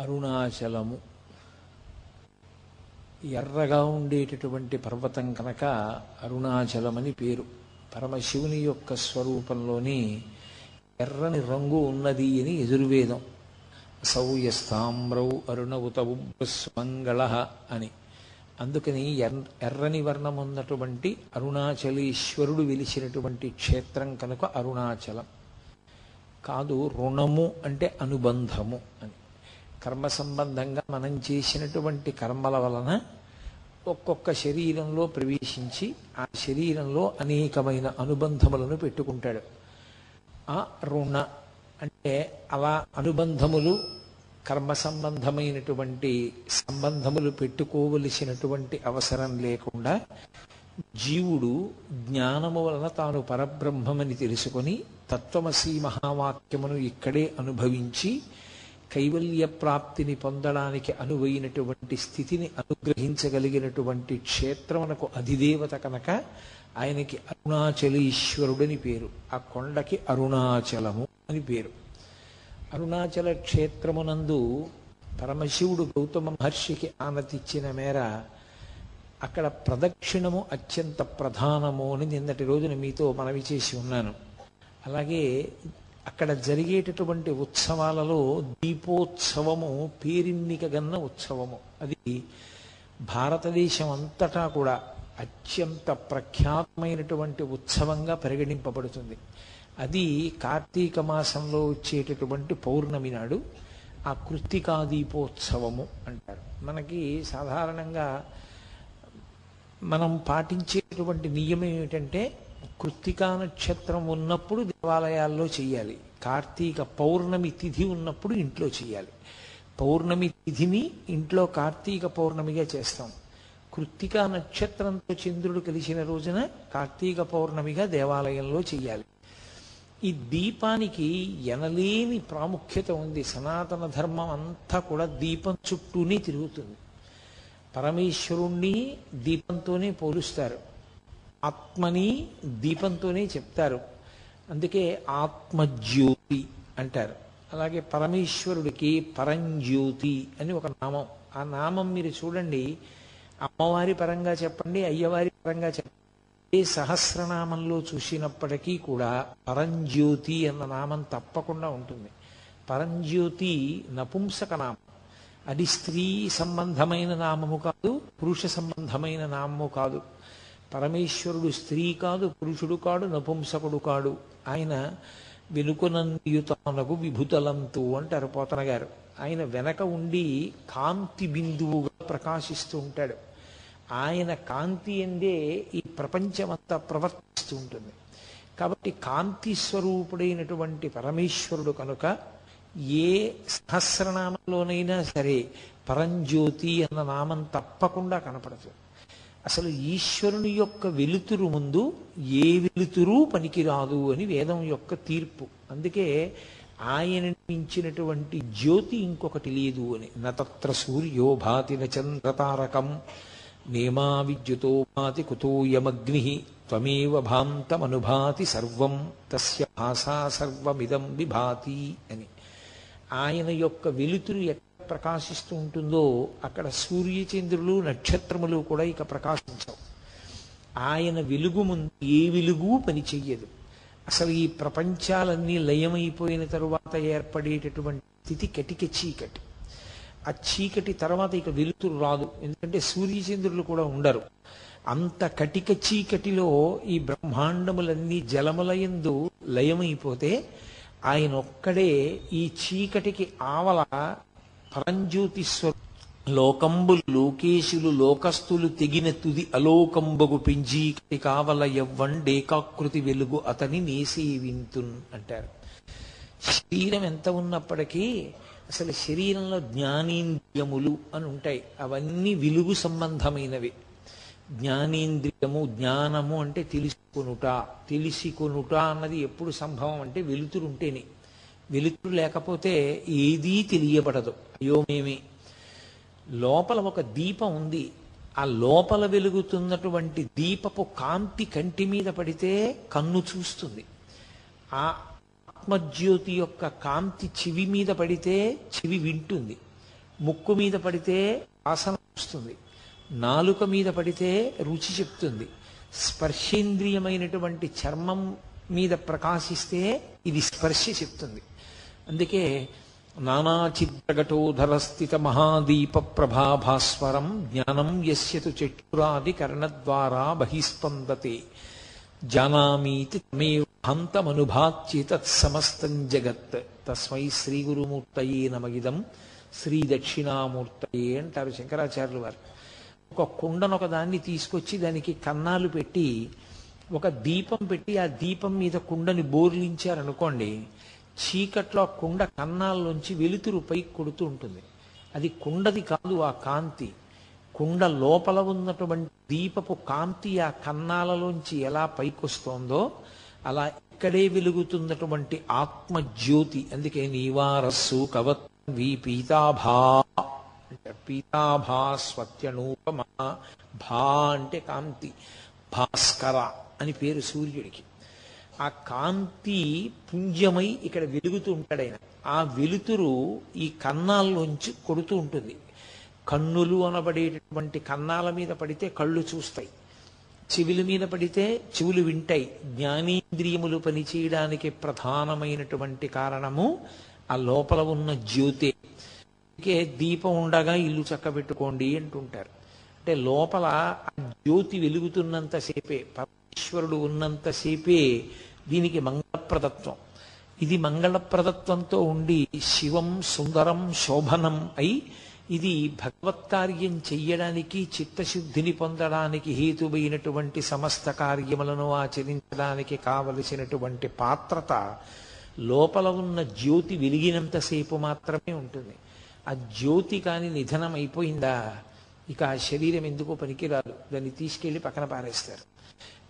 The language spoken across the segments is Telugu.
అరుణాచలము. ఎర్రగా ఉండేటటువంటి పర్వతం కనుక అరుణాచలమని పేరు. పరమశివుని యొక్క స్వరూపంలోని ఎర్రని రంగు ఉన్నది అని ఎదుర్వేదం సౌయస్తామ్రౌ అరుణ మంగళ అని. అందుకని ఎర్రని వర్ణం ఉన్నటువంటి అరుణాచలేశ్వరుడు వెలిసినటువంటి క్షేత్రం కనుక అరుణాచలం. కాదు రుణము అంటే అనుబంధము అని. కర్మ సంబంధంగా మనం చేసినటువంటి కర్మల వలన ఒక్కొక్క శరీరంలో ప్రవేశించి ఆ శరీరంలో అనేకమైన అనుబంధములను పెట్టుకుంటాడు. ఆ రుణ అంటే అలా అనుబంధములు కర్మ సంబంధమైనటువంటి సంబంధములు పెట్టుకోవలసినటువంటి అవసరం లేకుండా జీవుడు జ్ఞానము వలన తాను పరబ్రహ్మమని తెలుసుకొని తత్వమసి మహావాక్యమును ఇక్కడే అనుభవించి కైవల్య ప్రాప్తిని పొందడానికి అనువైనటువంటి స్థితిని అనుగ్రహించగలిగినటువంటి క్షేత్రమునకు అధిదేవత కనుక ఆయనకి అరుణాచలీశ్వరుడని పేరు. ఆ కొండకి అరుణాచలము అని పేరు. అరుణాచల క్షేత్రమునందు పరమశివుడు గౌతమ మహర్షికి ఆనతిచ్చిన మేర అక్కడ ప్రదక్షిణము అత్యంత ప్రధానము అని నిన్నటి రోజున మీతో మనవి చేసి ఉన్నాను. అలాగే అక్కడ జరిగేటటువంటి ఉత్సవాలలో దీపోత్సవము పేరిన్నిక గన్న ఉత్సవము. అది భారతదేశం అంతటా కూడా అత్యంత ప్రఖ్యాతమైనటువంటి ఉత్సవంగా పరిగణింపబడుతుంది. అది కార్తీక మాసంలో వచ్చేటటువంటి పౌర్ణమి నాడు ఆ కృత్తికా దీపోత్సవము అంటారు. మనకి సాధారణంగా మనం పాటించేటువంటి నియమం ఏమిటంటే కృత్తికా నక్షత్రం ఉన్నప్పుడు దేవాలయాల్లో చేయాలి కార్తీక పౌర్ణమి తిథి ఉన్నప్పుడు ఇంట్లో చేయాలి పౌర్ణమి తిథిని ఇంట్లో కార్తీక పౌర్ణమిగా చేస్తాం. కృత్తికా నక్షత్రంతో చంద్రుడు కలిసిన రోజున కార్తీక పౌర్ణమిగా దేవాలయంలో చేయాలి ఈ దీపానికి ఎనలేని ప్రాముఖ్యత ఉంది. సనాతన ధర్మం అంతా కూడా దీపం చుట్టూనే తిరుగుతుంది. పరమేశ్వరుణ్ణి దీపంతోనే పోలుస్తారు. ఆత్మని దీపంతోనే చెప్తారు. అందుకే ఆత్మజ్యోతి అంటారు. అలాగే పరమేశ్వరుడికి పరంజ్యోతి అని ఒక నామం. ఆ నామం మీరు చూడండి. అమ్మవారి పరంగా చెప్పండి అయ్యవారి పరంగా చెప్పండి. ఏ సహస్రనామంలో చూసినప్పటికీ కూడా పరంజ్యోతి అన్న నామం తప్పకుండా ఉంటుంది. పరంజ్యోతి నపుంసక నామం. అది స్త్రీ సంబంధమైన నామము కాదు పురుష సంబంధమైన నామము కాదు. పరమేశ్వరుడు స్త్రీ కాదు పురుషుడు కాడు నపుంసకుడు కాడు. ఆయన వెనుకనందియుతానకు విభుతలంతు అంటారు పోతన గారు. ఆయన వెనక ఉండి కాంతి బిందువుగా ప్రకాశిస్తూ ఉంటాడు. ఆయన కాంతి ఎందే ఈ ప్రపంచమంతా ప్రవర్తిస్తూ ఉంటుంది. కాబట్టి కాంతి స్వరూపుడైనటువంటి పరమేశ్వరుడు కనుక ఏ సహస్రనామంలోనైనా సరే పరంజ్యోతి అన్న నామం తప్పకుండా కనపడుతుంది అసలు ఈశ్వరుని యొక్క వెలుతురు ముందు ఏ వెలుతురు పనికిరాదు అని వేదం యొక్క తీర్పు. అందుకే ఆయన మించినటువంటి జ్యోతి ఇంకొకటి లేదు అని. నత్ర సూర్యో భాతి చంద్రతారకం నేమా విద్యుతో భాతి కుతోయమగ్ని త్వమేవ భాంతమనుభాతి సర్వం తస్య భాషా సర్వమిదం విభాతి అని. ఆయన యొక్క వెలుతురు ఎక్కడ ప్రకాశిస్తూ ఉంటుందో అక్కడ సూర్యచంద్రులు నక్షత్రములు కూడా ఇక ప్రకాశించవు. ఆయన వెలుగు ముందు ఏ వెలుగు పని చెయ్యదు. అసలు ఈ ప్రపంచాలన్నీ లయమైపోయిన తరువాత ఏర్పడేటటువంటి స్థితి కటిక చీకటి. ఆ చీకటి తర్వాత ఇక వెలుతురు రాదు. ఎందుకంటే సూర్యచంద్రులు కూడా ఉండరు. అంత కటిక చీకటిలో ఈ బ్రహ్మాండములన్నీ జలములయందు లయమైపోతే ఆయన ఒక్కడే ఈ చీకటికి ఆవల పరంజ్యోతిస్వరు లోకంబులు లోకేశులు లోకస్తులు తెగిన తుది అలోకంబగు పెంజీకటి కావల ఎవ్వండేకాకృతి వెలుగు అతని నేసేవింతున్ అంటారు. శరీరం ఎంత ఉన్నప్పటికీ అసలు శరీరంలో జ్ఞానేంద్రియములు అని ఉంటాయి. అవన్నీ వెలుగు సంబంధమైనవి. జ్ఞానేంద్రియము జ్ఞానము అంటే తెలుసుకొనుట. తెలిసికొనుట అన్నది ఎప్పుడు సంభవం అంటే వెలుతురు ఉంటేనే. వెలుతురు లేకపోతే ఏదీ తెలియబడదు. అయోమేమి లోపల ఒక దీపం ఉంది. ఆ లోపల వెలుగుతున్నటువంటి దీపపు కాంతి కంటి మీద పడితే కన్ను చూస్తుంది. ఆ ఆత్మజ్యోతి యొక్క కాంతి చెవి మీద పడితే చెవి వింటుంది. ముక్కు మీద పడితే వాసన వస్తుంది. నాలుక మీద పడితే రుచి చెప్తుంది. స్పర్శేంద్రియమైనటువంటి చర్మం మీద ప్రకాశిస్తే ఇది స్పర్శ చెప్తుంది. అందుకే నానాచిద్రగటోధరస్థిత మహాదీప ప్రభాభాస్వరం జ్ఞానం యస్యతు చక్షురాది కర్ణద్వారా బహిస్పందతే. జానామీతి తమేవ హంతమనుభాత్యి తత్సమస్తం జగత్. తస్మై శ్రీ గురుమూర్తయే నమగిదం శ్రీ దక్షిణామూర్తయే అంటారు శంకరాచార్యులు వారు. ఒక కుండను ఒక దాన్ని తీసుకొచ్చి దానికి కన్నాలు పెట్టి ఒక దీపం పెట్టి ఆ దీపం మీద కుండని బోర్లించారనుకోండి చీకట్లో కుండ కన్నాల్లోంచి వెలుతురు పైకి కొడుతూ ఉంటుంది. అది కుండది కాదు ఆ కాంతి. కుండ లోపల ఉన్నటువంటి దీపపు కాంతి ఆ కన్నాలలోంచి ఎలా పైకొస్తోందో అలా ఇక్కడే వెలుగుతున్నటువంటి ఆత్మజ్యోతి. అందుకే నీవారస్సు కవత్వి పీతాభా. అంటే పీతాభా స్వత్యనూపమ. భా అంటే కాంతి. భాస్కర అని పేరు సూర్యుడికి. ఆ కాంతి పుంజమై ఇక్కడ వెలుగుతూ ఉంటాడు ఆయన. ఆ వెలుతురు ఈ కన్నాల్లోంచి కొడుతూ ఉంటుంది. కన్నులు అనబడేటటువంటి కన్నాల మీద పడితే కళ్ళు చూస్తాయి. చెవుల మీద పడితే చెవులు వింటాయి. జ్ఞానేంద్రియములు పనిచేయడానికి ప్రధానమైనటువంటి కారణము ఆ లోపల ఉన్న జ్యోతే. అందుకే దీపం ఉండగా ఇల్లు చక్కబెట్టుకోండి అంటుంటారు. అంటే లోపల ఆ జ్యోతి వెలుగుతున్నంతసేపే పరమేశ్వరుడు ఉన్నంతసేపే దీనికి మంగళప్రదత్వం. ఇది మంగళప్రదత్వంతో ఉండి శివం సుందరం శోభనం అయి ఇది భగవత్ కార్యం చెయ్యడానికి చిత్తశుద్ధిని పొందడానికి హేతువైనటువంటి సమస్త కార్యములను ఆచరించడానికి కావలసినటువంటి పాత్రత లోపల ఉన్న జ్యోతి వెలిగినంతసేపు మాత్రమే ఉంటుంది. ఆ జ్యోతి కాని నిధనం అయిపోయిందా? ఇక ఆ శరీరం ఎందుకో పనికిరాదు. దాన్ని తీసుకెళ్ళి పక్కన పారేస్తారు.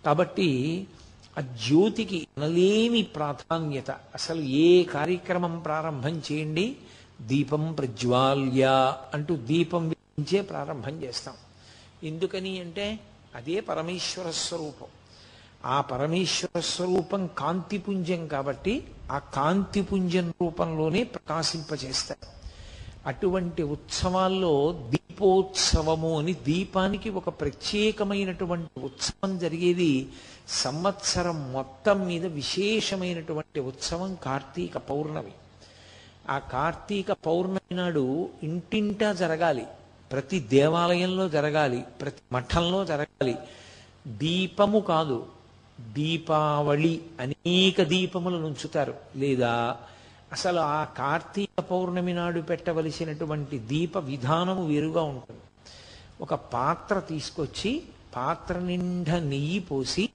కాబట్టి ఆ జ్యోతికి అనలేని ప్రాధాన్యత. అసలు ఏ కార్యక్రమం ప్రారంభం చేయండి? దీపం ప్రజ్వాల్య అంటూ దీపం వెలిగించే ప్రారంభం చేస్తాం. ఎందుకని అంటే అదే పరమేశ్వర స్వరూపం. ఆ పరమేశ్వర స్వరూపం కాంతిపుంజం కాబట్టి ఆ కాంతిపుంజం రూపంలోనే ప్రకాశింపజేస్తారు. అటువంటి ఉత్సవాల్లో దీపోత్సవము అని దీపానికి ఒక ప్రత్యేకమైనటువంటి ఉత్సవం జరిగేది సంవత్సరం మొత్తం మీద విశేషమైనటువంటి ఉత్సవం కార్తీక పౌర్ణమి. ఆ కార్తీక పౌర్ణమి నాడు ఇంటింటా జరగాలి. ప్రతి దేవాలయంలో జరగాలి. ప్రతి మఠంలో జరగాలి. దీపము కాదు. దీపావళి అనేక దీపములు ఉంచుతారు. లేదా అసలు ఆ కార్తీక పౌర్ణమి నాడు పెట్టవలసినటువంటి దీప విధానము వేరుగా ఉంటుంది. ఒక పాత్ర తీసుకొచ్చి పాత్ర నిండా నెయ్యి పోసి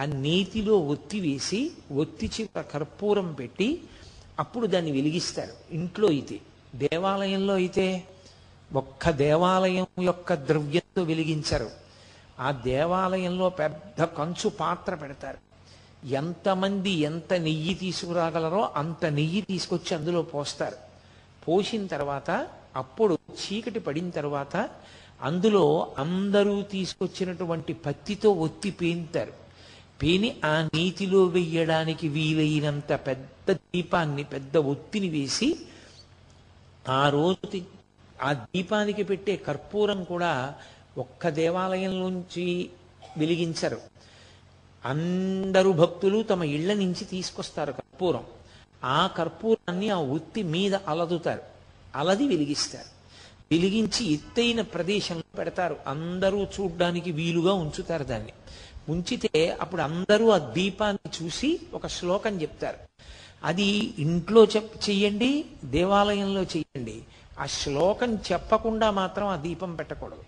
ఆ నేతిలో ఒత్తి వేసి ఒత్తి చివర కర్పూరం పెట్టి అప్పుడు దాన్ని వెలిగిస్తారు. ఇంట్లో అయితే. దేవాలయంలో అయితే ఒక్క దేవాలయం యొక్క ద్రవ్యంతో వెలిగించరు. ఆ దేవాలయంలో పెద్ద కంచు పాత్ర పెడతారు. ఎంతమంది ఎంత నెయ్యి తీసుకురాగలరో అంత నెయ్యి తీసుకొచ్చి అందులో పోస్తారు. పోసిన తర్వాత అప్పుడు చీకటి పడిన తర్వాత అందులో అందరూ తీసుకొచ్చినటువంటి పత్తితో ఒత్తి పేంతారు. పేని ఆ నీతిలో వెయ్యడానికి వీలైనంత పెద్ద దీపాన్ని పెద్ద ఒత్తిని వేసి ఆ రోజు ఆ దీపానికి పెట్టే కర్పూరం కూడా ఒక్క దేవాలయంలోంచి వెలిగించరు. అందరూ భక్తులు తమ ఇళ్ళ నుంచి తీసుకొస్తారు కర్పూరం. ఆ కర్పూరాన్ని ఆ ఒత్తి మీద అలదుతారు. అలది వెలిగిస్తారు. వెలిగించి ఎత్తైన ప్రదేశంలో పెడతారు. అందరూ చూడ్డానికి వీలుగా ఉంచుతారు దాన్ని. ఉంచితే అప్పుడు అందరూ ఆ దీపాన్ని చూసి ఒక శ్లోకం చెప్తారు. అది ఇంట్లో చెప్ చెయ్యండి దేవాలయంలో చెయ్యండి. ఆ శ్లోకం చెప్పకుండా మాత్రం ఆ దీపం పెట్టకూడదు.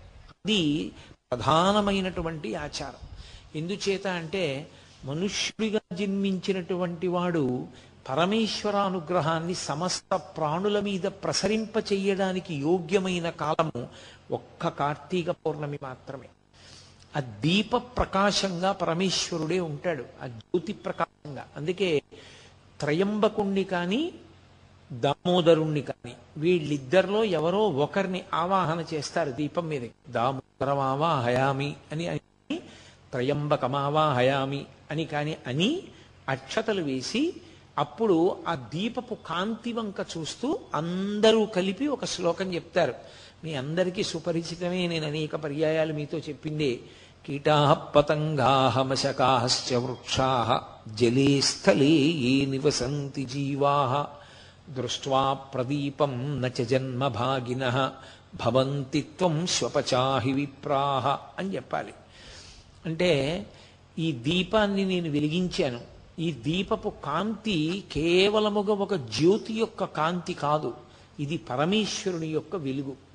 అది ప్రధానమైనటువంటి ఆచారం. ఎందుచేత అంటే మనుష్యుడిగా జన్మించినటువంటి వాడు పరమేశ్వర అనుగ్రహాన్ని సమస్త ప్రాణుల మీద ప్రసరింప చెయ్యడానికి యోగ్యమైన కాలము ఒక్క కార్తీక పౌర్ణమి మాత్రమే. ఆ దీప ప్రకాశంగా పరమేశ్వరుడే ఉంటాడు. ఆ జ్యోతి ప్రకాశంగా. అందుకే త్రయంబకుణ్ణి కానీ దామోదరుణ్ణి కానీ వీళ్ళిద్దరిలో ఎవరో ఒకరిని ఆవాహన చేస్తారు దీపం మీద దామోదరమావాహయామి అని అని త్రయంబకమావాహయామి అని కానీ అని అక్షతలు వేసి అప్పుడు ఆ దీపపు కాంతి వంక చూస్తూ అందరూ కలిపి ఒక శ్లోకం చెప్తారు. మీ అందరికీ సుపరిచితమే నేను అనేక పర్యాయాలు మీతో చెప్పిందే. కీటా పతంగా మశకాశ్చ వృక్షా జలే స్థలే ఏ నివసంతి జీవా దృష్ట్వా ప్రదీపం నచ జన్మ భాగిన భవంతి త్వం స్వపచాహి విప్రాహ అని చెప్పాలి. అంటే ఈ దీపాన్ని నేను వెలిగించాను. ఈ దీపపు కాంతి కేవలముగా ఒక జ్యోతి యొక్క కాంతి కాదు. ఇది పరమేశ్వరుని యొక్క వెలుగు.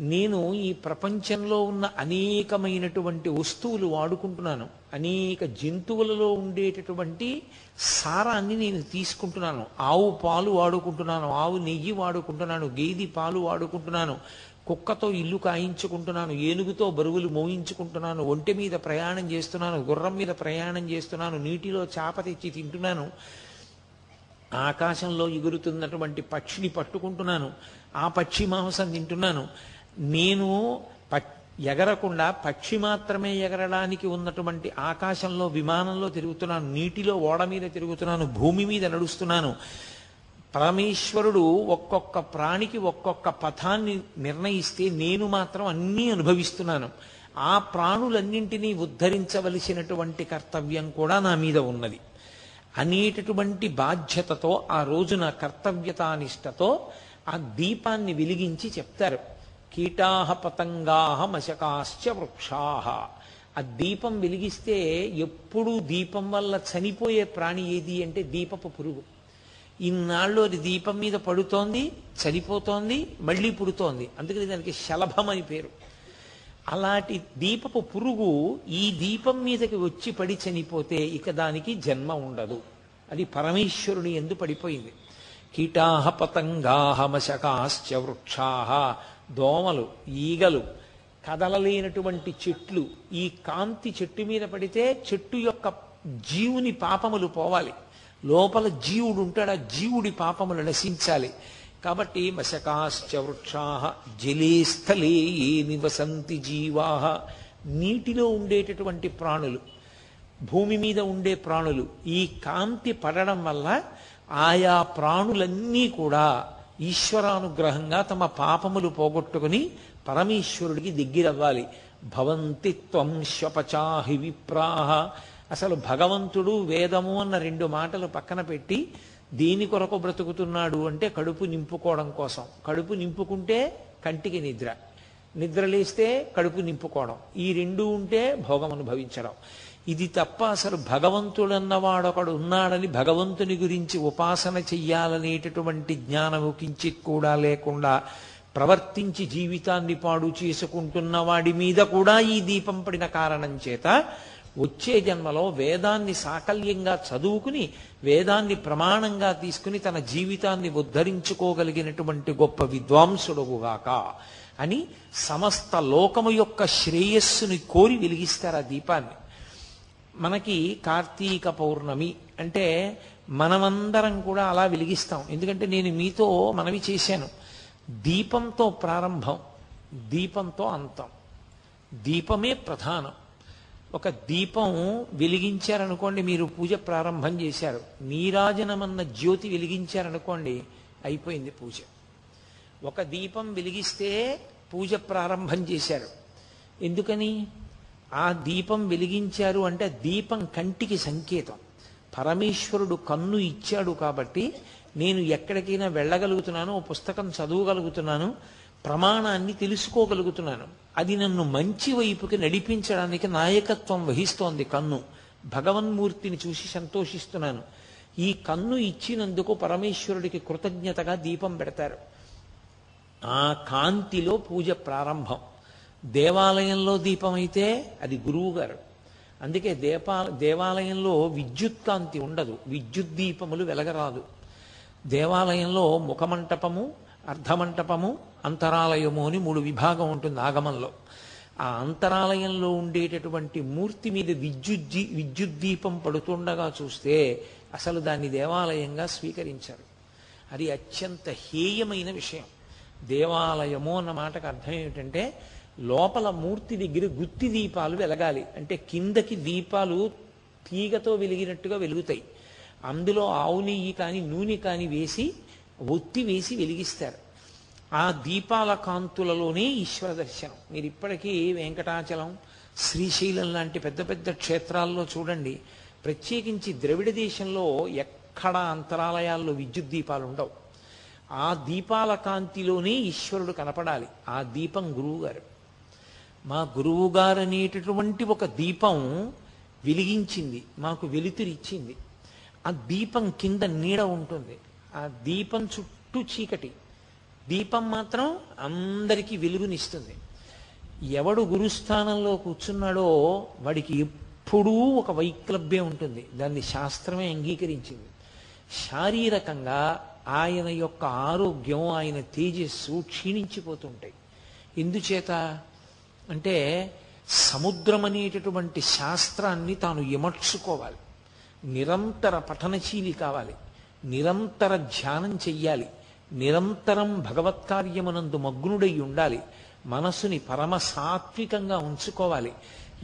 నేను ఈ ప్రపంచంలో ఉన్న అనేకమైనటువంటి వస్తువులు వాడుకుంటున్నాను. అనేక జంతువులలో ఉండేటటువంటి సారాన్ని నేను తీసుకుంటున్నాను. ఆవు పాలు వాడుకుంటున్నాను. ఆవు నెయ్యి వాడుకుంటున్నాను. గేది పాలు వాడుకుంటున్నాను. కుక్కతో ఇల్లు కాయించుకుంటున్నాను. ఏనుగుతో బరువులు మోయించుకుంటున్నాను. ఒంటి మీద ప్రయాణం చేస్తున్నాను. గుర్రం మీద ప్రయాణం చేస్తున్నాను. నీటిలో చేప తెచ్చి తింటున్నాను. ఆకాశంలో ఎగురుతున్నటువంటి పక్షిని పట్టుకుంటున్నాను. ఆ పక్షి మాంసం తింటున్నాను. నేను ఎగరకుండా పక్షి మాత్రమే ఎగరడానికి ఉన్నటువంటి ఆకాశంలో విమానంలో తిరుగుతున్నాను నీటిలో ఓడ మీద తిరుగుతున్నాను భూమి మీద నడుస్తున్నాను. పరమేశ్వరుడు ఒక్కొక్క ప్రాణికి ఒక్కొక్క పథాన్ని నిర్ణయిస్తే నేను మాత్రం అన్నీ అనుభవిస్తున్నాను. ఆ ప్రాణులన్నింటినీ ఉద్ధరించవలసినటువంటి కర్తవ్యం కూడా నా మీద ఉన్నది. అనేటటువంటి బాధ్యతతో ఆ రోజున కర్తవ్యతానిష్టతో ఆ దీపాన్ని వెలిగించి చెప్తారు. కీటాహ పతంగాహ మశకాశ్చ వృక్షాహ. ఆ దీపం వెలిగిస్తే ఎప్పుడూ దీపం వల్ల చనిపోయే ప్రాణి ఏది అంటే దీపపు పురుగు. ఇన్నాళ్ళు అది దీపం మీద పడుతోంది చనిపోతోంది మళ్ళీ పుడుతోంది. అందుకని దానికి శలభం అని పేరు. అలాంటి దీపపు పురుగు ఈ దీపం మీదకి వచ్చి పడి చనిపోతే ఇక దానికి జన్మ ఉండదు. అది పరమేశ్వరుని ఎందు పడిపోయింది. కీటాహ పతంగాహ మశకాశ్చ వృక్షాహ. దోమలు ఈగలు కదలలేనటువంటి చెట్లు ఈ కాంతి చెట్టు మీద పడితే చెట్టు యొక్క జీవుని పాపములు పోవాలి. లోపల జీవుడు ఉంటాడు ఆ జీవుడి పాపములు నశించాలి. కాబట్టి మశకాశ్చ వృక్షా జలే స్థలే ఏ నివసంతి జీవా. నీటిలో ఉండేటటువంటి ప్రాణులు భూమి మీద ఉండే ప్రాణులు ఈ కాంతి పడడం వల్ల ఆయా ప్రాణులన్నీ కూడా ఈశ్వరానుగ్రహంగా తమ పాపములు పోగొట్టుకుని పరమేశ్వరుడికి దగ్గరవ్వాలి. భవంతి త్వం శ్వపచాహి విప్రాహ. అసలు భగవంతుడు వేదము అన్న రెండు మాటలు పక్కన పెట్టి దేని కొరకు బ్రతుకుతున్నాడు అంటే కడుపు నింపుకోవడం కోసం. కడుపు నింపుకుంటే కంటికి నిద్ర. నిద్ర లేస్తే కడుపు నింపుకోవడం. ఈ రెండు ఉంటే భోగం అనుభవించడం. ఇది తప్ప అసలు భగవంతుడన్నవాడొకడు ఉన్నాడని భగవంతుని గురించి ఉపాసన చెయ్యాలనేటటువంటి జ్ఞానము కించిత్ కూడా లేకుండా ప్రవర్తించి జీవితాన్ని పాడు చేసుకుంటున్న వాడి మీద కూడా ఈ దీపం పడిన కారణం చేత వచ్చే జన్మలో వేదాన్ని సాకల్యంగా చదువుకుని వేదాన్ని ప్రమాణంగా తీసుకుని తన జీవితాన్ని ఉద్ధరించుకోగలిగినటువంటి గొప్ప విద్వాంసుడుగాక అని సమస్త లోకము యొక్క శ్రేయస్సుని కోరి వెలిగిస్తారు ఆ దీపాన్ని. మనకి కార్తీక పౌర్ణమి అంటే మనమందరం కూడా అలా వెలిగిస్తాం. ఎందుకంటే నేను మీతో మనవి చేశాను. దీపంతో ప్రారంభం దీపంతో అంతం. దీపమే ప్రధానం. ఒక దీపం వెలిగించారనుకోండి మీరు పూజ ప్రారంభం చేశారు. నీరాజనమన్న జ్యోతి వెలిగించారనుకోండి అయిపోయింది పూజ. ఒక దీపం వెలిగిస్తే పూజ ప్రారంభం చేశారు. ఎందుకని? ఆ దీపం వెలిగించారు అంటే దీపం కంటికి సంకేతం. పరమేశ్వరుడు కన్ను ఇచ్చాడు కాబట్టి నేను ఎక్కడికైనా వెళ్ళగలుగుతున్నాను ఓ పుస్తకం చదవగలుగుతున్నాను ప్రమాణాన్ని తెలుసుకోగలుగుతున్నాను. అది నన్ను మంచి వైపుకి నడిపించడానికి నాయకత్వం వహిస్తోంది కన్ను. భగవన్మూర్తిని చూసి సంతోషిస్తున్నాను. ఈ కన్ను ఇచ్చినందుకు పరమేశ్వరుడికి కృతజ్ఞతగా దీపం పెడతారు. ఆ కాంతిలో పూజ ప్రారంభం. దేవాలయంలో దీపం అయితే అది గురువు గారు అందుకే దేపా దేవాలయంలో విద్యుత్ కాంతి ఉండదు. విద్యుత్ దీపములు వెలగరాదు. దేవాలయంలో ముఖమంటపము అర్ధమంటపము అంతరాలయము అని మూడు విభాగం ఉంటుంది ఆగమంలో. ఆ అంతరాలయంలో ఉండేటటువంటి మూర్తి మీద విద్యుత్ విద్యుత్ దీపం పడుతుండగా చూస్తే అసలు దాన్ని దేవాలయంగా స్వీకరించారు. అది అత్యంత హేయమైన విషయం. దేవాలయము అన్న మాటకు అర్థం ఏమిటంటే లోపల మూర్తి దగ్గర గుత్తి దీపాలు వెలగాలి. అంటే కిందకి దీపాలు తీగతో వెలిగినట్టుగా వెలుగుతాయి. అందులో ఆవు నెయ్యి కానీ నూనె కానీ వేసి ఒత్తి వేసి వెలిగిస్తారు. ఆ దీపాల కాంతులలోనే ఈశ్వర దర్శనం. మీరు ఇప్పటికీ వెంకటాచలం శ్రీశైలం లాంటి పెద్ద పెద్ద క్షేత్రాల్లో చూడండి. ప్రత్యేకించి ద్రవిడ దేశంలో ఎక్కడ అంతరాలయాల్లో విద్యుత్ దీపాలు ఉండవు. ఆ దీపాల కాంతిలోనే ఈశ్వరుడు కనపడాలి. ఆ దీపం గురువు గారు మా గురువు గారు అనేటటువంటి ఒక దీపం వెలిగించింది మాకు వెలుతురిచ్చింది ఆ దీపం కింద నీడ ఉంటుంది. ఆ దీపం చుట్టూ చీకటి. దీపం మాత్రం అందరికీ వెలుగునిస్తుంది. ఎవడు గురుస్థానంలో కూర్చున్నాడో వాడికి ఎప్పుడూ ఒక వైక్లభ్యం ఉంటుంది. దాన్ని శాస్త్రమే అంగీకరించింది. శారీరకంగా ఆయన యొక్క ఆరోగ్యం ఆయన తేజస్సు క్షీణించిపోతుంటాయి. ఎందుచేత? అంటే సముద్రం అనేటటువంటి శాస్త్రాన్ని తాను ఇమర్చుకోవాలి. నిరంతర పఠనశీలి కావాలి. నిరంతర ధ్యానం చెయ్యాలి. నిరంతరం భగవత్కార్యమునందు మగ్నుడై ఉండాలి. మనసుని పరమ సాత్వికంగా ఉంచుకోవాలి.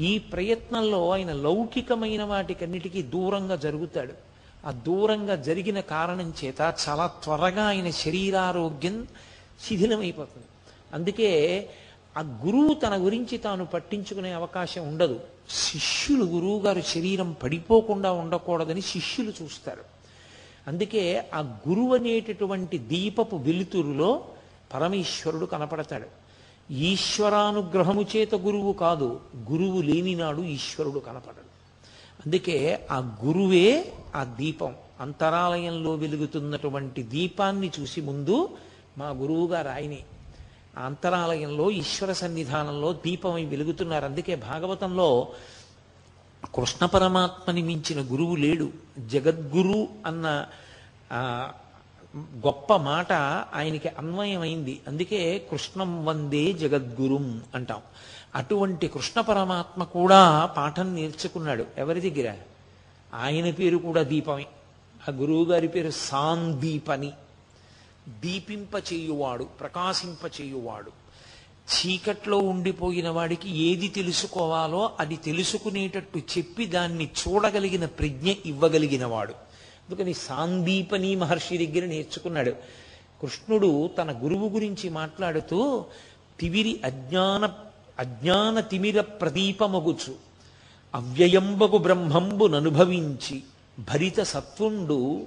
ఈ ప్రయత్నంలో ఆయన లౌకికమైన వాటికన్నిటికీ దూరంగా జరుగుతాడు. ఆ దూరంగా జరిగిన కారణం చేత చాలా త్వరగా ఆయన శరీరారోగ్యం శిథిలమైపోతుంది. అందుకే ఆ గురువు తన గురించి తాను పట్టించుకునే అవకాశం ఉండదు. శిష్యులు గురువు గారు శరీరం పడిపోకుండా ఉండకూడదని శిష్యులు చూస్తారు. అందుకే ఆ గురువు అనేటటువంటి దీపపు వెలుతురులో పరమేశ్వరుడు కనపడతాడు. ఈశ్వరానుగ్రహము చేత గురువు కాదు గురువు లేనినాడు ఈశ్వరుడు కనపడడు. అందుకే ఆ గురువే ఆ దీపం అంతరాలయంలో వెలుగుతున్నటువంటి దీపాన్ని చూసి ముందు మా గురువు గారు ఆయనే. అంతరాలయంలో ఈశ్వర సన్నిధానంలో దీపమై వెలుగుతున్నారు. అందుకే భాగవతంలో కృష్ణ పరమాత్మని మించిన గురువు లేడు. జగద్గురు అన్న గొప్ప మాట ఆయనకి అన్వయమైంది. అందుకే కృష్ణం వందే జగద్గురుం అంటాం. అటువంటి కృష్ణ పరమాత్మ కూడా పాఠం నేర్చుకున్నాడు. ఎవరి దగ్గర? ఆయన పేరు కూడా దీపమే. ఆ గురువు గారి పేరు సాందీపని. దీపింపచేయువాడు చేయువాడు ప్రకాశింప చేయువాడు చీకట్లో ఉండిపోయిన వాడికి ఏది తెలుసుకోవాలో అది తెలుసుకునేటట్టు చెప్పి దాన్ని చూడగలిగిన ప్రజ్ఞ ఇవ్వగలిగినవాడు అందుకని సాందీపని మహర్షి దగ్గర నేర్చుకున్నాడు. కృష్ణుడు తన గురువు గురించి మాట్లాడుతూ తివిరి అజ్ఞాన అజ్ఞాన తిమిర ప్రదీపమగుచు. అవ్యయంబగు బ్రహ్మంబు ననుభవించి భరిత సత్వుండు.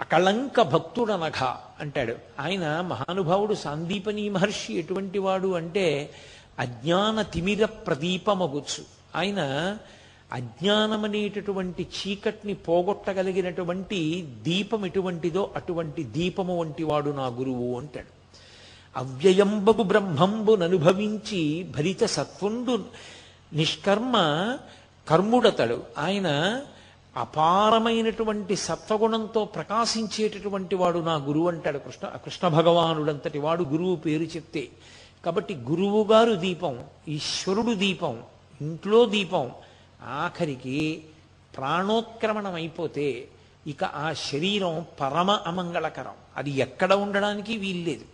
అకళంక భక్తుడనఘ అంటాడు. ఆయన మహానుభావుడు సాందీపని మహర్షి ఎటువంటి వాడు అంటే అజ్ఞాన తిమిర ప్రదీపమగుచ్చు. ఆయన అజ్ఞానమనేటటువంటి చీకటిని పోగొట్టగలిగినటువంటి దీపం ఎటువంటిదో అటువంటి దీపము వంటి వాడు నా గురువు అంటాడు. అవ్యయంబగు బ్రహ్మంబుననుభవించి భరిత సత్వుండు నిష్కర్మ కర్ముడతడు. ఆయన అపారమైనటువంటి సత్వగుణంతో ప్రకాశించేటటువంటి వాడు నా గురువు అంటాడు కృష్ణ. కృష్ణ భగవానుడంతటి వాడు గురువు పేరు చెప్తే. కాబట్టి గురువు గారు దీపం ఈశ్వరుడు దీపం ఇంట్లో దీపం. ఆఖరికి ప్రాణోత్క్రమణం అయిపోతే ఇక ఆ శరీరం పరమ అమంగళకరం. అది ఎక్కడ ఉండడానికి వీల్లేదు.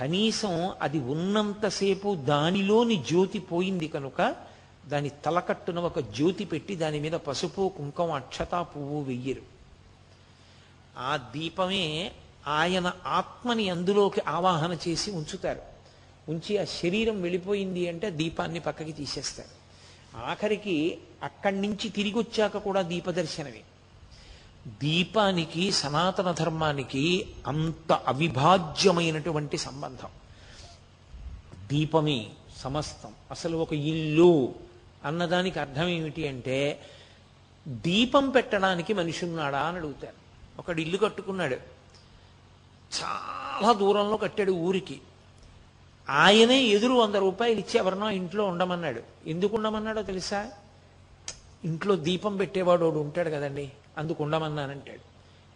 కనీసం అది ఉన్నంతసేపు దానిలోని జ్యోతి పోయింది కనుక దాని తలకట్టున ఒక జ్యోతి పెట్టి దాని మీద పసుపు కుంకం అక్షతా పువ్వు వెయ్యరు. ఆ దీపమే ఆయన ఆత్మని అందులోకి ఆవాహన చేసి ఉంచుతారు. ఉంచి ఆ శరీరం వెళ్ళిపోయింది అంటే దీపాన్ని పక్కకి తీసేస్తారు. ఆఖరికి అక్కడి నుంచి తిరిగి వచ్చాక కూడా దీపదర్శనమే. దీపానికి సనాతన ధర్మానికి అంత అవిభాజ్యమైనటువంటి సంబంధం. దీపమే సమస్తం. అసలు ఒక ఇల్లు అన్నదానికి అర్థం ఏమిటి అంటే దీపం పెట్టడానికి మనిషి ఉన్నాడా అని అడుగుతారు. ఒకడు ఇల్లు కట్టుకున్నాడు. చాలా దూరంలో కట్టాడు ఊరికి. ఆయనే ఎదురు వంద రూపాయలు ఇచ్చి ఎవరినో ఇంట్లో ఉండమన్నాడు. ఎందుకు ఉండమన్నాడో తెలుసా? ఇంట్లో దీపం పెట్టేవాడు వాడు ఉంటాడు కదండి అందుకు ఉండమన్నానంటాడు.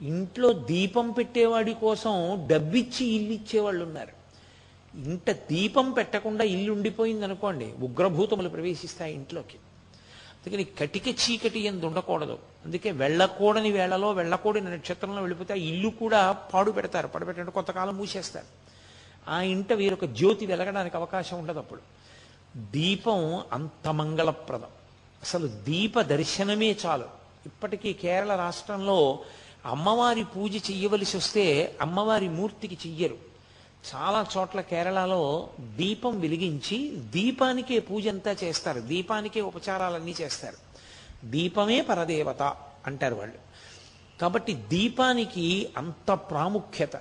ఇంట్లో దీపం పెట్టేవాడి కోసం డబ్బిచ్చి ఇల్లు ఇచ్చేవాళ్ళు ఉన్నారు. ఇంట దీపం పెట్టకుండా ఇల్లు ఉండిపోయింది అనుకోండి ఉగ్రభూతములు ప్రవేశిస్తాయి ఇంట్లోకి. అందుకని కటిక చీకటి ఎందు ఉండకూడదు. అందుకే వెళ్ళకూడని వేళలో వెళ్ళకూడని నక్షత్రంలో వెళ్ళిపోతే ఆ ఇల్లు కూడా పాడు పెడతారు. పడబెట్టే కొంతకాలం మూసేస్తారు. ఆ ఇంట వీరొక జ్యోతి వెలగడానికి అవకాశం ఉండదు అప్పుడు. దీపం అంత మంగళప్రదం. అసలు దీప దర్శనమే చాలు. ఇప్పటికీ కేరళ రాష్ట్రంలో అమ్మవారి పూజ చెయ్యవలసి వస్తే అమ్మవారి మూర్తికి చెయ్యరు. చాలా చోట్ల కేరళలో దీపం వెలిగించి దీపానికే పూజ అంతా చేస్తారు. దీపానికే ఉపచారాలన్నీ చేస్తారు. దీపమే పరదేవత అంటారు వాళ్ళు. కాబట్టి దీపానికి అంత ప్రాముఖ్యత.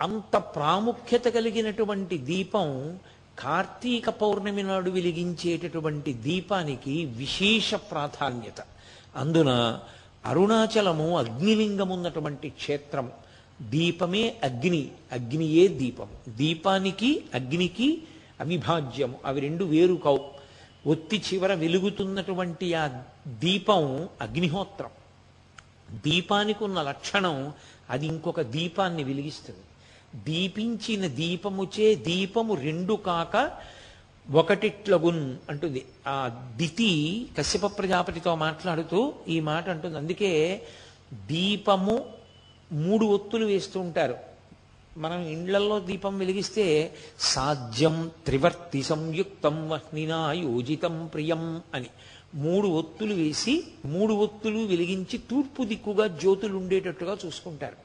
అంత ప్రాముఖ్యత కలిగినటువంటి దీపం కార్తీక పౌర్ణమి నాడు వెలిగించేటటువంటి దీపానికి విశేష ప్రాధాన్యత. అందున అరుణాచలము అగ్నిలింగం ఉన్నటువంటి క్షేత్రం దీపమే అగ్ని అగ్నియే దీపం. దీపానికి అగ్నికి అవిభాజ్యము. అవి రెండు వేరు కావు. ఒత్తి చివర వెలుగుతున్నటువంటి ఆ దీపం అగ్నిహోత్రం. దీపానికి ఉన్న లక్షణం అది ఇంకొక దీపాన్ని వెలిగిస్తుంది. దీపించిన దీపముచే దీపము రెండు కాక ఒకటిట్లగున్ అంటుంది. ఆ దితి కశ్యప ప్రజాపతితో మాట్లాడుతూ ఈ మాట అంటుంది. అందుకే దీపము మూడు ఒత్తులు వేస్తూ ఉంటారు. మనం ఇండ్లల్లో దీపం వెలిగిస్తే సాధ్యం త్రివర్తి సంయుక్తం వహ్నినా యోజితం ప్రియం అని. మూడు ఒత్తులు వేసి మూడు ఒత్తులు వెలిగించి తూర్పు దిక్కుగా జ్యోతులు ఉండేటట్టుగా చూసుకుంటారు.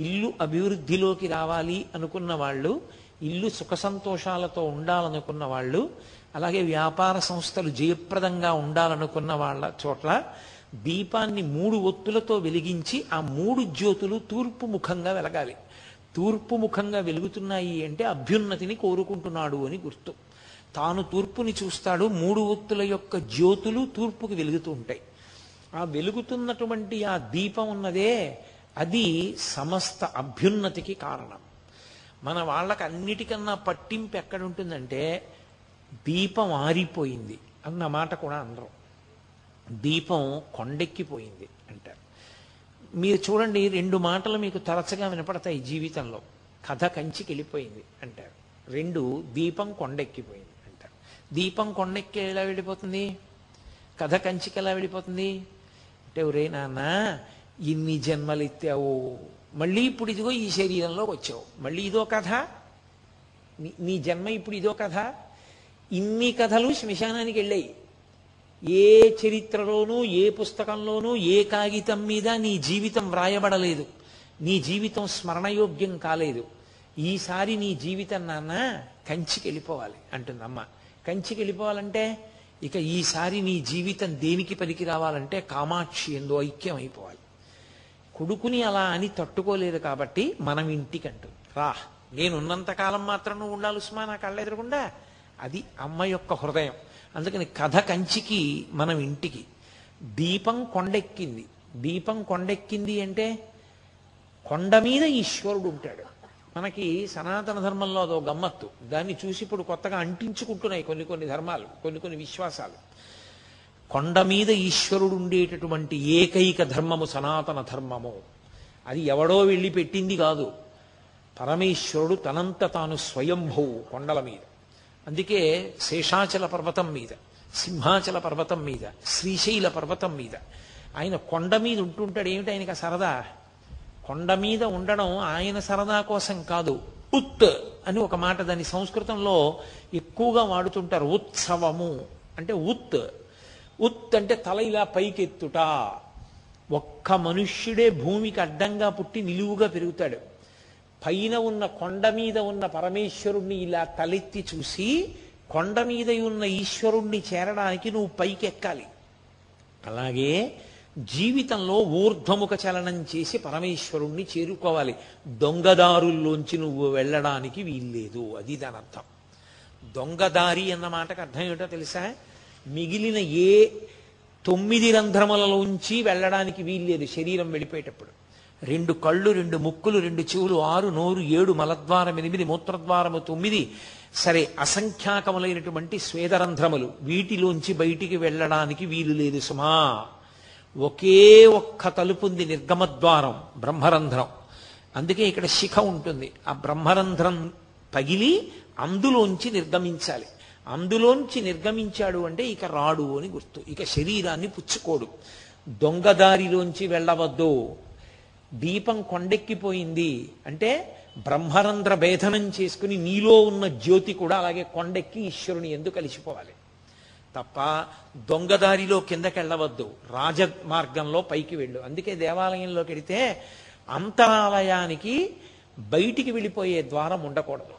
ఇల్లు అభివృద్ధిలోకి రావాలి అనుకున్న వాళ్ళు ఇల్లు సుఖ సంతోషాలతో ఉండాలనుకున్న వాళ్ళు అలాగే వ్యాపార సంస్థలు జయప్రదంగా ఉండాలనుకున్న వాళ్ళ చోట్ల దీపాన్ని మూడు ఒత్తులతో వెలిగించి ఆ మూడు జ్యోతులు తూర్పు ముఖంగా వెలగాలి. తూర్పు ముఖంగా వెలుగుతున్నాయి అంటే అభ్యున్నతిని కోరుకుంటున్నాడు అని గుర్తు. తాను తూర్పుని చూస్తాడు మూడు ఒత్తుల యొక్క జ్యోతులు తూర్పుకి వెలుగుతూ ఉంటాయి. ఆ వెలుగుతున్నటువంటి ఆ దీపం ఉన్నదే అది సమస్త అభ్యున్నతికి కారణం. మన వాళ్ళకి అన్నిటికన్నా పట్టింపు ఎక్కడుంటుందంటే దీపం ఆరిపోయింది అన్న మాట కూడా అనరు దీపం కొండెక్కిపోయింది అంటారు. మీరు చూడండి రెండు మాటలు మీకు తరచుగా వినపడతాయి జీవితంలో. కథ కంచికి వెళ్ళిపోయింది అంటారు. రెండు దీపం కొండెక్కిపోయింది అంటారు. దీపం కొండెక్కి ఎలా వెళ్ళిపోతుంది? కథ కంచికి ఎలా వెళ్ళిపోతుంది? అంటే ఒరే నాన్న ఇన్ని జన్మలు ఎత్తావు మళ్ళీ ఇప్పుడు ఇదిగో ఈ శరీరంలోకి వచ్చావు. మళ్ళీ ఇదో కథ. నీ- నీ జన్మ ఇప్పుడు ఇదో కథ. ఇన్ని కథలు శ్మశానానికి వెళ్ళాయి. ఏ చరిత్రలోనూ ఏ పుస్తకంలోనూ ఏ కాగితం మీద నీ జీవితం వ్రాయబడలేదు. నీ జీవితం స్మరణయోగ్యం కాలేదు. ఈసారి నీ జీవితం నాన్న కంచికి వెళ్ళిపోవాలి అంటుంది అమ్మ కంచికి వెళ్ళిపోవాలంటే ఇక ఈసారి నీ జీవితం దేనికి పనికి రావాలంటే కామాక్షి ఎందు ఐక్యం అయిపోవాలి కొడుకుని అలా అని తట్టుకోలేదు కాబట్టి మనం ఇంటికి అంటుంది రా నేనున్నంత కాలం మాత్రం నువ్వు ఉండాలి ఉస్మా నా కళ్ళెదరకుండా అది అమ్మ యొక్క హృదయం. అందుకని కథ కంచికి మనం ఇంటికి. దీపం కొండెక్కింది. దీపం కొండెక్కింది అంటే కొండ మీద ఈశ్వరుడు ఉంటాడు. మనకి సనాతన ధర్మంలో అదో గమ్మత్తు. దాన్ని చూసి ఇప్పుడు కొత్తగా అంటించుకుంటున్నాయి కొన్ని కొన్ని ధర్మాలు కొన్ని కొన్ని విశ్వాసాలు. కొండ మీద ఈశ్వరుడు ఉండేటటువంటి ఏకైక ధర్మము సనాతన ధర్మము. అది ఎవడో వెళ్ళి పెట్టింది కాదు. పరమేశ్వరుడు తనంత తాను స్వయంభవు కొండల మీద. అందుకే శేషాచల పర్వతం మీద సింహాచల పర్వతం మీద శ్రీశైల పర్వతం మీద. ఆయన కొండ మీద ఉంటుంటాడు. ఏమిటి ఆయనకి ఆ సరదా? కొండ మీద ఉండడం ఆయన సరదా కోసం కాదు. ఉత్ అని ఒక మాట దాని సంస్కృతంలో ఎక్కువగా వాడుతుంటారు. ఉత్సవము. అంటే ఉత్. ఉత్ అంటే తల ఇలా పైకెత్తుట. ఒక్క మనుష్యుడే భూమికి అడ్డంగా పుట్టి నిలువుగా పెరుగుతాడు. పైన ఉన్న కొండ మీద ఉన్న పరమేశ్వరుణ్ణి ఇలా తలెత్తి చూసి కొండ మీద ఉన్న ఈశ్వరుణ్ణి చేరడానికి నువ్వు పైకి ఎక్కాలి అలాగే జీవితంలో ఊర్ధ్వముఖ చలనం చేసి పరమేశ్వరుణ్ణి చేరుకోవాలి. దొంగదారుల్లోంచి నువ్వు వెళ్ళడానికి వీల్లేదు. అది దాని అర్థం. దొంగదారి అన్న మాటకు అర్థం ఏమిటో తెలుసా? మిగిలిన ఏ తొమ్మిది రంధ్రములలోంచి వెళ్ళడానికి వీల్లేదు శరీరం వెళ్ళిపోయేటప్పుడు. రెండు కళ్ళు రెండు ముక్కులు రెండు చెవులు ఆరు నోరు ఏడు మలద్వారం ఎనిమిది మూత్రద్వారము తొమ్మిది సరే అసంఖ్యాకములైనటువంటి స్వేదరంధ్రములు వీటిలోంచి బయటికి వెళ్ళడానికి వీలు లేదు సుమా. ఒకే ఒక్క తలుపుంది నిర్గమద్వారం బ్రహ్మరంధ్రం. అందుకే ఇక్కడ శిఖ ఉంటుంది. ఆ బ్రహ్మరంధ్రం పగిలి అందులోంచి నిర్గమించాలి. అందులోంచి నిర్గమించాడు అంటే ఇక రాడు అని గుర్తు. ఇక శరీరాన్ని పుచ్చుకోడు. దొంగదారిలోంచి వెళ్ళవద్దు. దీపం కొండెక్కిపోయింది అంటే బ్రహ్మరంధ్ర భేదనం చేసుకుని నీలో ఉన్న జ్యోతి కూడా అలాగే కొండెక్కి ఈశ్వరుని ఎందుకు కలిసిపోవాలి. తప్ప దొంగదారిలో కిందకెళ్ళవద్దు. రాజమార్గంలో పైకి వెళ్ళు. అందుకే దేవాలయంలోకి వెడితే అంతరాలయానికి బయటికి వెళ్ళిపోయే ద్వారం ఉండకూడదు.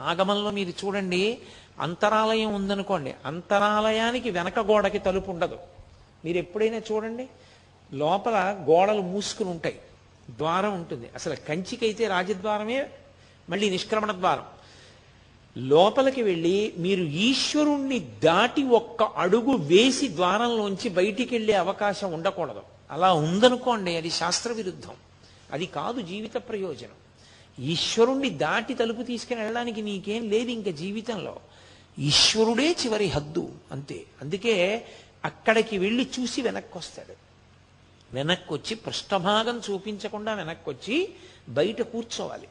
ఆగమంలో మీరు చూడండి అంతరాలయం ఉందనుకోండి అంతరాలయానికి వెనక గోడకి తలుపు ఉండదు. మీరు ఎప్పుడైనా చూడండి లోపల గోడలు మూసుకుని ఉంటాయి. ద్వారం ఉంటుంది. అసలు కంచికైతే రాజద్వారమే మళ్ళీ నిష్క్రమణ ద్వారం. లోపలికి వెళ్ళి మీరు ఈశ్వరుణ్ణి దాటి ఒక్క అడుగు వేసి ద్వారంలోంచి బయటికి వెళ్ళే అవకాశం ఉండకూడదు. అలా ఉందనుకోండి అది శాస్త్ర విరుద్ధం అది కాదు జీవిత ప్రయోజనం. ఈశ్వరుణ్ణి దాటి తలుపు తీసుకుని వెళ్ళడానికి నీకేం లేదు ఇంక జీవితంలో. ఈశ్వరుడే చివరి హద్దు అంతే. అందుకే అక్కడికి వెళ్ళి చూసి వెనక్కి వస్తాడు వెనక్కి వచ్చి పృష్ఠభాగం చూపించకుండా వెనక్కి వచ్చి బయట కూర్చోవాలి.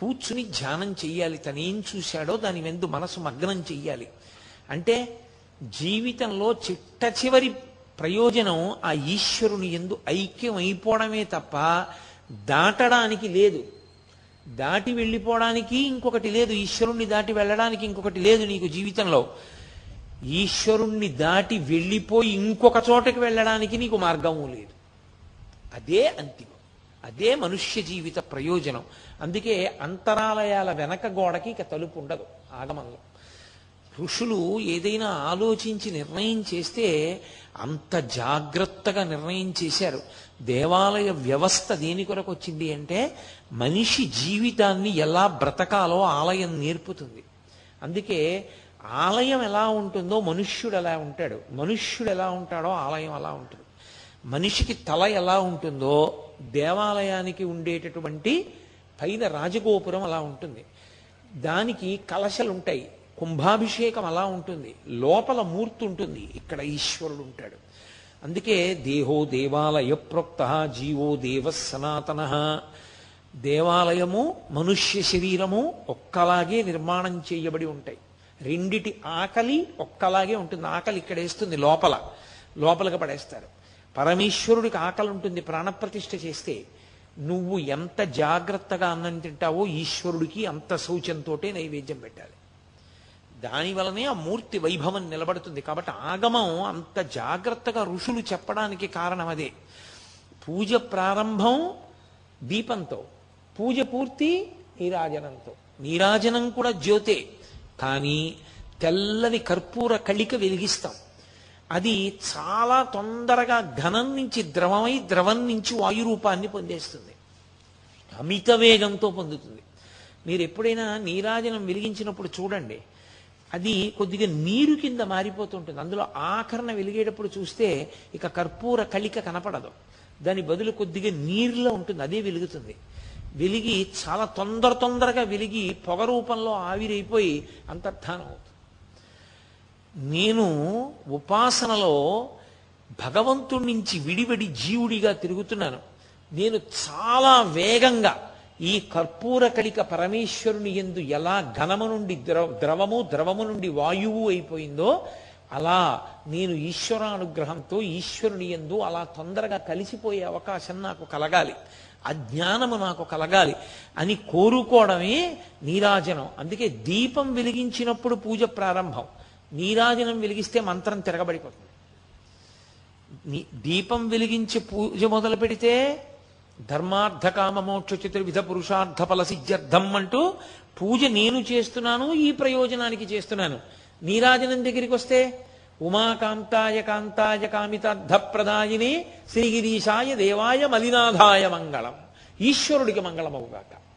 కూర్చుని ధ్యానం చెయ్యాలి. తనేం చూశాడో దాని వెందు మనసు మగ్నం చెయ్యాలి. అంటే జీవితంలో చిట్ట చివరి ప్రయోజనం ఆ ఈశ్వరుని ఎందు ఐక్యం అయిపోవడమే తప్ప దాటడానికి లేదు. దాటి వెళ్ళిపోవడానికి ఇంకొకటి లేదు. ఈశ్వరుణ్ణి దాటి వెళ్ళడానికి ఇంకొకటి లేదు నీకు జీవితంలో. ఈశ్వరుణ్ణి దాటి వెళ్ళిపోయి ఇంకొక చోటకి వెళ్ళడానికి నీకు మార్గము లేదు. అదే అంతిమం. అదే మనుష్య జీవిత ప్రయోజనం. అందుకే అంతరాలయాల వెనక గోడకి ఇక తలుపు ఉండదు ఆగమంలో. ఋషులు ఏదైనా ఆలోచించి నిర్ణయం చేస్తే అంత జాగ్రత్తగా నిర్ణయం చేశారు. దేవాలయ వ్యవస్థ దేని కొరకు వచ్చింది అంటే మనిషి జీవితాన్ని ఎలా బ్రతకాలో ఆలయం నేర్పుతుంది. అందుకే ఆలయం ఎలా ఉంటుందో మనుష్యుడు ఎలా ఉంటాడు మనుష్యుడు ఎలా ఉంటాడో ఆలయం అలా ఉంటుంది. మనిషికి తల ఎలా ఉంటుందో దేవాలయానికి ఉండేటటువంటి పైన రాజగోపురం అలా ఉంటుంది. దానికి కలశలు ఉంటాయి. కుంభాభిషేకం అలా ఉంటుంది. లోపల మూర్తి ఉంటుంది. ఇక్కడ ఈశ్వరుడు ఉంటాడు. అందుకే దేహో దేవాలయ ప్రోక్త జీవో దేవ సనాతన. దేవాలయము మనుష్య శరీరము ఒక్కలాగే నిర్మాణం చేయబడి ఉంటాయి. రెండిటి ఆకలి ఒక్కలాగే ఉంటుంది. ఆకలి ఇక్కడ వేస్తుంది లోపల. లోపలికి పడేస్తారు. పరమేశ్వరుడికి ఆకలి ఉంటుంది ప్రాణప్రతిష్ఠ చేస్తే నువ్వు ఎంత జాగ్రత్తగా అన్నం తింటావో ఈశ్వరుడికి అంత శౌచంతోటే నైవేద్యం పెట్టాలి. దానివలనే ఆ మూర్తి వైభవం నిలబడుతుంది. కాబట్టి ఆగమం అంత జాగ్రత్తగా ఋషులు చెప్పడానికి కారణం అదే. పూజ ప్రారంభం దీపంతో పూజ పూర్తి నీరాజనంతో. నీరాజనం కూడా జ్యోతే కానీ తెల్లని కర్పూర కళిక వెలిగిస్తాం. అది చాలా తొందరగా ఘనం నుంచి ద్రవమై ద్రవం నుంచి వాయు రూపాన్ని పొందేస్తుంది. అమిత వేగంతో పొందుతుంది. మీరు ఎప్పుడైనా నీరాజనం వెలిగించినప్పుడు చూడండి అది కొద్దిగా నీరు కింద మారిపోతుంటుంది. అందులో ఆకరణ వెలిగేటప్పుడు చూస్తే ఇక కర్పూర కళిక కనపడదు. దాని బదులు కొద్దిగా నీరులో ఉంటుంది అదే వెలుగుతుంది. వెలిగి చాలా తొందర తొందరగా వెలిగి పొగ రూపంలో ఆవిరైపోయి అంతర్ధానం అవుతుంది. నేను ఉపాసనలో భగవంతుడి నుంచి విడివడి జీవుడిగా తిరుగుతున్నాను. నేను చాలా వేగంగా ఈ కర్పూర కళిక పరమేశ్వరుని ఎందు ఎలా ఘనము నుండి ద్రవ ద్రవము ద్రవము నుండి వాయువు అయిపోయిందో అలా నేను ఈశ్వరానుగ్రహంతో ఈశ్వరుని ఎందు అలా తొందరగా కలిసిపోయే అవకాశం నాకు కలగాలి. అజ్ఞానము నాకు కలగాలి అని కోరుకోవడమే నీరాజనం. అందుకే దీపం వెలిగించినప్పుడు పూజ ప్రారంభం. నీరాజనం వెలిగిస్తే మంత్రం తిరగబడిపోతుంది. దీపం వెలిగించి పూజ మొదలు పెడితే ధర్మార్థ కామ మోక్ష చతుర్విధ పురుషార్థ ఫల సిద్ధ్యర్థం అంటూ పూజ నేను చేస్తున్నాను ఈ ప్రయోజనానికి చేస్తున్నాను. నీరాజనం దగ్గరికి వస్తే ఉమాకాంతాయ కాంతాయ కామితార్థ ప్రదాయిని శ్రీగిరీశాయ దేవాయ మలినాథాయ మంగళం. ఈశ్వరుడికి మంగళమవుగాక.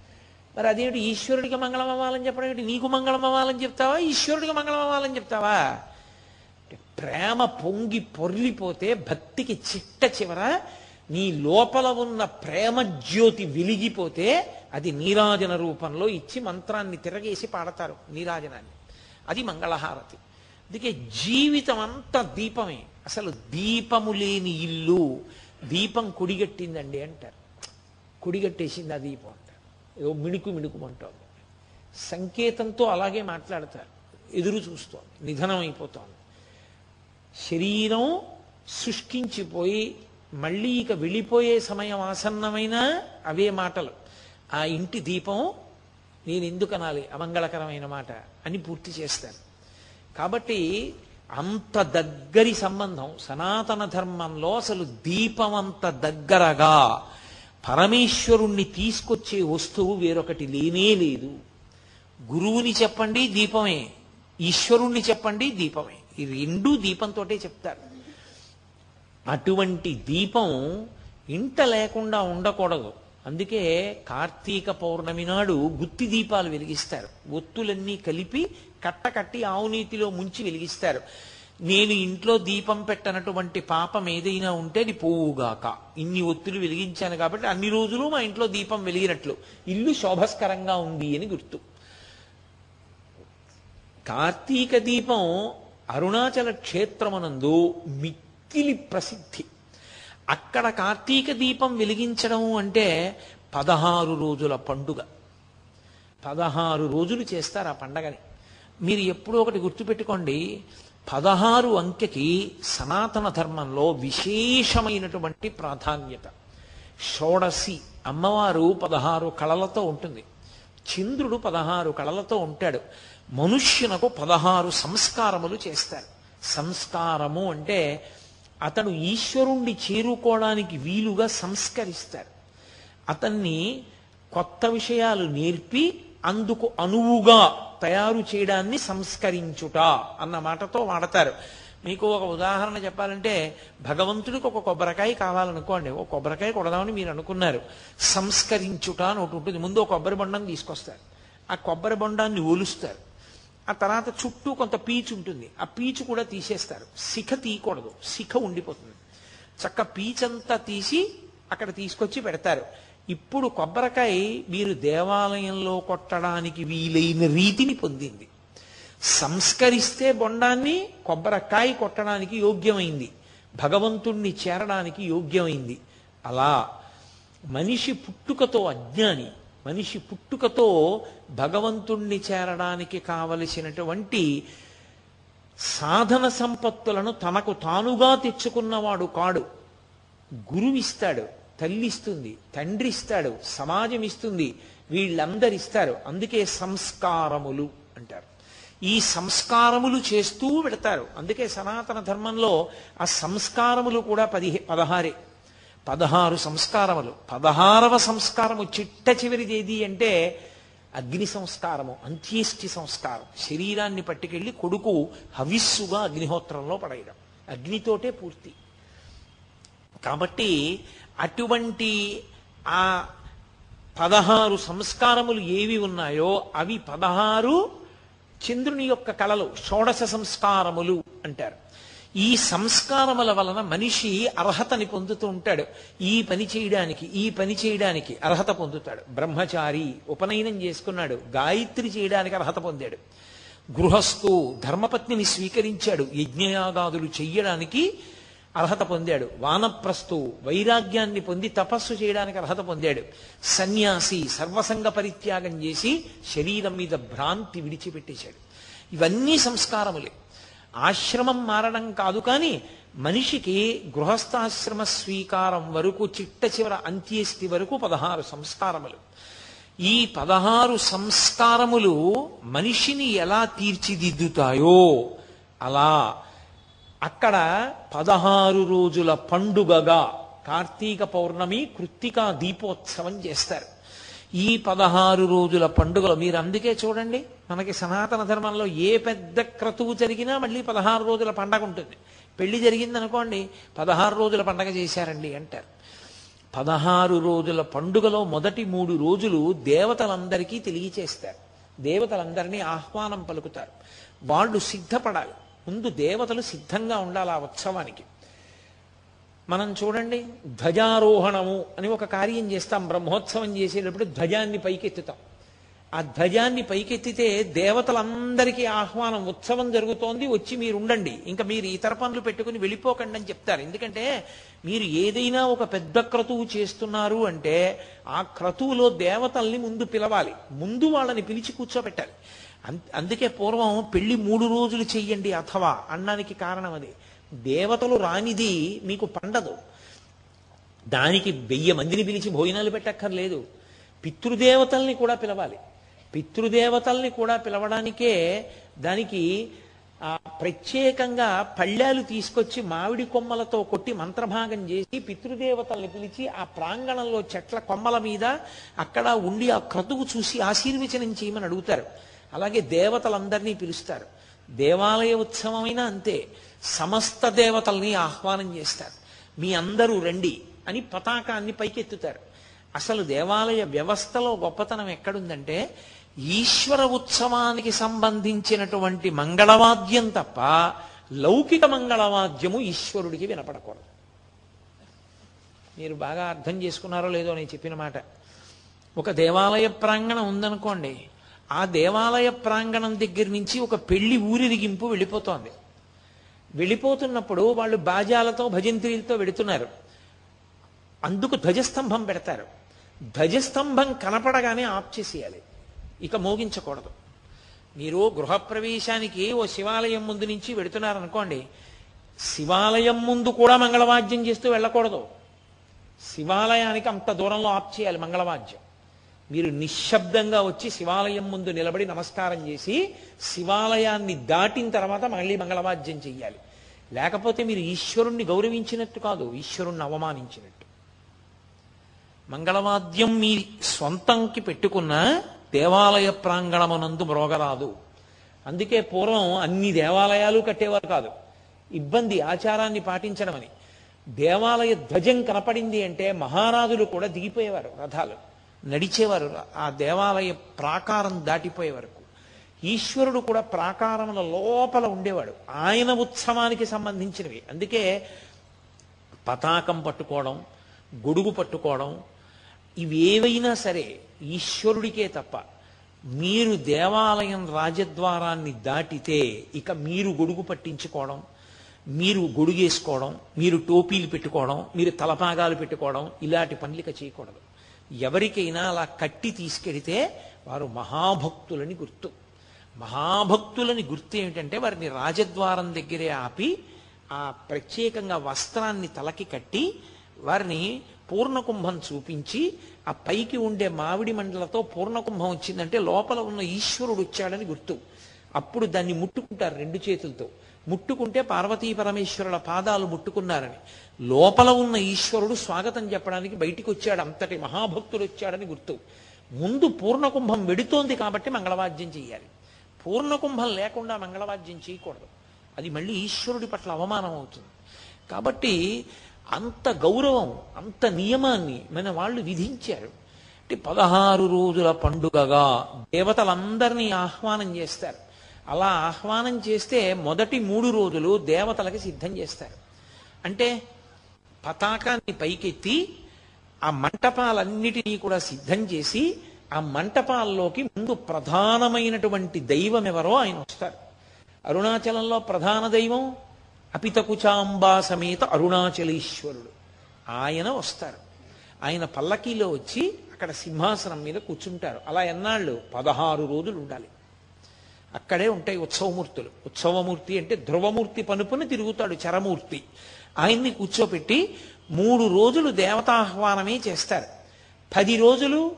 మరి అదేంటి ఈశ్వరుడికి మంగళం అవ్వాలని చెప్పడం ఏంటి? నీకు మంగళం అవ్వాలని చెప్తావా? ఈశ్వరుడికి మంగళం అవ్వాలని చెప్తావా? ప్రేమ పొంగి పొర్లిపోతే భక్తికి చిట్ట చివర నీ లోపల ఉన్న ప్రేమ జ్యోతి వెలిగిపోతే అది నీరాజన రూపంలో ఇచ్చి మంత్రాన్ని తిరగేసి పాడతారు నీరాజనాన్ని. అది మంగళహారతి. అందుకే జీవితం అంతా దీపమే. అసలు దీపము లేని ఇల్లు. దీపం కుడిగట్టిందండి అంటారు. కుడిగట్టేసింది ఆ దీపం. ఏదో మిణుకు మిణుకుమంటోంది. సంకేతంతో అలాగే మాట్లాడతారు. ఎదురు చూస్తోంది. నిధనం అయిపోతోంది శరీరం శుష్కించిపోయి మళ్ళీ ఇక వెళ్ళిపోయే సమయం ఆసన్నమైన అవే మాటలు. ఆ ఇంటి దీపం నేను ఎందుకు అనాలి అమంగళకరమైన మాట అని పూర్తి చేస్తాను కాబట్టి అంత దగ్గరి సంబంధం సనాతన ధర్మంలో అసలు దీపం అంత దగ్గరగా పరమేశ్వరుణ్ణి తీసుకొచ్చే వస్తువు వేరొకటి లేనే లేదు. గురువుని చెప్పండి దీపమే. ఈశ్వరుణ్ణి చెప్పండి దీపమే. ఈ రెండూ దీపంతోటే చెప్తారు. అటువంటి దీపం ఇంట లేకుండా ఉండకూడదు. అందుకే కార్తీక పౌర్ణమి నాడు గుత్తి దీపాలు వెలిగిస్తారు. ఒత్తులన్నీ కలిపి కట్టకట్టి ఆవునీతిలో ముంచి వెలిగిస్తారు. నేను ఇంట్లో దీపం పెట్టనటువంటి పాపం ఏదైనా ఉంటే అది పోవుగాక. ఇన్ని ఒత్తులు వెలిగించాను కాబట్టి అన్ని రోజులు మా ఇంట్లో దీపం వెలిగినట్లు. ఇల్లు శోభస్కరంగా ఉంది అని గుర్తు. కార్తీక దీపం అరుణాచల క్షేత్రమనందు మిక్కిలి ప్రసిద్ధి. అక్కడ కార్తీక దీపం వెలిగించడం అంటే పదహారు రోజుల పండుగ. పదహారు రోజులు చేస్తారు ఆ పండగని. మీరు ఎప్పుడో ఒకటి గుర్తుపెట్టుకోండి. పదహారు అంకెకి సనాతన ధర్మంలో విశేషమైనటువంటి ప్రాధాన్యత. షోడసి అమ్మవారు పదహారు కళలతో ఉంటుంది. చంద్రుడు పదహారు కళలతో ఉంటాడు. మనుష్యునకు పదహారు సంస్కారములు చేస్తారు. సంస్కారము అంటే అతను ఈశ్వరుణ్ణి చేరుకోవడానికి వీలుగా సంస్కరిస్తారు. అతన్ని కొత్త విషయాలు నేర్పి అందుకు అనువుగా తయారు చేయడాన్ని సంస్కరించుట అన్న మాటతో వాడతారు. మీకు ఒక ఉదాహరణ చెప్పాలంటే భగవంతుడికి ఒక కొబ్బరికాయ కావాలనుకోండి. ఒక కొబ్బరికాయ కొడదామని మీరు అనుకున్నారు. సంస్కరించుట అని ఒకటి ఉంటుంది. ముందు ఒక కొబ్బరి బొండాన్ని తీసుకొస్తారు. ఆ కొబ్బరి బొండాన్ని ఒలుస్తారు. ఆ తర్వాత చుట్టూ కొంత పీచు ఉంటుంది. ఆ పీచు కూడా తీసేస్తారు. శిఖ తీయకూడదు. శిఖ ఉండిపోతుంది. చక్క పీచంతా తీసి అక్కడ తీసుకొచ్చి పెడతారు. ఇప్పుడు కొబ్బరికాయ మీరు దేవాలయంలో కొట్టడానికి వీలైన రీతిని పొందింది. సంస్కరిస్తే బొండాన్ని కొబ్బరికాయ కొట్టడానికి యోగ్యమైంది. భగవంతుణ్ణి చేరడానికి యోగ్యమైంది. అలా మనిషి పుట్టుకతో అజ్ఞాని మనిషి పుట్టుకతో భగవంతుణ్ణి చేరడానికి కావలసినటువంటి సాధన సంపత్తులను తనకు తానుగా తెచ్చుకున్నవాడు కాడు. గురువిస్తాడు. తల్లిస్తుంది తండ్రి ఇస్తాడు సమాజం ఇస్తుంది వీళ్ళందరు ఇస్తారు అందుకే సంస్కారములు అంటారు. ఈ సంస్కారములు చేస్తూ పెడతారు అందుకే సనాతన ధర్మంలో ఆ సంస్కారములు కూడా పదిహే పదహారే. పదహారు సంస్కారములు. పదహారవ సంస్కారము చిట్ట చివరిది ఏది అంటే అగ్ని సంస్కారము అంత్యేష్టి సంస్కారం. శరీరాన్ని పట్టుకెళ్ళి కొడుకు హవిస్సుగా అగ్నిహోత్రంలో పడేయడం. అగ్నితోటే పూర్తి. కాబట్టి అటువంటి ఆ పదహారు సంస్కారములు ఏవి ఉన్నాయో అవి పదహారు చంద్రుని యొక్క కళలు షోడశ సంస్కారములు అంటారు. ఈ సంస్కారముల వలన మనిషి అర్హతని పొందుతూ ఉంటాడు. ఈ పని చేయడానికి ఈ పని చేయడానికి అర్హత పొందుతాడు. బ్రహ్మచారి ఉపనయనం చేసుకున్నాడు. గాయత్రి చేయడానికి అర్హత పొందాడు. గృహస్థు ధర్మపత్నిని స్వీకరించాడు. యజ్ఞయాగాదులు చెయ్యడానికి అర్హత పొందాడు. వానప్రస్థు వైరాగ్యాన్ని పొంది తపస్సు చేయడానికి అర్హత పొందాడు. సన్యాసి సర్వసంగ పరిత్యాగం చేసి శరీరం మీద భ్రాంతి విడిచిపెట్టేశాడు. ఇవన్నీ సంస్కారములే. ఆశ్రమం మారడం కాదు కానీ మనిషికి గృహస్థాశ్రమ స్వీకారం వరకు చిట్ట చివర అంత్యేష్టి వరకు పదహారు సంస్కారములు. ఈ పదహారు సంస్కారములు మనిషిని ఎలా తీర్చిదిద్దుతాయో అలా అక్కడ పదహారు రోజుల పండుగగా కార్తీక పౌర్ణమి కృత్తికా దీపోత్సవం చేస్తారు. ఈ పదహారు రోజుల పండుగలు మీరు అందుకే చూడండి మనకి సనాతన ధర్మంలో ఏ పెద్ద క్రతువు జరిగినా మళ్ళీ పదహారు రోజుల పండగ ఉంటుంది. పెళ్ళి జరిగిందనుకోండి పదహారు రోజుల పండగ చేశారండి అంటారు. పదహారు రోజుల పండుగలో మొదటి మూడు రోజులు దేవతలందరికీ తెలియచేస్తారు. దేవతలందరినీ ఆహ్వానం పలుకుతారు. వాళ్ళు సిద్ధపడాలి. ముందు దేవతలు సిద్ధంగా ఉండాలి ఆ ఉత్సవానికి. మనం చూడండి ధ్వజారోహణము అని ఒక కార్యం చేస్తాం. బ్రహ్మోత్సవం చేసేటప్పుడు ధ్వజాన్ని పైకెత్తుతాం. ఆ ధ్వజాన్ని పైకెత్తితే దేవతలందరికీ ఆహ్వానం ఉత్సవం జరుగుతోంది వచ్చి మీరు ఉండండి ఇంకా మీరు ఇతర పనులు పెట్టుకుని వెళ్ళిపోకండి అని చెప్తారు. ఎందుకంటే మీరు ఏదైనా ఒక పెద్ద క్రతువు చేస్తున్నారు అంటే ఆ క్రతువులో దేవతల్ని ముందు పిలవాలి. ముందు వాళ్ళని పిలిచి కూర్చోబెట్టాలి. అందుకే పూర్వం పెళ్ళి మూడు రోజులు చెయ్యండి అథవా అనడానికి కారణం అది. దేవతలు రానిది మీకు పండదు. దానికి వెయ్యి మందిని పిలిచి భోజనాలు పెట్టక్కర్లేదు. పితృదేవతల్ని కూడా పిలవాలి. పితృదేవతల్ని కూడా పిలవడానికే దానికి ఆ ప్రత్యేకంగా పళ్ళాలు తీసుకొచ్చి మామిడి కొమ్మలతో కొట్టి మంత్రభాగం చేసి పితృదేవతల్ని పిలిచి ఆ ప్రాంగణంలో చెట్ల కొమ్మల మీద అక్కడ ఉండి ఆ క్రతువు చూసి ఆశీర్వచనం చేయమని అడుగుతారు. అలాగే దేవతలందరినీ పిలుస్తారు. దేవాలయ ఉత్సవమైనా అంతే. సమస్త దేవతల్ని ఆహ్వానం చేస్తారు. మీ అందరూ రండి అని పతాకాన్ని పైకెత్తుతారు. అసలు దేవాలయ వ్యవస్థలో గొప్పతనం ఎక్కడుందంటే ఈశ్వర ఉత్సవానికి సంబంధించినటువంటి మంగళవాద్యం తప్ప లౌకిక మంగళవాద్యము ఈశ్వరుడికి వినపడకూడదు. మీరు బాగా అర్థం చేసుకున్నారో లేదో నేను చెప్పిన మాట. ఒక దేవాలయ ప్రాంగణం ఉందనుకోండి ఆ దేవాలయ ప్రాంగణం దగ్గర నుంచి ఒక పెళ్ళి ఊరిరిగింపు వెళ్ళిపోతోంది. వెళ్ళిపోతున్నప్పుడు వాళ్ళు బాజాలతో భజంత్రీలతో వెడుతున్నారు అందుకు ధ్వజస్తంభం పెడతారు. ధ్వజస్తంభం కనపడగానే ఆఫ్ చేసేయాలి. ఇక మోగించకూడదు. మీరు గృహప్రవేశానికి ఓ శివాలయం ముందు నుంచి వెడుతున్నారనుకోండి శివాలయం ముందు కూడా మంగళవాద్యం చేస్తూ వెళ్ళకూడదు. శివాలయానికి అంత దూరంలో ఆఫ్ చేయాలి మంగళవాద్యం. మీరు నిశ్శబ్దంగా వచ్చి శివాలయం ముందు నిలబడి నమస్కారం చేసి శివాలయాన్ని దాటిన తర్వాత మళ్ళీ మంగళవాద్యం చెయ్యాలి. లేకపోతే మీరు ఈశ్వరుణ్ణి గౌరవించినట్టు కాదు ఈశ్వరుణ్ణి అవమానించినట్టు. మంగళవాద్యం మీ సొంతంకి పెట్టుకున్న దేవాలయ ప్రాంగణమునందు మ్రోగరాదు. అందుకే పూర్వం అన్ని దేవాలయాలు కట్టేవారు కాదు. ఇబ్బంది ఆచారాన్ని పాటించడం అని. దేవాలయ ధ్వజం కనపడింది అంటే మహారాజులు కూడా దిగిపోయేవారు రథాలు. నడిచేవారు. ఆ దేవాలయ ప్రాకారం దాటిపోయే వరకు ఈశ్వరుడు కూడా ప్రాకారముల లోపల ఉండేవాడు. ఆయన ఉత్సవానికి సంబంధించినవి. అందుకే పతాకం పట్టుకోవడం గొడుగు పట్టుకోవడం ఇవేవైనా సరే ఈశ్వరుడికే తప్ప మీరు దేవాలయం రాజద్వారాన్ని దాటితే ఇక మీరు గొడుగు పట్టించుకోవడం మీరు గొడుగేసుకోవడం మీరు టోపీలు పెట్టుకోవడం మీరు తలపాగాలు పెట్టుకోవడం ఇలాంటి పనులిక చేయకూడదు. ఎవరికైనా అలా కట్టి తీసుకెడితే వారు మహాభక్తులని గుర్తు. మహాభక్తులని గుర్తు ఏమిటంటే వారిని రాజద్వారం దగ్గరే ఆపి ఆ ప్రత్యేకంగా వస్త్రాన్ని తలకి కట్టి వారిని పూర్ణకుంభం చూపించి ఆ పైకి ఉండే మామిడి మండలతో పూర్ణకుంభం వచ్చిందంటే లోపల ఉన్న ఈశ్వరుడు వచ్చాడని గుర్తు. అప్పుడు దాన్ని ముట్టుకుంటారు రెండు చేతులతో. ముట్టుకుంటే పార్వతీ పరమేశ్వరుల పాదాలు ముట్టుకున్నారని. లోపల ఉన్న ఈశ్వరుడు స్వాగతం చెప్పడానికి బయటికి వచ్చాడు. అంతటి మహాభక్తుడు వచ్చాడని గుర్తు. ముందు పూర్ణకుంభం వెడుతోంది కాబట్టి మంగళవాద్యం చేయాలి పూర్ణకుంభం లేకుండా మంగళవాద్యం చేయకూడదు. అది మళ్ళీ ఈశ్వరుడి పట్ల అవమానం అవుతుంది. కాబట్టి అంత గౌరవం అంత నియమాన్ని మన వాళ్ళు విధించారు. అంటే పదహారు రోజుల పండుగగా దేవతలందరినీ ఆహ్వానం చేస్తారు. అలా ఆహ్వానం చేస్తే మొదటి మూడు రోజులు దేవతలకి సిద్ధం చేస్తారు. అంటే పతాకాన్ని పైకెత్తి ఆ మంటపాలన్నిటినీ కూడా సిద్ధం చేసి ఆ మంటపాల్లోకి ముందు ప్రధానమైనటువంటి దైవం ఎవరో ఆయన వస్తారు. అరుణాచలంలో ప్రధాన దైవం అపితకుచాంబా సమేత అరుణాచలేశ్వరుడు. ఆయన వస్తారు. ఆయన పల్లకీలో వచ్చి అక్కడ సింహాసనం మీద కూర్చుంటారు. అలా ఎన్నాళ్ళు? పదహారు రోజులు ఉండాలి. అక్కడే ఉంటాయి ఉత్సవమూర్తులు. ఉత్సవమూర్తి అంటే ధ్రువమూర్తి పనుపుని తిరుగుతాడు చరమూర్తి. ఆయన్ని కూర్చోపెట్టి మూడు రోజులు దేవతాహ్వానమే చేస్తారు. పది రోజులు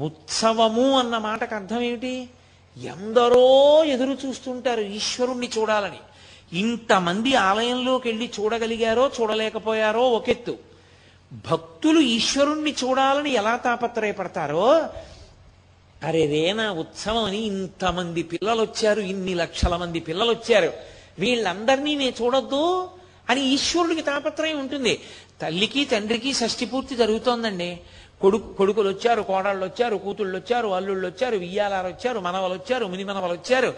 ఉత్సవము అన్న మాటకు అర్థం ఏమిటి? ఎందరో ఎదురు చూస్తుంటారు ఈశ్వరుణ్ణి చూడాలని. ఇంతమంది ఆలయంలోకి వెళ్ళి చూడగలిగారో చూడలేకపోయారో ఒకెత్తు. భక్తులు ఈశ్వరుణ్ణి చూడాలని ఎలా తాపత్రయపడతారో అరే రేనా ఉత్సవం అని ఇంతమంది పిల్లలు వచ్చారు ఇన్ని లక్షల మంది పిల్లలు వచ్చారు వీళ్ళందరినీ నేను చూడొద్దు అని ఈశ్వరుడికి తాపత్రయం ఉంటుంది. తల్లికి తండ్రికి షష్టి పూర్తి జరుగుతోందండి. కొడుకు కొడుకులు వచ్చారు కోడళ్ళు వచ్చారు కూతుళ్ళు వచ్చారు అల్లుళ్ళు వచ్చారు వియ్యాలారు వచ్చారు మనవలు వచ్చారు ముని మనవలు వచ్చారు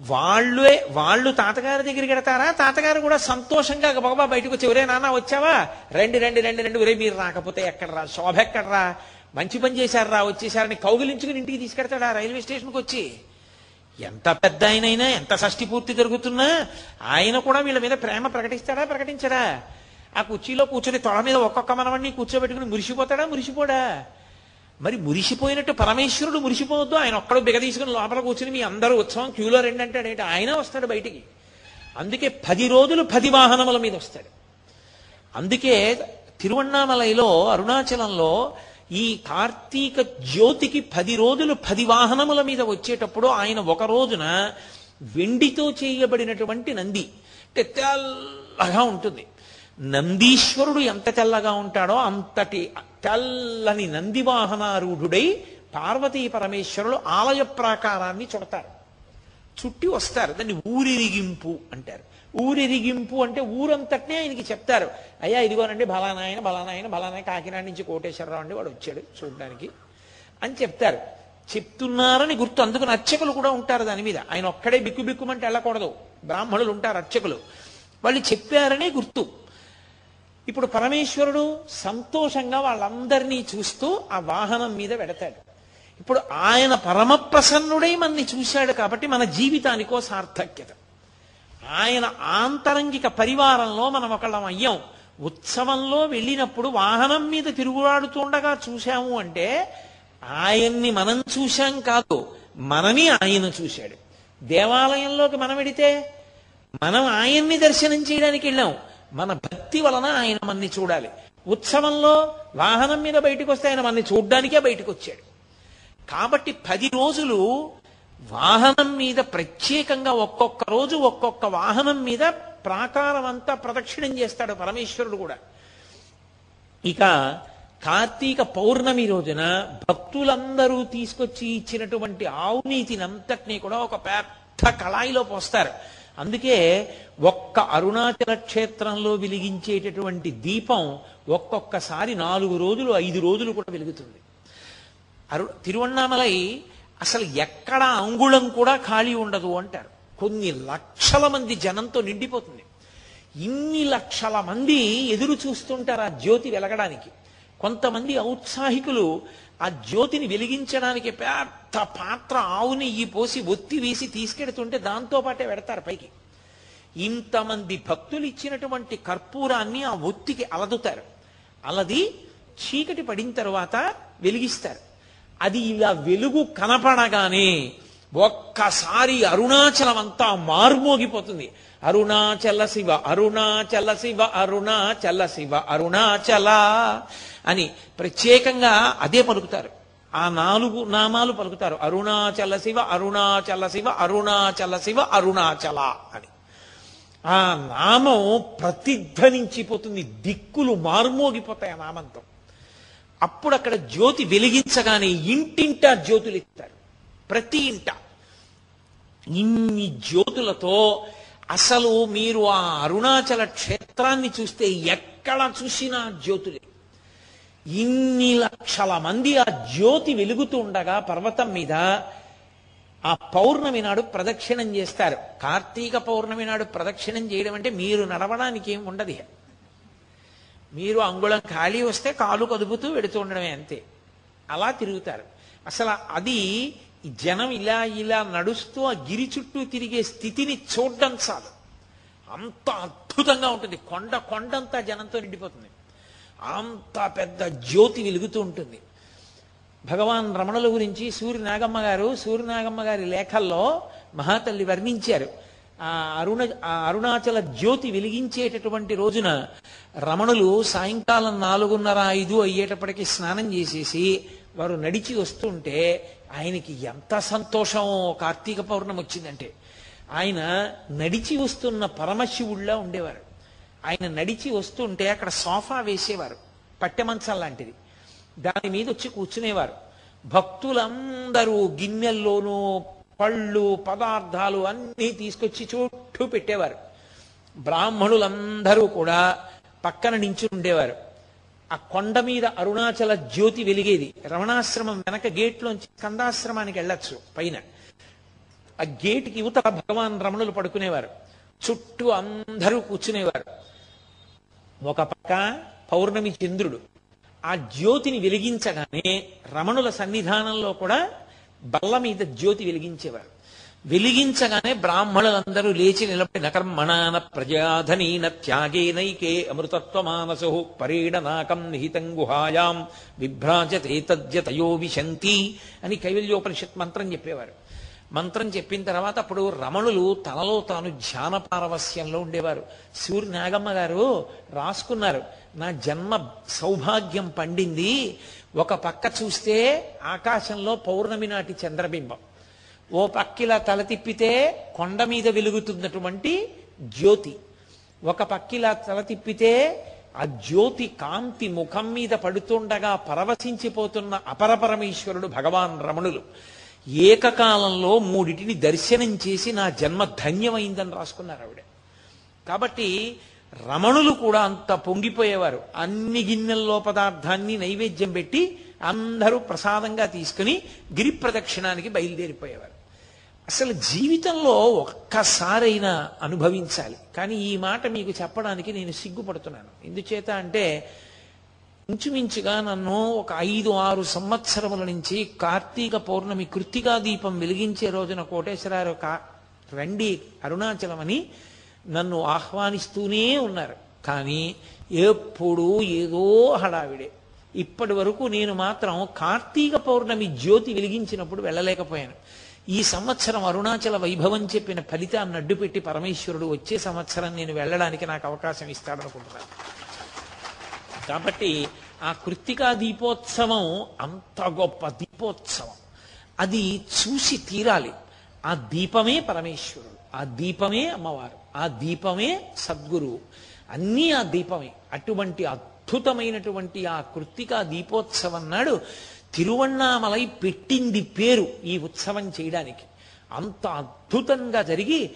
వాళ్ళే వాళ్ళు తాతగారి దగ్గరికి వెడతారా తాతగారు కూడా సంతోషంగా బాబా బయటకు వచ్చి ఒరే నాన్న వచ్చావా? రండి రండి రండి రండి. ఒరే మీరు రాకపోతే ఎక్కడరా? శోభ ఎక్కడరా? మంచి పని చేశారు? రా వచ్చేసారని కౌగిలించుకుని ఇంటికి తీసుకెడతాడా? రైల్వే స్టేషన్కి వచ్చి. ఎంత పెద్ద ఆయనైనా ఎంత షష్టి పూర్తి జరుగుతున్నా ఆయన కూడా వీళ్ళ మీద ప్రేమ ప్రకటిస్తాడా ప్రకటించడా? ఆ కుర్చీలో కూర్చొని తొడ మీద ఒక్కొక్క మనవడిని కూర్చోబెట్టుకుని మురిసిపోతాడా మురిసిపోడా? మరి మురిసిపోయినట్టు పరమేశ్వరుడు మురిసిపోవద్దు ఆయన ఒక్కడు బిగ తీసుకుని లోపల కూర్చుని మీ అందరూ ఉత్సవం క్యూలో రండి అంటాడు ఏంటి? ఆయన వస్తాడు బయటికి. అందుకే పది రోజులు పది వాహనముల మీద వస్తాడు. అందుకే తిరువണ്ണామలైలో అరుణాచలంలో ఈ కార్తీక జ్యోతికి పది రోజులు పది వాహనముల మీద వచ్చేటప్పుడు ఆయన ఒక రోజున వెండితో చేయబడినటువంటి నంది అంటే తెల్లగా ఉంటుంది. నందీశ్వరుడు ఎంత తెల్లగా ఉంటాడో అంతటి తెల్లని నంది వాహనారూఢుడై పార్వతీ పరమేశ్వరులు ఆలయ ప్రాకారాన్ని చుడతారు. చుట్టి వస్తారు. దాన్ని ఊరిరిగింపు అంటారు. ఊరిరిగింపు అంటే ఊరంతటినే ఆయనకి చెప్తారు. అయ్యా ఇదిగోనండి బలానాయన బలానాయన బలానాయన కాకినాడ నుంచి కోటేశ్వరరావు అండి వాడు వచ్చాడు చూడడానికి అని చెప్తారు. చెప్తున్నారని గుర్తు అందుకని అర్చకులు కూడా ఉంటారు దాని మీద. ఆయన ఒక్కడే బిక్కు బిక్కుమంటే వెళ్ళకూడదు. బ్రాహ్మణులు ఉంటారు అర్చకులు. వాళ్ళు చెప్పారనే గుర్తు. ఇప్పుడు పరమేశ్వరుడు సంతోషంగా వాళ్ళందరినీ చూస్తూ ఆ వాహనం మీద వెడతాడు. ఇప్పుడు ఆయన పరమ ప్రసన్నుడై మనని చూశాడు కాబట్టి మన జీవితానికో సార్థక్యత. ఆయన ఆంతరంగిక పరివారంలో మనం ఒకళ్ళం అయ్యాం. ఉత్సవంలో వెళ్ళినప్పుడు వాహనం మీద తిరుగులాడుతుండగా చూశాము అంటే ఆయన్ని మనం చూశాం కాదు మనని ఆయన చూశాడు. దేవాలయంలోకి మనం వెడితే మనం ఆయన్ని దర్శనం చేయడానికి వెళ్ళాం. మన భక్తి వలన ఆయన మన్ని చూడాలి. ఉత్సవంలో వాహనం మీద బయటకు వస్తే ఆయన మన్ని చూడ్డానికే బయటకు వచ్చాడు కాబట్టి పది రోజులు వాహనం మీద ప్రత్యేకంగా ఒక్కొక్క రోజు ఒక్కొక్క వాహనం మీద ప్రాకారం అంతా ప్రదక్షిణం చేస్తాడు పరమేశ్వరుడు కూడా. ఇక కార్తీక పౌర్ణమి రోజున భక్తులందరూ తీసుకొచ్చి ఇచ్చినటువంటి ఆవునీతినంతటినీ కూడా ఒక పెద్ద కళాయిలో పోస్తారు. అందుకే ఒక్క అరుణాచల క్షేత్రంలో వెలిగించేటటువంటి దీపం ఒక్కొక్కసారి నాలుగు రోజులు ఐదు రోజులు కూడా వెలుగుతుంది. అరు తిరువన్నామలై అసలు ఎక్కడ అంగుళం కూడా ఖాళీ ఉండదు అంటారు. కొన్ని లక్షల మంది జనంతో నిండిపోతుంది. ఇన్ని లక్షల మంది ఎదురు చూస్తుంటారు ఆ జ్యోతి వెలగడానికి. కొంతమంది ఔత్సాహికులు ఆ జ్యోతిని వెలిగించడానికి పెద్ద పాత్ర ఆవు నెయ్యి పోసి ఒత్తి వేసి తీసుకెడుతుంటే దాంతో పాటే పెడతారు పైకి. ఇంతమంది భక్తులు ఇచ్చినటువంటి కర్పూరాన్ని ఆ ఒత్తికి అలదుతారు. అలది చీకటి పడిన తర్వాత వెలిగిస్తారు. అది ఇలా వెలుగు కనపడగానే ఒక్కసారి అరుణాచలం అంతా మార్మోగిపోతుంది. అరుణాచల శివ అరుణాచల శివ అరుణాచల శివ అరుణాచల అని ప్రత్యేకంగా అదే పలుకుతారు. ఆ నాలుగు నామాలు పలుకుతారు. అరుణాచల శివ అరుణాచల శివ అరుణాచల శివ అరుణాచల అని. ఆ నామం ప్రతిధ్వనించిపోతుంది. దిక్కులు మార్మోగిపోతాయి ఆ నామంతో. అప్పుడు అక్కడ జ్యోతి వెలిగించగానే ఇంటింటా జ్యోతులు ఇస్తారు ప్రతి ఇంట. ఇన్ని జ్యోతులతో అసలు మీరు ఆ అరుణాచల క్షేత్రాన్ని చూస్తే ఎక్కడ చూసినా జ్యోతులే. ఇన్ని లక్షల మంది ఆ జ్యోతి వెలుగుతూ ఉండగా పర్వతం మీద ఆ పౌర్ణమి నాడు ప్రదక్షిణం చేస్తారు. కార్తీక పౌర్ణమి నాడు ప్రదక్షిణం చేయడం అంటే మీరు నడవడానికి ఏం ఉండదు మీరు అంగుళం ఖాళీ వస్తే కాలు కదుపుతూ వెడుతూ ఉండడమే అంతే. అలా తిరుగుతారు. అసలు అది జనం ఇలా ఇలా నడుస్తూ ఆ గిరి చుట్టూ తిరిగే స్థితిని చూడడం చాలు. అంత అద్భుతంగా ఉంటుంది. కొండ కొండంతా జనంతో నిండిపోతుంది. అంత పెద్ద జ్యోతి వెలుగుతూ ఉంటుంది. భగవాన్ రమణుల గురించి సూర్యనాగమ్మ గారు సూర్యనాగమ్మ గారి లేఖల్లో మహాతల్లి వర్ణించారు. ఆ అరుణ ఆ అరుణాచల జ్యోతి వెలిగించేటటువంటి రోజున రమణులు సాయంకాలం నాలుగున్నర ఐదు అయ్యేటప్పటికి స్నానం చేసేసి వారు నడిచి వస్తుంటే ఆయనకి ఎంత సంతోషం. కార్తీక పౌర్ణమి వచ్చిందంటే ఆయన నడిచి వస్తున్న పరమశివుళ్ళ ఉండేవారు. ఆయన నడిచి వస్తుంటే అక్కడ సోఫా వేసేవారు పట్టెమంచం లాంటిది. దాని మీద వచ్చి కూర్చునేవారు. భక్తులందరూ గిన్నెల్లోనూ పళ్ళు పదార్థాలు అన్నీ తీసుకొచ్చి చుట్టూ పెట్టేవారు. బ్రాహ్మణులందరూ కూడా పక్కన నించుని ఉండేవారు. ఆ కొండ మీద అరుణాచల జ్యోతి వెలిగేది. రమణాశ్రమం వెనక గేట్లోంచి కందాశ్రమానికి వెళ్ళొచ్చు పైన. ఆ గేటుకి యువత భగవాన్ రమణులు పడుకునేవారు. చుట్టూ అందరూ కూర్చునేవారు. ఒక పక్క పౌర్ణమి చంద్రుడు. ఆ జ్యోతిని వెలిగించగానే రమణుల సన్నిధానంలో కూడా బల్ల మీద జ్యోతి వెలిగించేవారు. వెలిగించగానే బ్రాహ్మణులందరూ లేచి నిలబడి నకర్మణాన ప్రజాధనీన త్యాగేనైకే అమృతత్వమానసు పరేడనాకం నిహితం గుహాయాం విభ్రాజతే తద్యతయో విశంతి అని కైవల్యోపనిషత్ మంత్రం చెప్పేవారు. మంత్రం చెప్పిన తర్వాత అప్పుడు రమణులు తనలో తాను ధ్యాన పారవస్యంలో ఉండేవారు సూర్యనాగమ్మ గారు రాసుకున్నారు నా జన్మ సౌభాగ్యం పండింది ఒక పక్క చూస్తే ఆకాశంలో పౌర్ణమి నాటి చంద్రబింబం. ఓ పక్కిలా తల తిప్పితే కొండ మీద వెలుగుతున్నటువంటి జ్యోతి. ఒక పక్కిలా తల తిప్పితే ఆ జ్యోతి కాంతి ముఖం మీద పడుతుండగా పరవశించిపోతున్న అపరపరమేశ్వరుడు భగవాన్ రమణులు. ఏకకాలంలో మూడిటిని దర్శనం చేసి నా జన్మ ధన్యమైందని రాసుకున్నారు ఆవిడ. కాబట్టి రమణులు కూడా అంత పొంగిపోయేవారు. అన్ని గిన్నెల్లో పదార్థాన్ని నైవేద్యం పెట్టి అందరూ ప్రసాదంగా తీసుకుని గిరి ప్రదక్షిణానికి బయలుదేరిపోయేవారు. అసలు జీవితంలో ఒక్కసారైనా అనుభవించాలి. కానీ ఈ మాట మీకు చెప్పడానికి నేను సిగ్గుపడుతున్నాను. ఎందుచేత అంటే ఇంచుమించుగా నన్ను ఒక ఐదు ఆరు సంవత్సరముల నుంచి కార్తీక పౌర్ణమి కృత్తికా దీపం వెలిగించే రోజున కోటేశ్వరారు కా రండి అరుణాచలం అని నన్ను ఆహ్వానిస్తూనే ఉన్నారు. కానీ ఎప్పుడూ ఏదో హడావిడే. ఇప్పటి వరకు నేను మాత్రం కార్తీక పౌర్ణమి జ్యోతి వెలిగించినప్పుడు వెళ్ళలేకపోయాను. ఈ సంవత్సరం అరుణాచల వైభవం చెప్పిన ఫలితాన్ని అడ్డుపెట్టి పరమేశ్వరుడు వచ్చే సంవత్సరం నేను వెళ్ళడానికి నాకు అవకాశం ఇస్తాడనుకుంటున్నాను. కాబట్టి ఆ కృత్తికా దీపోత్సవం అంత గొప్ప దీపోత్సవం. అది చూసి తీరాలి. ఆ దీపమే పరమేశ్వరుడు. ఆ దీపమే అమ్మవారు. ఆ దీపమే సద్గురువు అన్నీ ఆ దీపమే. అటువంటి అద్భుతమైనటువంటి ఆ కృత్తికా దీపోత్సవం నాడు తిరువన్నామలై పెట్టింది పేరు ఈ ఉత్సవం చేయడానికి. అంత అద్భుతంగా జరిగి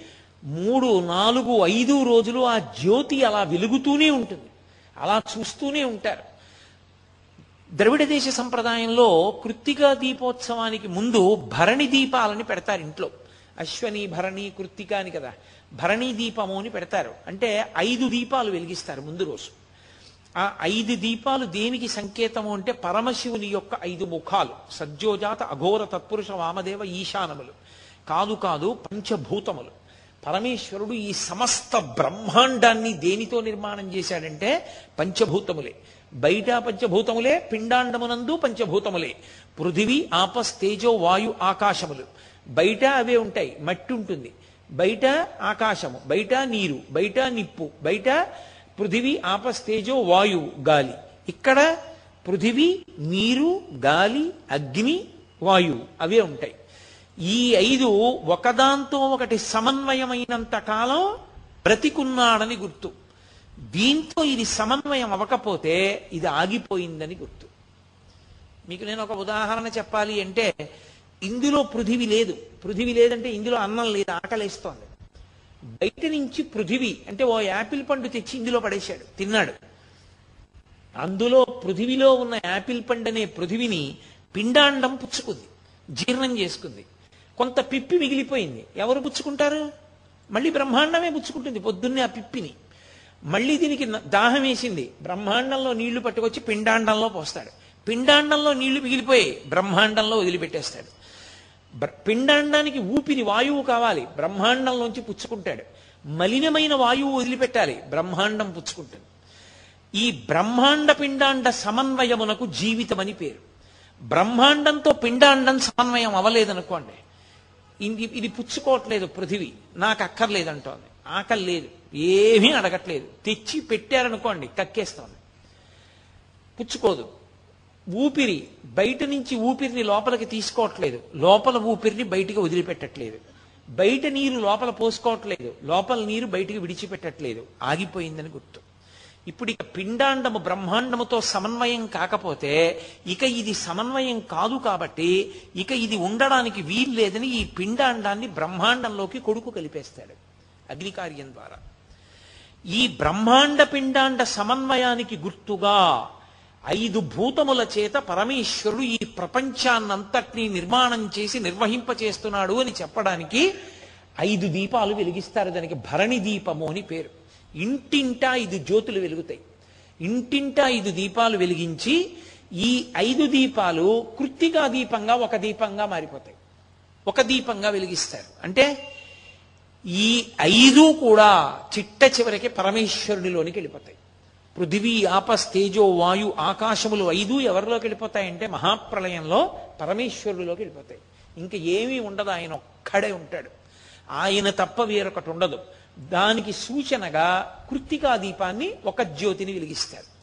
మూడు నాలుగు ఐదు రోజులు ఆ జ్యోతి అలా వెలుగుతూనే ఉంటుంది. అలా చూస్తూనే ఉంటారు. ద్రవిడ దేశ సంప్రదాయంలో కృత్తికా దీపోత్సవానికి ముందు భరణి దీపాలని పెడతారు ఇంట్లో. అశ్వని భరణి కృత్తిక అని కదా. భరణి దీపము అని పెడతారు. అంటే ఐదు దీపాలు వెలిగిస్తారు ముందు రోజు. ఆ ఐదు దీపాలు దేనికి సంకేతము అంటే పరమశివుని యొక్క ఐదు ముఖాలు. సజ్జోజాత అఘోర తత్పురుష వామదేవ ఈశానములు. కాదు కాదు పంచభూతములు. పరమేశ్వరుడు ఈ సమస్త బ్రహ్మాండాన్ని దేనితో నిర్మాణం చేశాడంటే పంచభూతములే. బయట పంచభూతములే పిండాండమునందు పంచభూతములే. పృథివీ ఆపస్ తేజో వాయు ఆకాశములు. బయట అవే ఉంటాయి మట్టి ఉంటుంది. బయట ఆకాశము బయట నీరు బయట నిప్పు బయట పృథివీ ఆపస్తేజో వాయువు గాలి. ఇక్కడ పృథివీ నీరు గాలి అగ్ని వాయువు అవే ఉంటాయి. ఈ ఐదు ఒకదాంతో ఒకటి సమన్వయమైనంత కాలం బ్రతికున్నాడని గుర్తు. దీంతో ఇది సమన్వయం అవ్వకపోతే ఇది ఆగిపోయిందని గుర్తు. మీకు నేను ఒక ఉదాహరణ చెప్పాలి అంటే ఇందులో పృథివి లేదు. పృథివి లేదంటే ఇందులో అన్నం లేదు ఆకలేస్తోంది బయట నుంచి పృథివి అంటే ఓ యాపిల్ పండు తెచ్చి ఇందులో పడేశాడు తిన్నాడు. అందులో పృథివిలో ఉన్న యాపిల్ పండు అనే పృథివిని పిండాండం పుచ్చుకుంది జీర్ణం చేసుకుంది. కొంత పిప్పి మిగిలిపోయింది. ఎవరు పుచ్చుకుంటారు? మళ్ళీ బ్రహ్మాండమే పుచ్చుకుంటుంది పొద్దున్నే ఆ పిప్పిని. మళ్ళీ దీనికి దాహం వేసింది. బ్రహ్మాండంలో నీళ్ళు పట్టుకొచ్చి పిండాండంలో పోస్తాడు. పిండాండంలో నీళ్ళు మిగిలిపోయి బ్రహ్మాండంలో వదిలిపెట్టేస్తాడు. పిండాండానికి ఊపిరి వాయువు కావాలి. బ్రహ్మాండంలోంచి పుచ్చుకుంటాడు. మలినమైన వాయువు వదిలిపెట్టాలి. బ్రహ్మాండం పుచ్చుకుంటుంది. ఈ బ్రహ్మాండ పిండాండ సమన్వయమునకు జీవితం అని పేరు. బ్రహ్మాండంతో పిండాండం సమన్వయం అవ్వలేదనుకోండి. ఇది ఇది పుచ్చుకోవట్లేదు పృథివీ. నాకు అక్కర్లేదంటోంది. ఆకలి లేదు. ఏమీ అడగట్లేదు. తెచ్చి పెట్టారనుకోండి కక్కేస్తోంది. పుచ్చుకోదు. ఊపిరి బయట నుంచి ఊపిరిని లోపలికి తీసుకోవట్లేదు. లోపల ఊపిరిని బయటికి వదిలిపెట్టట్లేదు. బయట నీరు లోపల పోసుకోవట్లేదు. లోపల నీరు బయటికి విడిచిపెట్టట్లేదు. ఆగిపోయిందని గుర్తు. ఇప్పుడు ఇక పిండాండము బ్రహ్మాండముతో సమన్వయం కాకపోతే ఇక ఇది సమన్వయం కాదు కాబట్టి ఇక ఇది ఉండడానికి వీలు లేదని ఈ పిండాండాన్ని బ్రహ్మాండంలోకి కొడుకు కలిపేస్తాడు అగ్నికార్యం ద్వారా. ఈ బ్రహ్మాండ పిండాండ సమన్వయానికి గుర్తుగా ఐదు భూతముల చేత పరమేశ్వరుడు ఈ ప్రపంచాన్నంతటినీ నిర్మాణం చేసి నిర్వహింపచేస్తున్నాడు అని చెప్పడానికి ఐదు దీపాలు వెలిగిస్తారు. దానికి భరణి దీపము అని పేరు. ఇంటింటా ఐదు జ్యోతులు వెలుగుతాయి. ఇంటింటా ఐదు దీపాలు వెలిగించి ఈ ఐదు దీపాలు కృత్తికా దీపంగా ఒక దీపంగా మారిపోతాయి. ఒక దీపంగా వెలిగిస్తారు. అంటే ఈ ఐదు కూడా చిట్ట చివరికి పరమేశ్వరుడిలోనికి వెళ్ళిపోతాయి. పృథివీ ఆపస్ తేజో వాయు ఆకాశములు ఐదు ఎవరిలోకి వెళ్ళిపోతాయంటే మహాప్రళయంలో పరమేశ్వరులోకి వెళ్ళిపోతాయి. ఇంకా ఏమీ ఉండదు ఆయన ఒక్కడే ఉంటాడు. ఆయన తప్ప వేరొకటి ఉండదు. దానికి సూచనగా కృత్తికా దీపాన్ని ఒక జ్యోతిని వెలిగిస్తారు.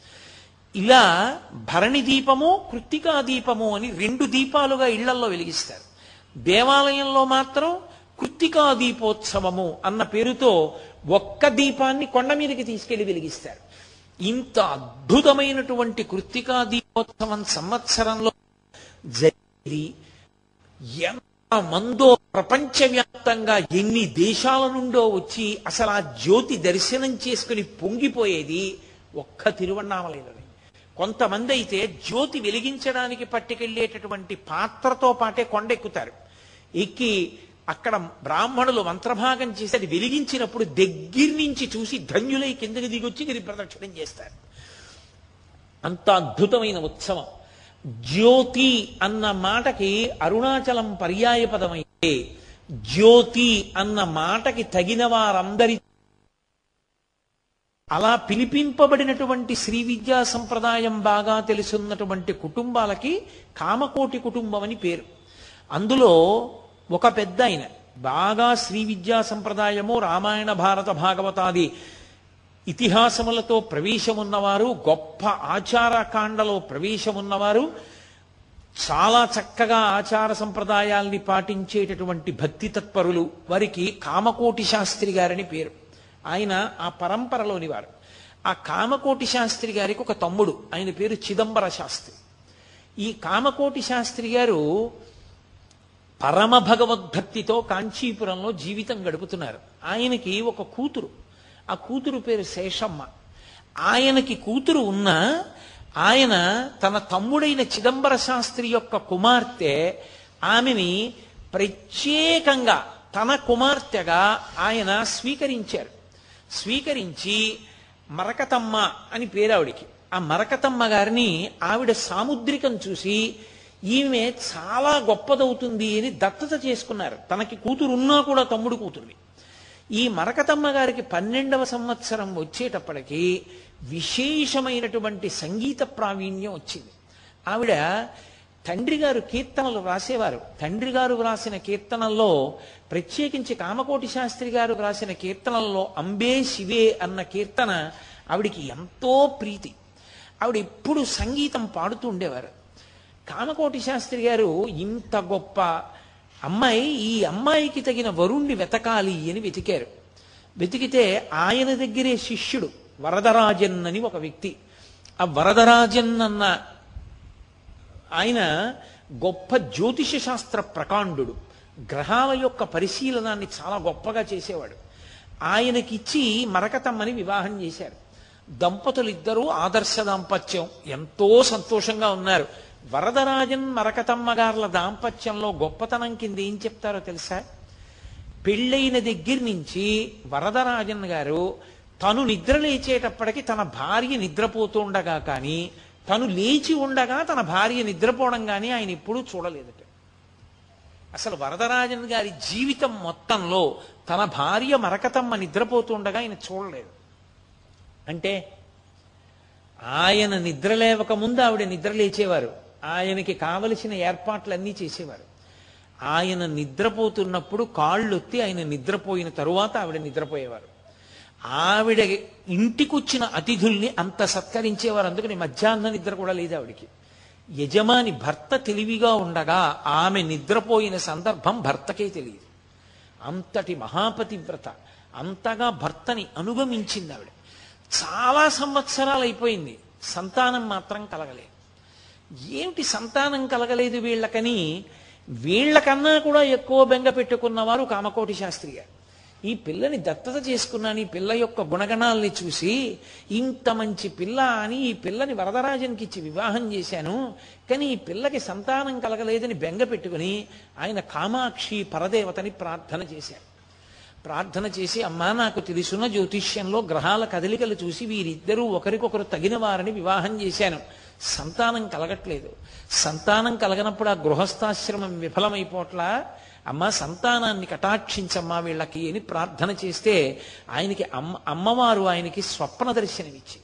ఇలా భరణి దీపము కృత్తికా దీపము అని రెండు దీపాలుగా ఇళ్ళల్లో వెలిగిస్తారు. దేవాలయంలో మాత్రం కృత్తికా దీపోత్సవము అన్న పేరుతో ఒక్క దీపాన్ని కొండ మీదకి తీసుకెళ్ళి వెలిగిస్తారు. ఇంత అద్భుతమైనటువంటి కృత్తికా దీపోత్సవం సంవత్సరంలో జరిగి ఎంత మందో ప్రపంచవ్యాప్తంగా ఎన్ని దేశాల నుండో వచ్చి అసలు ఆ జ్యోతి దర్శనం చేసుకుని పొంగిపోయేది ఒక్క తిరువണ്ണామలైనది కొంతమంది అయితే జ్యోతి వెలిగించడానికి పట్టుకెళ్ళేటటువంటి పాత్రతో పాటే కొండెక్కుతారు. ఎక్కి అక్కడ బ్రాహ్మణులు మంత్రభాగం చేసి అది వెలిగించినప్పుడు దగ్గర నుంచి చూసి ధన్యులై కిందకి దిగొచ్చి గిరి ప్రదక్షిణం చేస్తారు. అంత అద్భుతమైన ఉత్సవం. జ్యోతి అన్న మాటకి అరుణాచలం పర్యాయ పదమైతే జ్యోతి అన్న మాటకి తగిన వారందరి అలా పిలిపింపబడినటువంటి శ్రీ విద్యా సంప్రదాయం బాగా తెలుసున్నటువంటి కుటుంబాలకి కామకోటి కుటుంబం అని పేరు. అందులో ఒక పెద్ద ఆయన బాగా శ్రీ విద్యా సంప్రదాయము రామాయణ భారత భాగవతాది ఇతిహాసములతో ప్రవేశమున్నవారు గొప్ప ఆచారకాండలో ప్రవేశమున్నవారు చాలా చక్కగా ఆచార సంప్రదాయాల్ని పాటించేటటువంటి భక్తి తత్పరులు వారికి కామకోటి శాస్త్రి గారని పేరు. ఆయన ఆ పరంపరలోని వారు. ఆ కామకోటి శాస్త్రి గారికి ఒక తమ్ముడు. ఆయన పేరు చిదంబర శాస్త్రి. ఈ కామకోటి శాస్త్రి గారు పరమ భగవద్భక్తితో కాంచీపురంలో జీవితం గడుపుతున్నారు. ఆయనకి ఒక కూతురు. ఆ కూతురు పేరు శేషమ్మ. ఆయనకి కూతురు ఉన్నా ఆయన తన తమ్ముడైన చిదంబర శాస్త్రి యొక్క కుమార్తె ఆమెని ప్రత్యేకంగా తన కుమార్తెగా ఆయన స్వీకరించారు. స్వీకరించి మరకతమ్మ అని పేరు ఆవిడికి ఆ మరకతమ్మ గారిని ఆవిడ సాముద్రికం చూసి ఈమె చాలా గొప్పదవుతుంది అని దత్తత చేసుకున్నారు. తనకి కూతురు ఉన్నా కూడా తమ్ముడు కూతురుని ఈ మరకతమ్మ గారికి పన్నెండవ సంవత్సరం వచ్చేటప్పటికి విశేషమైనటువంటి సంగీత ప్రావీణ్యం వచ్చింది. ఆవిడ తండ్రి గారు కీర్తనలు రాసేవారు తండ్రి గారు వ్రాసిన కీర్తనల్లో ప్రత్యేకించి కామకోటి శాస్త్రి గారు వ్రాసిన కీర్తనల్లో అంబే శివే అన్న కీర్తన ఆవిడికి ఎంతో ప్రీతి. ఆవిడ ఎప్పుడు సంగీతం పాడుతూ ఉండేవారు. కామకోటి శాస్త్రి గారు ఇంత గొప్ప అమ్మాయి ఈ అమ్మాయికి తగిన వరుణ్ణి వెతకాలి అని వెతికారు. వెతికితే ఆయన దగ్గరే శిష్యుడు వరదరాజన్ అని ఒక వ్యక్తి. ఆ వరదరాజన్ అన్న ఆయన గొప్ప జ్యోతిష శాస్త్ర ప్రకాండు గ్రహాల యొక్క పరిశీలనాన్ని చాలా గొప్పగా చేసేవాడు. ఆయనకిచ్చి మరకతమ్మని వివాహం చేశారు. దంపతులు ఇద్దరూ ఆదర్శ దాంపత్యం. ఎంతో సంతోషంగా ఉన్నారు. వరదరాజన్ మరకతమ్మ గారుల దాంపత్యంలో గొప్పతనం కింద ఏం చెప్తారో తెలుసా? పెళ్ళైన దగ్గర నుంచి వరదరాజన్ గారు తను నిద్ర లేచేటప్పటికి తన భార్య నిద్రపోతుండగా కానీ తను లేచి ఉండగా తన భార్య నిద్రపోవడం కానీ ఆయన ఎప్పుడూ చూడలేదట. అసలు వరదరాజన్ గారి జీవితం మొత్తంలో తన భార్య మరకతమ్మ నిద్రపోతుండగా ఆయన చూడలేదు. అంటే ఆయన నిద్ర లేవక ముందు ఆవిడ నిద్ర లేచేవారు. ఆయనకి కావలసిన ఏర్పాట్లన్నీ చేసేవారు. ఆయన నిద్రపోతున్నప్పుడు కాళ్ళొత్తి ఆయన నిద్రపోయిన తరువాత ఆవిడ నిద్రపోయేవారు. ఆవిడ ఇంటికొచ్చిన అతిథుల్ని అంత సత్కరించేవారు. అందుకని మధ్యాహ్న నిద్ర కూడా లేదు ఆవిడికి. యజమాని భర్త తెలివిగా ఉండగా ఆమె నిద్రపోయిన సందర్భం భర్తకే తెలియదు. అంతటి మహాపతివ్రత అంతగా భర్తని అనుగమించింది ఆవిడ. చాలా సంవత్సరాలు అయిపోయింది సంతానం మాత్రం కలగలేదు. ఏమిటి సంతానం కలగలేదు వీళ్ళకని? వీళ్ళకన్నా కూడా ఎక్కువ బెంగ పెట్టుకున్నవారు కామకోటి శాస్త్రి గారు ఈ పిల్లని దత్తత చేసుకున్నాను ఈ పిల్ల యొక్క గుణగణాలని చూసి ఇంత మంచి పిల్ల అని ఈ పిల్లని వరదరాజన్కి ఇచ్చి వివాహం చేశాను కానీ ఈ పిల్లకి సంతానం కలగలేదని బెంగ పెట్టుకుని ఆయన కామాక్షి పరదేవతని ప్రార్థన చేశారు ప్రార్థన చేసి అమ్మా నాకు తెలుసున్న జ్యోతిష్యంలో గ్రహాల కదలికలు చూసి వీరిద్దరూ ఒకరికొకరు తగిన వారిని వివాహం చేశాను. సంతానం కలగట్లేదు. సంతానం కలగనప్పుడు ఆ గృహస్థాశ్రమం విఫలమైపోట్లా? అమ్మ సంతానాన్ని కటాక్షించమ్మా వీళ్ళకి అని ప్రార్థన చేస్తే ఆయనకి అమ్మ అమ్మవారు ఆయనకి స్వప్న దర్శనమిచ్చి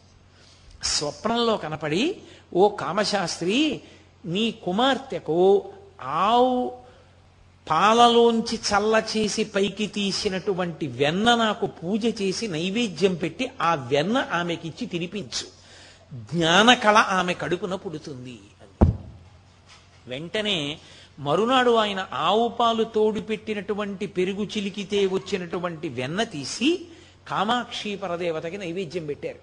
స్వప్నంలో కనపడి ఓ కామశాస్త్రి నీ కుమార్తెకు ఆవు పాలలోంచి చల్ల చేసి పైకి తీసినటువంటి వెన్న నాకు పూజ చేసి నైవేద్యం పెట్టి ఆ వెన్న ఆమెకిచ్చి తినిపించు. జ్ఞానకళ ఆమె కడుపున పుడుతుంది వెంటనే మరునాడు ఆయన ఆవు పాలు తోడు పెట్టినటువంటి పెరుగు చిలికితే వచ్చినటువంటి వెన్న తీసి కామాక్షి పరదేవతకి నైవేద్యం పెట్టారు.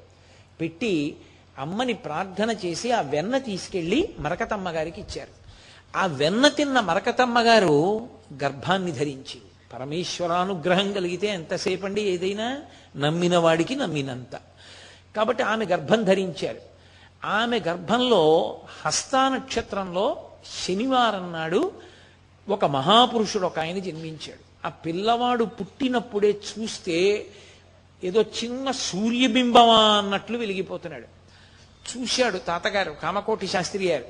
పెట్టి అమ్మని ప్రార్థన చేసి ఆ వెన్న తీసుకెళ్ళి మరకతమ్మ గారికి ఇచ్చారు. ఆ వెన్న తిన్న మరకతమ్మ గారు గర్భాన్ని ధరించింది పరమేశ్వరానుగ్రహం కలిగితే ఎంతసేపండి ఏదైనా? నమ్మిన వాడికి నమ్మినంత. కాబట్టి ఆమె గర్భం ధరించారు. ఆమె గర్భంలో హస్తా నక్షత్రంలో శనివారం నాడు ఒక మహాపురుషుడు ఒక ఆయన జన్మించాడు. ఆ పిల్లవాడు పుట్టినప్పుడే చూస్తే ఏదో చిన్న సూర్యబింబమా అన్నట్లు వెలిగిపోతున్నాడు. చూశాడు తాతగారు కామకోటి శాస్త్రి గారు.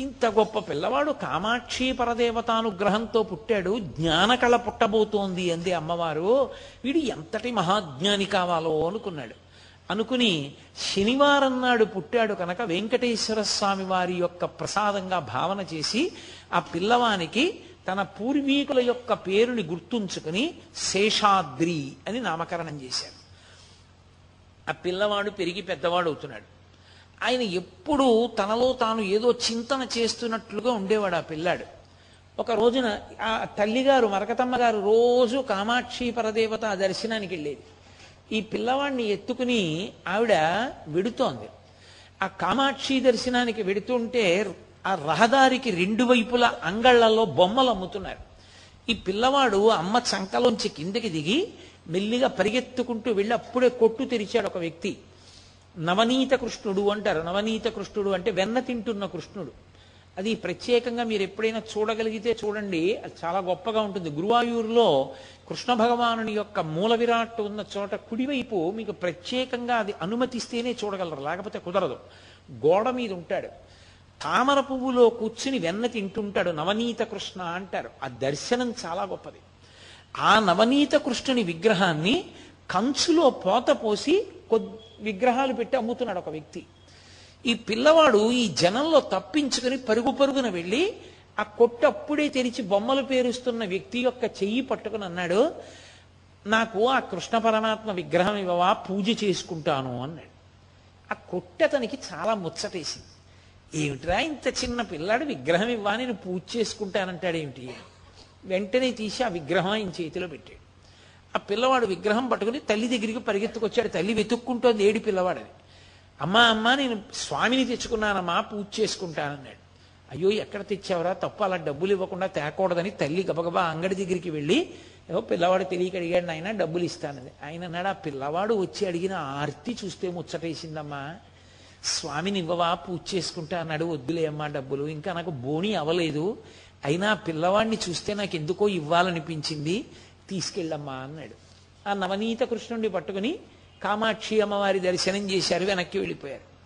ఇంత గొప్ప పిల్లవాడు కామాక్షి పరదేవతానుగ్రహంతో పుట్టాడు. జ్ఞానకళ పుట్టబోతోంది అంది అమ్మవారు. వీడు ఎంతటి మహాజ్ఞాని కావాలో అనుకున్నాడు. అనుకుని శనివారం నాడు పుట్టాడు కనుక వెంకటేశ్వర స్వామి వారి యొక్క ప్రసాదంగా భావన చేసి ఆ పిల్లవానికి తన పూర్వీకుల యొక్క పేరుని గుర్తుంచుకుని శేషాద్రి అని నామకరణం చేశారు. ఆ పిల్లవాడు పెరిగి పెద్దవాడు అవుతున్నాడు. ఆయన ఎప్పుడూ తనలో తాను ఏదో చింతన చేస్తున్నట్లుగా ఉండేవాడు ఆ పిల్లాడు. ఒక రోజున ఆ తల్లిగారు మరకతమ్మ గారు రోజు కామాక్షి పరదేవత దర్శనానికి వెళ్ళేది. ఈ పిల్లవాడిని ఎత్తుకుని ఆవిడ వెడుతోంది. ఆ కామాక్షి దర్శనానికి వెడుతుంటే ఆ రహదారికి రెండు వైపుల అంగళ్ళలో బొమ్మలు అమ్ముతున్నారు. ఈ పిల్లవాడు అమ్మ చంకలోంచి కిందకి దిగి మెల్లిగా పరిగెత్తుకుంటూ వెళ్ళి అప్పుడే కొట్టు తెరిచాడు ఒక వ్యక్తి. నవనీత కృష్ణుడు అంటారు. నవనీత కృష్ణుడు అంటే వెన్న తింటున్న కృష్ణుడు. అది ప్రత్యేకంగా మీరు ఎప్పుడైనా చూడగలిగితే చూడండి అది చాలా గొప్పగా ఉంటుంది. గురువాయూరులో కృష్ణ భగవానుని యొక్క మూల విరాట్ ఉన్న చోట కుడివైపు మీకు ప్రత్యేకంగా అది అనుమతిస్తేనే చూడగలరు లేకపోతే కుదరదు. గోడ మీద ఉంటాడు. తామర పువ్వులో కూర్చుని వెన్న తింటుంటాడు నవనీత కృష్ణ అంటారు. ఆ దర్శనం చాలా గొప్పది. ఆ నవనీత కృష్ణుని విగ్రహాన్ని కంచులో పోత పోసి కొద్ది విగ్రహాలు పెట్టి అమ్ముతున్నాడు ఒక వ్యక్తి. ఈ పిల్లవాడు ఈ జనంలో తప్పించుకుని పరుగు పరుగున వెళ్ళి ఆ కొట్టు అప్పుడే తెరిచి బొమ్మలు పేరుస్తున్న వ్యక్తి యొక్క చెయ్యి పట్టుకుని అన్నాడు నాకు ఆ కృష్ణ పరమాత్మ విగ్రహం ఇవ్వవా? పూజ చేసుకుంటాను అన్నాడు. ఆ కొట్టు అతనికి చాలా ముచ్చటేసింది. ఏమిట్రా ఇంత చిన్న పిల్లాడు విగ్రహం ఇవ్వా? నేను పూజ చేసుకుంటానంటాడు ఏమిటి? వెంటనే తీసి ఆ విగ్రహం ఆయన చేతిలో పెట్టాడు. ఆ పిల్లవాడు విగ్రహం పట్టుకుని తల్లి దగ్గరికి పరిగెత్తుకొచ్చాడు. తల్లి వెతుక్కుంటోంది ఏడి పిల్లవాడని అమ్మా అమ్మా నేను స్వామిని తెచ్చుకున్నానమ్మా పూజ చేసుకుంటానన్నాడు. అయ్యో ఎక్కడ తెచ్చావరా? తప్పు అలా డబ్బులు ఇవ్వకుండా తేకూడదని తల్లి గబగబా అంగడి దగ్గరికి వెళ్ళి ఏవో పిల్లవాడు తెలియక అడిగాడు ఆయన డబ్బులు ఇస్తానది ఆయన అన్నాడు ఆ పిల్లవాడు వచ్చి అడిగిన ఆర్తి చూస్తే ముచ్చటేసిందమ్మా. స్వామిని ఇవ్వవా పూజ చేసుకుంటా అన్నాడు వద్దులే అమ్మా డబ్బులు ఇంకా నాకు బోణి అవ్వలేదు. అయినా పిల్లవాడిని చూస్తే నాకు ఎందుకో ఇవ్వాలనిపించింది తీసుకెళ్ళమ్మా అన్నాడు. ఆ నవనీత కృష్ణుడిని పట్టుకుని కామాక్షి అమ్మవారి దర్శనం చేశారు వెనక్కి వెళ్ళిపోయారు.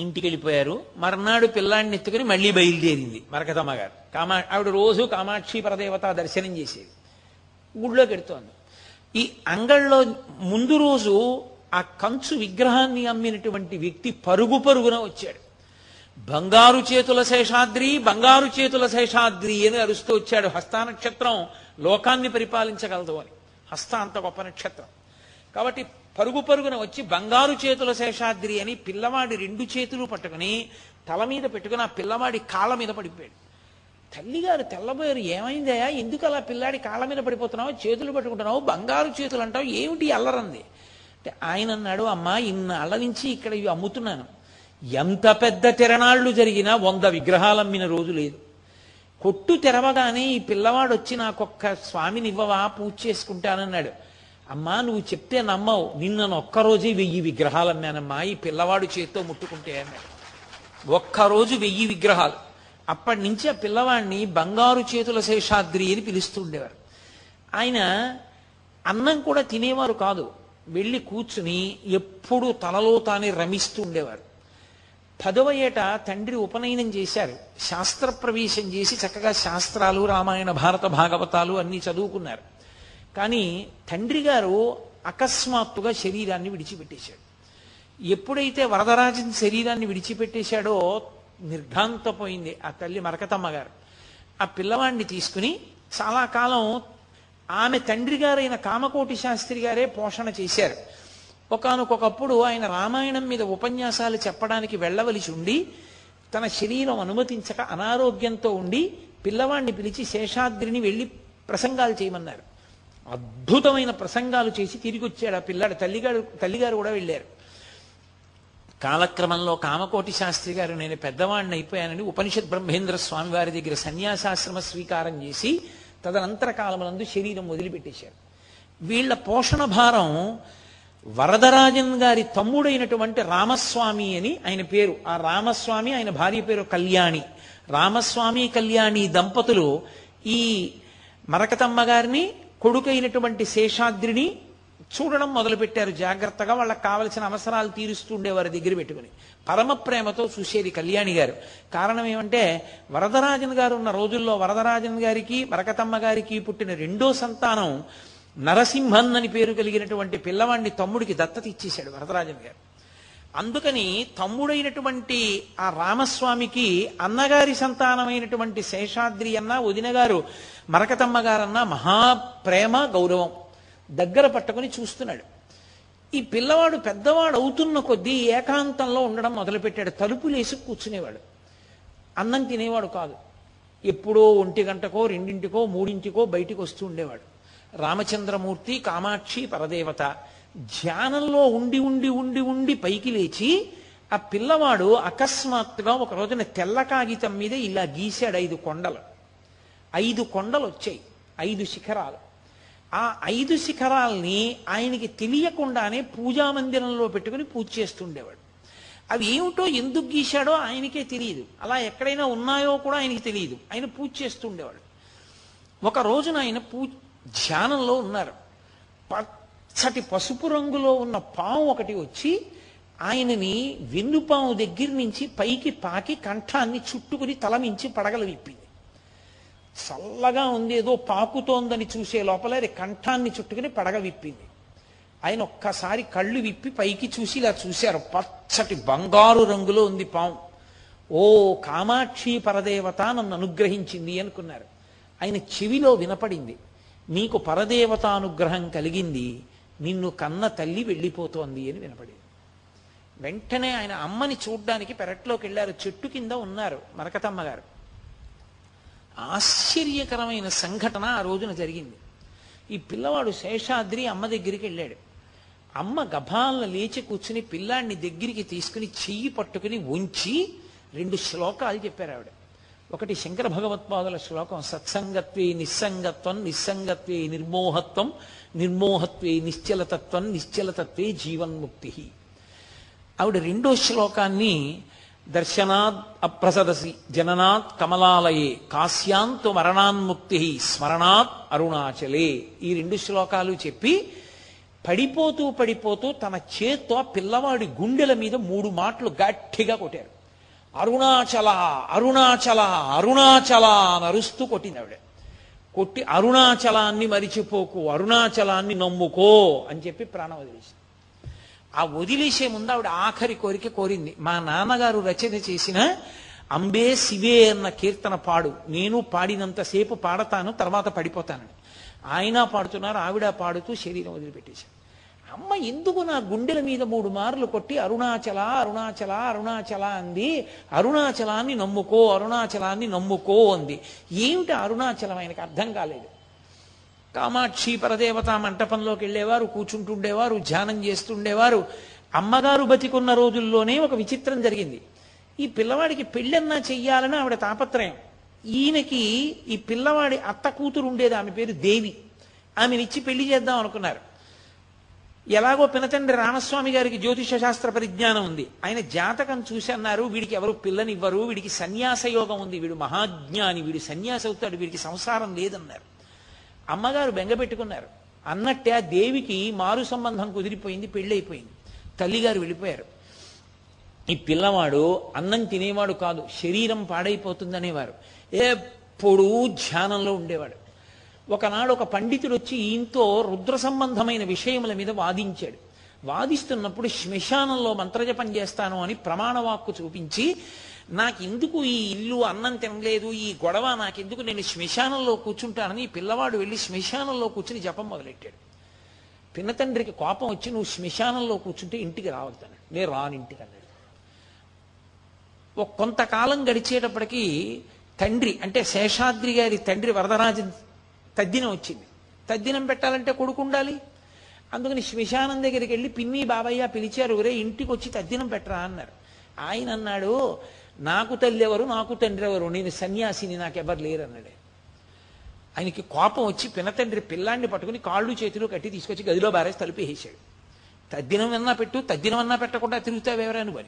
ఇంటికి వెళ్ళిపోయారు. మర్నాడు పిల్లాడిని ఎత్తుకుని మళ్ళీ బయలుదేరింది మరకతమ్మ గారు కామా ఆవిడ రోజు కామాక్షి పరదేవత దర్శనం చేసేది. గుళ్ళోకి ఎడుతోంది ఈ అంగళ్ళలో ముందు రోజు ఆ కంచు విగ్రహాన్ని అమ్మినటువంటి వ్యక్తి పరుగు పరుగున వచ్చాడు. బంగారు చేతుల శేషాద్రి బంగారు చేతుల శేషాద్రి అని అరుస్తూ వచ్చాడు. హస్త నక్షత్రం లోకాన్ని పరిపాలించగలదు అని. హస్త అంత గొప్ప నక్షత్రం. కాబట్టి పరుగు పరుగున వచ్చి బంగారు చేతుల శేషాద్రి అని పిల్లవాడి రెండు చేతులు పట్టుకుని తల మీద పెట్టుకుని ఆ పిల్లవాడి కాళ్ళ మీద పడిపోయాడు. తల్లిగారు తెల్లబోయారు ఏమైందయా ఎందుకు అలా పిల్లాడి కాళ్ళ మీద పడిపోతున్నావు? చేతులు పట్టుకుంటున్నావు? బంగారు చేతులు అంటావు? ఏమిటి అల్లరంది? అంటే ఆయన అన్నాడు అమ్మా ఇన్నాళ్ళ నుంచి ఇక్కడ ఇవి అమ్ముతున్నాను. ఎంత పెద్ద తిరణాళ్ళు జరిగినా వంద విగ్రహాలు అమ్మిన రోజు లేదు. కొట్టు తెరవగానే ఈ పిల్లవాడు వచ్చి నాకొక్క స్వామిని ఇవ్వవా పూజ చేసుకుంటానన్నాడు. అమ్మా నువ్వు చెప్తే నమ్మవు. నిన్న ఒక్కరోజే వెయ్యి విగ్రహాలు అమ్మానమ్మా ఈ పిల్లవాడు చేత్తో ముట్టుకుంటే అన్నాడు ఒక్కరోజు వెయ్యి విగ్రహాలు. అప్పటి నుంచి ఆ పిల్లవాడిని బంగారు చేతుల శేషాద్రి అని పిలుస్తుండేవారు. ఆయన అన్నం కూడా తినేవారు కాదు. వెళ్ళి కూర్చుని ఎప్పుడూ తలలో తానే రమిస్తూ ఉండేవారు పదవ ఏట తండ్రి ఉపనయనం చేశారు. శాస్త్ర ప్రవేశం చేసి చక్కగా శాస్త్రాలు రామాయణ భారత భాగవతాలు అన్నీ చదువుకున్నారు. కానీ తండ్రి గారు అకస్మాత్తుగా శరీరాన్ని విడిచిపెట్టేశాడు. ఎప్పుడైతే వరదరాజన్ శరీరాన్ని విడిచిపెట్టేశాడో నిర్ఘాంతపోయింది ఆ తల్లి మరకతమ్మ గారు. ఆ పిల్లవాడిని తీసుకుని చాలా కాలం ఆమె తండ్రి గారైన కామకోటి శాస్త్రి గారే పోషణ చేశారు. ఒకనకొకప్పుడు ఆయన రామాయణం మీద ఉపన్యాసాలు చెప్పడానికి వెళ్ళవలసి ఉండి తన శరీరం అనుమతించక అనారోగ్యంతో ఉండి పిల్లవాడిని పిలిచి శేషాద్రిని వెళ్ళి ప్రసంగాలు చేయమన్నారు. అద్భుతమైన ప్రసంగాలు చేసి తిరిగి వచ్చాడు ఆ పిల్లాడు. తల్లిగారు తల్లిగారు కూడా వెళ్ళారు. కాలక్రమంలో కామకోటి శాస్త్రి గారు నేను పెద్దవాడిని అయిపోయానని ఉపనిషత్ బ్రహ్మేంద్ర స్వామి వారి దగ్గర సన్యాసాశ్రమ స్వీకారం చేసి తదనంతర కాలమునందు శరీరం వదిలిపెట్టేశారు. వీళ్ళ పోషణ భారం వరదరాజన్ గారి తమ్ముడైనటువంటి రామస్వామి అని ఆయన పేరు. ఆ రామస్వామి ఆయన భార్య పేరు కళ్యాణి. రామస్వామి కళ్యాణి దంపతులు ఈ మరకతమ్మ గారిని కొడుకైనటువంటి శేషాద్రిని చూడడం మొదలుపెట్టారు జాగ్రత్తగా. వాళ్ళకి కావలసిన అవసరాలు తీరుస్తుండే వారి దగ్గర పెట్టుకుని. పరమ ప్రేమతో చూసేది కళ్యాణి గారు. కారణం ఏమంటే వరదరాజన్ గారు ఉన్న రోజుల్లో వరదరాజన్ గారికి మరకతమ్మ గారికి పుట్టిన రెండో సంతానం నరసింహన్ అని పేరు కలిగినటువంటి పిల్లవాడిని తమ్ముడికి దత్తత ఇచ్చేశాడు వరదరాజన్ గారు. అందుకని తమ్ముడైనటువంటి ఆ రామస్వామికి అన్నగారి సంతానమైనటువంటి శేషాద్రి అన్న వదినగారు మరకతమ్మ గారన్న మహాప్రేమ గౌరవం దగ్గర పట్టుకుని చూస్తున్నాడు. ఈ పిల్లవాడు పెద్దవాడు అవుతున్న కొద్దీ ఏకాంతంలో ఉండడం మొదలుపెట్టాడు. తలుపులేసి కూర్చునేవాడు. అన్నం తినేవాడు కాదు. ఎప్పుడో ఒంటి గంటకో రెండింటికో మూడింటికో బయటికి వస్తూ ఉండేవాడు. రామచంద్రమూర్తి కామాక్షి పరదేవత. ధ్యానంలో ఉండి ఉండి ఉండి ఉండి పైకి లేచి ఆ పిల్లవాడు అకస్మాత్తుగా ఒక రోజున తెల్ల కాగితం మీద ఇలా గీశాడు ఐదు కొండలు. ఐదు కొండలు వచ్చాయి. ఐదు శిఖరాలు. ఆ ఐదు శిఖరాల్ని ఆయనకి తెలియకుండానే పూజా మందిరంలో పెట్టుకుని పూజ చేస్తుండేవాడు. అవి ఏమిటో ఎందుకు గీశాడో ఆయనకే తెలియదు. అలా ఎక్కడైనా ఉన్నాయో కూడా ఆయనకి తెలియదు. ఆయన పూజ చేస్తుండేవాడు. ఒక రోజున ఆయన పూ ధ్యానంలో ఉన్నారు. పచ్చటి పసుపు రంగులో ఉన్న పాము ఒకటి వచ్చి ఆయనని వెన్నుపాము దగ్గర నుంచి పైకి పాకి కంఠాన్ని చుట్టుకుని తలమించి పడగలు విప్పింది. చల్లగా ఉంది ఏదో పాకుతోందని చూసే లోపల అది కంఠాన్ని చుట్టుకుని పడగ విప్పింది. ఆయన ఒక్కసారి కళ్ళు విప్పి పైకి చూసి ఇలా చూశారు. పచ్చటి బంగారు రంగులో ఉంది పాము. ఓ కామాక్షి పరదేవత నన్ను అనుగ్రహించింది అనుకున్నారు. ఆయన చెవిలో వినపడింది. నీకు పరదేవతానుగ్రహం కలిగింది. నిన్ను కన్న తల్లి వెళ్ళిపోతోంది అని వినపడింది. వెంటనే ఆయన అమ్మని చూడ్డానికి పెరట్లోకి వెళ్ళారు. చెట్టు కింద ఉన్నారు మరకతమ్మ గారు. ఆశ్చర్యకరమైన సంఘటన ఆ రోజున జరిగింది. ఈ పిల్లవాడు శేషాద్రి అమ్మ దగ్గరికి వెళ్ళాడు. అమ్మ గభాలను లేచి కూర్చుని పిల్లాడిని దగ్గరికి తీసుకుని చెయ్యి పట్టుకుని ఉంచి రెండు శ్లోకాలు చెప్పారు ఆవిడ. ఒకటి శంకర భగవత్పాదుల శ్లోకం సత్సంగత్వే నిస్సంగత్వం నిస్సంగత్వే నిర్మోహత్వం నిర్మోహత్వే నిశ్చలతత్వం నిశ్చలతత్వే జీవన్ముక్తి. ఆవిడ రెండో శ్లోకాన్ని దర్శనాద్ అప్రసదసి జననాత్ కమలాలయే కాశ్యాంతు మరణాన్ముక్తి స్మరణాత్ అరుణాచలే ఈ రెండు శ్లోకాలు చెప్పి పడిపోతూ పడిపోతూ తన చేత్తో పిల్లవాడి గుండెల మీద మూడు మాటలు గట్టిగా కొట్టారు. అరుణాచల అరుణాచల అరుణాచల అని అరుస్తూ కొట్టింది ఆవిడ కొట్టి అరుణాచలాన్ని మరిచిపోకు అరుణాచలాన్ని నమ్ముకో అని చెప్పి ప్రాణం వదిలేసింది. ఆ వదిలేసే ముందు ఆవిడ ఆఖరి కోరిక కోరింది. మా నాన్నగారు రచన చేసిన అంబే శివే అన్న కీర్తన పాడు. నేను పాడినంతసేపు పాడతాను తర్వాత పడిపోతానని. ఆయన పాడుతున్నారు ఆవిడ పాడుతూ శరీరం వదిలిపెట్టేశారు. అమ్మ ఎందుకు నా గుండెల మీద మూడు మార్లు కొట్టి అరుణాచల అరుణాచల అరుణాచల అంది. అరుణాచలాన్ని నమ్ముకో అరుణాచలాన్ని నమ్ముకో అంది. ఏమిటి అరుణాచలం? ఆయనకు అర్థం కాలేదు. కామాక్షి పరదేవత మంటపంలోకి వెళ్ళేవారు కూర్చుంటుండేవారు ధ్యానం చేస్తుండేవారు. అమ్మగారు బతికున్న రోజుల్లోనే ఒక విచిత్రం జరిగింది. ఈ పిల్లవాడికి పెళ్ళన్నా చెయ్యాలని ఆవిడ తాపత్రయం. ఈయనకి ఈ పిల్లవాడి అత్త కూతురు ఉండేది ఆమె పేరు దేవి. ఆమెనిచ్చి పెళ్ళి చేద్దాం అనుకున్నారు. ఎలాగో పినతండ్రి రామస్వామి గారికి జ్యోతిష శాస్త్ర పరిజ్ఞానం ఉంది. ఆయన జాతకం చూసి అన్నారు వీడికి ఎవరు పిల్లనివ్వరు వీడికి సన్యాస యోగం ఉంది వీడు మహాజ్ఞాని వీడు సన్యాసి అవుతాడు వీడికి సంసారం లేదన్నారు. అమ్మగారు బెంగపెట్టుకున్నారు అన్నట్టే ఆ దేవికి మారు సంబంధం కుదిరిపోయింది పెళ్ళైపోయింది. తల్లిగారు వెళ్ళిపోయారు. ఈ పిల్లవాడు అన్నం తినేవాడు కాదు శరీరం పాడైపోతుందనేవారు. ఎప్పుడూ ధ్యానంలో ఉండేవాడు. ఒకనాడు ఒక పండితుడు వచ్చి ఈయంతో రుద్ర సంబంధమైన విషయముల మీద వాదించాడు. వాదిస్తున్నప్పుడు శ్మశానంలో మంత్రజపం చేస్తాను అని ప్రమాణవాక్కు చూపించి నాకెందుకు ఈ ఇల్లు అన్నం తినలేదు ఈ గొడవ నాకెందుకు? నేను శ్మశానంలో కూర్చుంటానని పిల్లవాడు వెళ్ళి శ్మశానంలో కూర్చుని జపం మొదలెట్టాడు. పిన్నతండ్రికి కోపం వచ్చి నువ్వు శ్మశానంలో కూర్చుంటే ఇంటికి రావద్దాను నేను రాని ఇంటికి అన్నాడు. ఒక కొంతకాలం గడిచేటప్పటికీ తండ్రి అంటే శేషాద్రి గారి తండ్రి వరదరాజన్ తద్దినం వచ్చింది. తద్దినం పెట్టాలంటే కొడుకు ఉండాలి. అందుకని శ్మశానం దగ్గరికి వెళ్ళి పిన్ని బాబయ్య పిలిచారు ఒరే ఇంటికి వచ్చి తద్దినం పెట్టరా అన్నారు. ఆయన అన్నాడు నాకు తల్లి ఎవరు నాకు తండ్రి ఎవరు నేను సన్యాసిని నాకెవరు లేరు అన్నాడు. ఆయనకి కోపం వచ్చి పినతండ్రి పిల్లాన్ని పట్టుకుని కాళ్ళు చేతులు కట్టి తీసుకొచ్చి గదిలో బారేసి తలుపేసాడు తద్దినం అన్నా పెట్టు తద్దినం అన్నా పెట్టకుండా తిరుగుతావెవరని మరి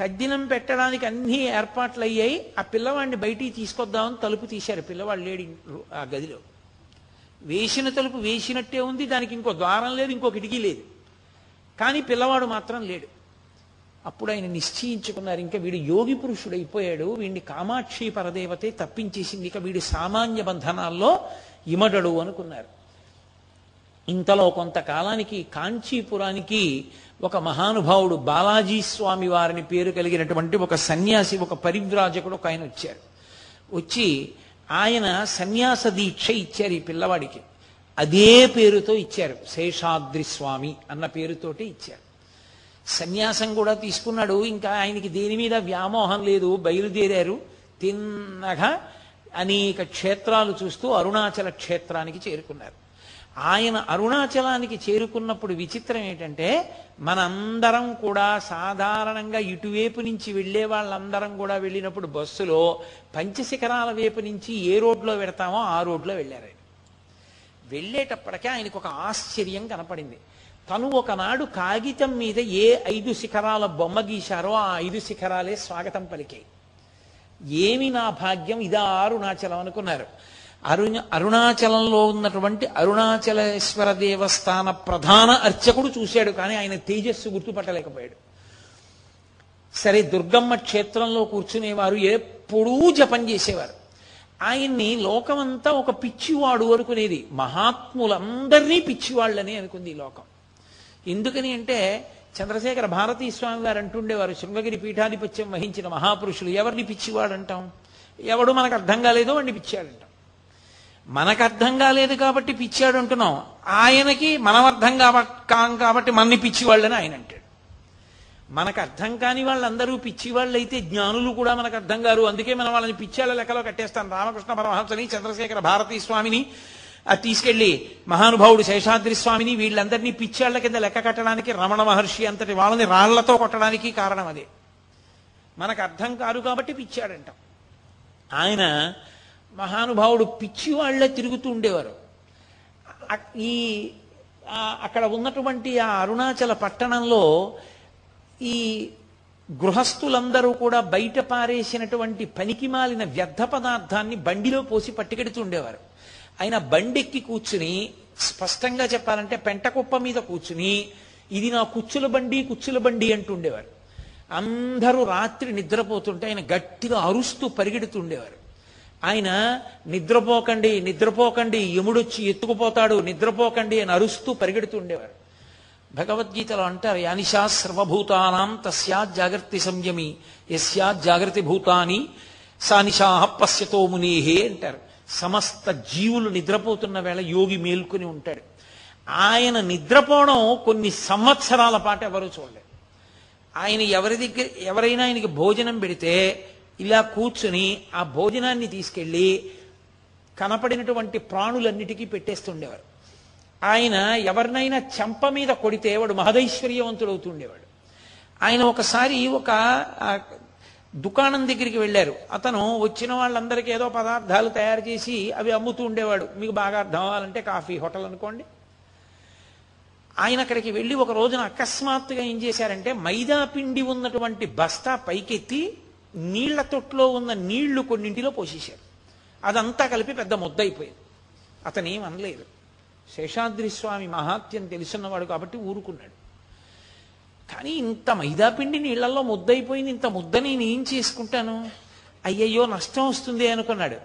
తద్దినం పెట్టడానికి అన్ని ఏర్పాట్లు అయ్యాయి ఆ పిల్లవాడిని బయటికి తీసుకొద్దామని తలుపు తీశారు. పిల్లవాడు లేడు ఆ గదిలో. వేసిన తలుపు వేసినట్టే ఉంది. దానికి ఇంకో ద్వారం లేదు ఇంకో కిటికీ లేదు. కానీ పిల్లవాడు మాత్రం లేడు. అప్పుడు ఆయన నిశ్చయించుకున్నారు. ఇంకా వీడు యోగి పురుషుడు అయిపోయాడు వీడిని కామాక్షి పరదేవతే తప్పించేసింది. ఇక వీడి సామాన్య బంధనాల్లో ఇమడడు అనుకున్నారు. ఇంతలో కొంతకాలానికి కాంచీపురానికి ఒక మహానుభావుడు బాలాజీ స్వామి వారిని పేరు కలిగినటువంటి ఒక సన్యాసి ఒక పరివ్రాజకుడు ఒక ఆయన వచ్చారు. వచ్చి ఆయన సన్యాస దీక్ష ఇచ్చారు ఈ పిల్లవాడికి. అదే పేరుతో ఇచ్చారు. శేషాద్రి స్వామి అన్న పేరుతోటి ఇచ్చారు. సన్యాసం కూడా తీసుకున్నాడు. ఇంకా ఆయనకి దేని మీద వ్యామోహం లేదు. బయలుదేరారు. తిన్నగా అనేక క్షేత్రాలు చూస్తూ అరుణాచల క్షేత్రానికి చేరుకున్నారు. ఆయన అరుణాచలానికి చేరుకున్నప్పుడు విచిత్రం ఏంటంటే మనందరం కూడా సాధారణంగా ఇటువైపు నుంచి వెళ్ళే వాళ్ళందరం కూడా వెళ్ళినప్పుడు బస్సులో పంచశిఖరాల వైపు నుంచి ఏ రోడ్లో పెడతామో ఆ రోడ్లో వెళ్ళారు. ఆయన వెళ్ళేటప్పటికే ఆయనకు ఒక ఆశ్చర్యం కనపడింది. తను ఒకనాడు కాగితం మీద ఏ ఐదు శిఖరాల బొమ్మ గీశారో ఆ ఐదు శిఖరాలే స్వాగతం పలికాయి. ఏమి నా భాగ్యం? ఇదా అరుణాచలం అనుకున్నారు. అరుణ అరుణాచలంలో ఉన్నటువంటి అరుణాచలేశ్వర దేవస్థాన ప్రధాన అర్చకుడు చూశాడు కానీ ఆయన తేజస్సు గుర్తుపట్టలేకపోయాడు. సరే దుర్గమ్మ క్షేత్రంలో కూర్చునేవారు ఎప్పుడూ జపం చేసేవారు. ఆయన్ని లోకమంతా ఒక పిచ్చివాడు అనుకునేది మహాత్ములందరినీ పిచ్చివాళ్ళని అనుకుంది ఈ లోకం. ఎందుకని అంటే చంద్రశేఖర భారతీ స్వామి గారు అంటుండేవారు శృంగగిరి పీఠాధిపత్యం వహించిన మహాపురుషులు ఎవరిని పిచ్చివాడు అంటాం ఎవడు మనకు అర్థం కాలేదో వాడిని పిచ్చాడంటాం మనకు అర్థం కాలేదు కాబట్టి పిచ్చాడు అంటున్నాం. ఆయనకి మనం అర్థం కాబ- కాం కాబట్టి మనని పిచ్చివాళ్ళని ఆయన అంటాడు. మనకు అర్థం కాని వాళ్ళందరూ పిచ్చివాళ్ళు అయితే జ్ఞానులు కూడా మనకు అర్థం కారు. అందుకే మనం వాళ్ళని పిచ్చాళ్ళ లెక్కలో కట్టేస్తాం. రామకృష్ణ పరమహంసని చంద్రశేఖర భారతీ స్వామిని అది తీసుకెళ్ళి మహానుభావుడు శేషాద్రి స్వామిని వీళ్ళందరినీ పిచ్చాళ్ళ కింద లెక్క కట్టడానికి రమణ మహర్షి అంతటి వాళ్ళని రాళ్ళతో కొట్టడానికి కారణం అదే. మనకు అర్థం కాదు కాబట్టి పిచ్చాడంటాం. ఆయన మహానుభావుడు పిచ్చివాళ్ళే తిరుగుతూ ఉండేవారు. ఈ అక్కడ ఉన్నటువంటి ఆ అరుణాచల పట్టణంలో ఈ గృహస్థులందరూ కూడా బయట పారేసినటువంటి పనికి మాలిన వ్యర్థ పదార్థాన్ని బండిలో పోసి పట్టుకెడుతూ ఉండేవారు. ఆయన బండెక్కి కూర్చుని స్పష్టంగా చెప్పాలంటే పెంటకుప్ప మీద కూర్చుని ఇది నా కుచ్చుల బండి కుచ్చుల బండి అంటుండేవారు అందరూ రాత్రి నిద్రపోతుంటే ఆయన గట్టిగా అరుస్తూ పరిగెడుతుండేవారు ఆయన నిద్రపోకండి నిద్రపోకండి యముడొచ్చి ఎత్తుకుపోతాడు నిద్రపోకండి అని అరుస్తూ పరిగెడుతుండేవారు భగవద్గీతలో అంటారు యానిషా సర్వభూతానాం తస్యా జాగర్తి సంయమి యస్యా జాగ్రత్త భూతాని సానిషా పశ్యతో మునేహే అంటారు. సమస్త జీవులు నిద్రపోతున్న వేళ యోగి మేల్కొని ఉంటాడు. ఆయన నిద్రపోవడం కొన్ని సంవత్సరాల పాటు ఎవరూ చూడలేదు. ఆయన ఎవరి దగ్గర ఎవరైనా ఆయనకి భోజనం పెడితే ఇలా కూర్చుని ఆ భోజనాన్ని తీసుకెళ్ళి కనపడినటువంటి ప్రాణులన్నిటికీ పెట్టేస్తుండేవారు ఆయన ఎవరినైనా చెంప మీద కొడితే వాడు మహదైశ్వర్యవంతుడు అవుతుండేవాడు ఆయన ఒకసారి ఒక దుకాణం దగ్గరికి వెళ్ళారు. అతను వచ్చిన వాళ్ళందరికీ ఏదో పదార్థాలు తయారు చేసి అవి అమ్ముతూ ఉండేవాడు. మీకు బాగా అర్థం అవ్వాలంటే కాఫీ హోటల్ అనుకోండి. ఆయన అక్కడికి వెళ్ళి ఒక రోజున అకస్మాత్తుగా ఏం చేశారంటే మైదా పిండి ఉన్నటువంటి బస్తా పైకెత్తి నీళ్ళ తొట్లో ఉన్న నీళ్ళు కొన్నింటిలో పోసేశారు. అదంతా కలిపి పెద్ద ముద్ద అయిపోయింది. అతను అనలేదు శేషాద్రి స్వామి మహాత్యం తెలుసున్నవాడు కాబట్టి ఊరుకున్నాడు. కానీ ఇంత మైదాపిండి నీళ్ళలో ముద్దయిపోయింది ఇంత ముద్ద నేను ఏం చేసుకుంటాను? అయ్యయ్యో నష్టం వస్తుంది అనుకున్నాడు.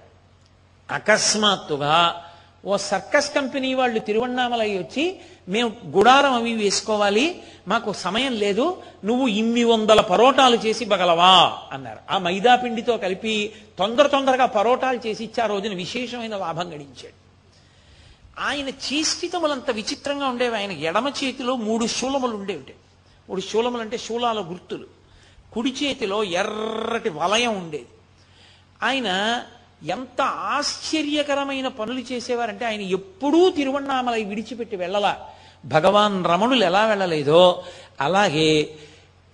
అకస్మాత్తుగా ఓ సర్కస్ కంపెనీ వాళ్ళు తిరువണ്ണామలై వచ్చి మేము గుడారం అవి వేసుకోవాలి మాకు సమయం లేదు నువ్వు ఇన్ని వందల పరోటాలు చేసి బగలవా అన్నారు. ఆ మైదా పిండితో కలిపి తొందర తొందరగా పరోటాలు చేసి ఇచ్చి ఆ రోజున విశేషమైన లాభం గడించాడు. ఆయన చేష్టితములంత విచిత్రంగా ఉండేవి. ఆయన ఎడమ చేతిలో మూడు శూలములు ఉండేవి మూడు శూలములు అంటే శూలాల గుర్తులు. కుడి చేతిలో ఎర్రటి వలయం ఉండేది. ఆయన ఎంత ఆశ్చర్యకరమైన పనులు చేసేవారంటే ఆయన ఎప్పుడూ తిరువణామలై విడిచిపెట్టి వెళ్ళల. భగవాన్ రమణులు ఎలా వెళ్ళలేదో అలాగే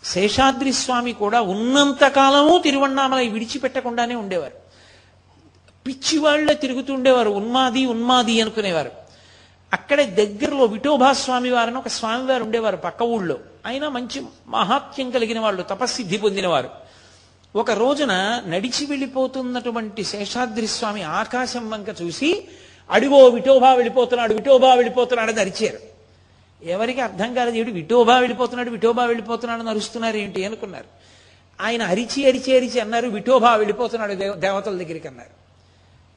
శేషాద్రి స్వామి కూడా ఉన్నంతకాలము తిరువణామలై విడిచిపెట్టకుండానే ఉండేవారు. పిచ్చివాళ్ళే తిరుగుతుండేవారు ఉన్మాది ఉన్మాది అనుకునేవారు. అక్కడే దగ్గరలో విఠోభా స్వామి వారని ఒక స్వామివారు ఉండేవారు పక్క ఊళ్ళో. ఆయన మంచి మహాత్యం కలిగిన వాళ్ళు తపస్సిద్ధి పొందినవారు. ఒక రోజున నడిచి వెళ్ళిపోతున్నటువంటి శేషాద్రి స్వామి ఆకాశం వంక చూసి అడిగో విఠోబా వెళ్ళిపోతున్నాడు విఠోబా వెళ్ళిపోతున్నాడు అని అరిచారు. ఎవరికి అర్థం కాలేదు ఏడు విఠోబా వెళ్ళిపోతున్నాడు విఠోబా వెళ్ళిపోతున్నాడు అని అరుస్తున్నారు ఏంటి అనుకున్నారు. ఆయన అరిచి అరిచి అరిచి అన్నారు విఠోబా వెళ్ళిపోతున్నాడు దేవ- దేవతల దగ్గరికి అన్నారు.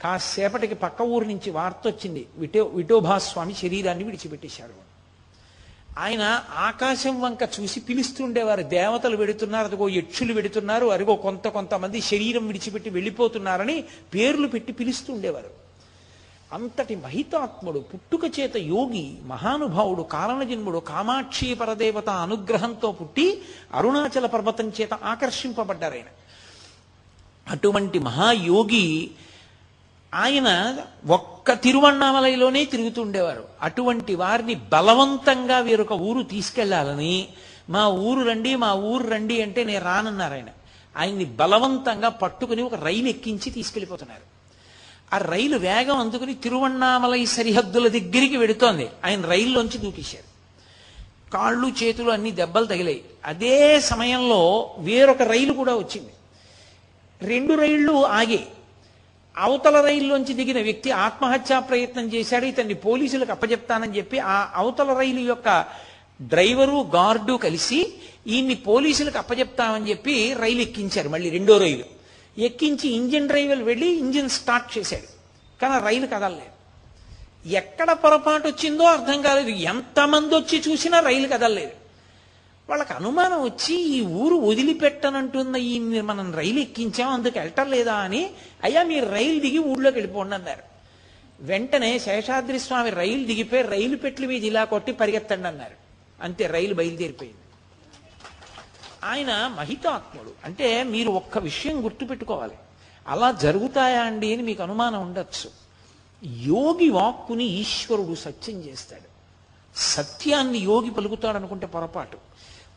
కాసేపటికి పక్క ఊరు నుంచి వార్త వచ్చింది. విఠో విఠోభా స్వామి శరీరాన్ని విడిచిపెట్టేశాడు ఆయన ఆకాశం వంక చూసి పిలుస్తుండేవారు. దేవతలు వెడుతున్నారు అదిగో యక్షులు వెడుతున్నారు అదిగో కొంత కొంతమంది శరీరం విడిచిపెట్టి వెళ్ళిపోతున్నారని పేర్లు పెట్టి పిలుస్తుండేవారు. అంతటి మహితాత్ముడు పుట్టుక చేత యోగి మహానుభావుడు కారణజన్ముడు కామాక్షి పరదేవత అనుగ్రహంతో పుట్టి అరుణాచల పర్వతం చేత ఆకర్షింపబడ్డారు ఆయన అటువంటి మహాయోగి ఆయన ఒక్క తిరువన్నామలలోనే తిరుగుతూ ఉండేవారు అటువంటి వారిని బలవంతంగా వీరొక ఊరు తీసుకెళ్ళాలని మా ఊరు రండి మా ఊరు రండి అంటే నేను రానన్నారు ఆయన. ఆయన్ని బలవంతంగా పట్టుకుని ఒక రైలు ఎక్కించి తీసుకెళ్ళిపోతున్నారు. ఆ రైలు వేగం అందుకుని తిరువണ്ണామలై సరిహద్దుల దగ్గరికి వెడుతోంది. ఆయన రైల్లోంచి దూకేశారు. కాళ్ళు చేతులు అన్ని దెబ్బలు తగిలాయి. అదే సమయంలో వేరొక రైలు కూడా వచ్చింది. రెండు రైళ్ళు ఆగాయి. అవతల రైల్లోంచి దిగిన వ్యక్తి ఆత్మహత్యా ప్రయత్నం చేశాడు ఇతన్ని పోలీసులకు అప్పజెప్తానని చెప్పి ఆ అవతల రైలు యొక్క డ్రైవరు గార్డు కలిసి ఈయన్ని పోలీసులకు అప్పజెప్తామని చెప్పి రైలు ఎక్కించారు మళ్ళీ రెండో రైలు. ఎక్కించి ఇంజిన్ డ్రైవర్ వెళ్ళి ఇంజిన్ స్టార్ట్ చేశాడు. కానీ రైలు కదలలేదు. ఎక్కడ పొరపాటు వచ్చిందో అర్థం కాలేదు. ఎంతమంది వచ్చి చూసినా రైలు కదలలేదు. వాళ్ళకి అనుమానం వచ్చి ఈ ఊరు వదిలిపెట్టనంటున్న ఈ మనం రైలు ఎక్కించాం అందుకు వెళ్ళటం లేదా అని అయ్యా మీరు రైలు దిగి ఊళ్ళోకి వెళ్ళిపోండి అన్నారు. వెంటనే శేషాద్రి స్వామి రైలు దిగిపోయి రైలు పెట్ల మీద ఇలా కొట్టి పరిగెత్తండి అన్నారు. అంతే రైలు బయలుదేరిపోయింది. ఆయన మహితాత్ముడు. అంటే మీరు ఒక్క విషయం గుర్తుపెట్టుకోవాలి. అలా జరుగుతాయా అండి అని మీకు అనుమానం ఉండొచ్చు. యోగి వాక్కుని ఈశ్వరుడు సత్యం చేస్తాడు. సత్యాన్ని యోగి పలుకుతాడు అనుకుంటే పొరపాటు.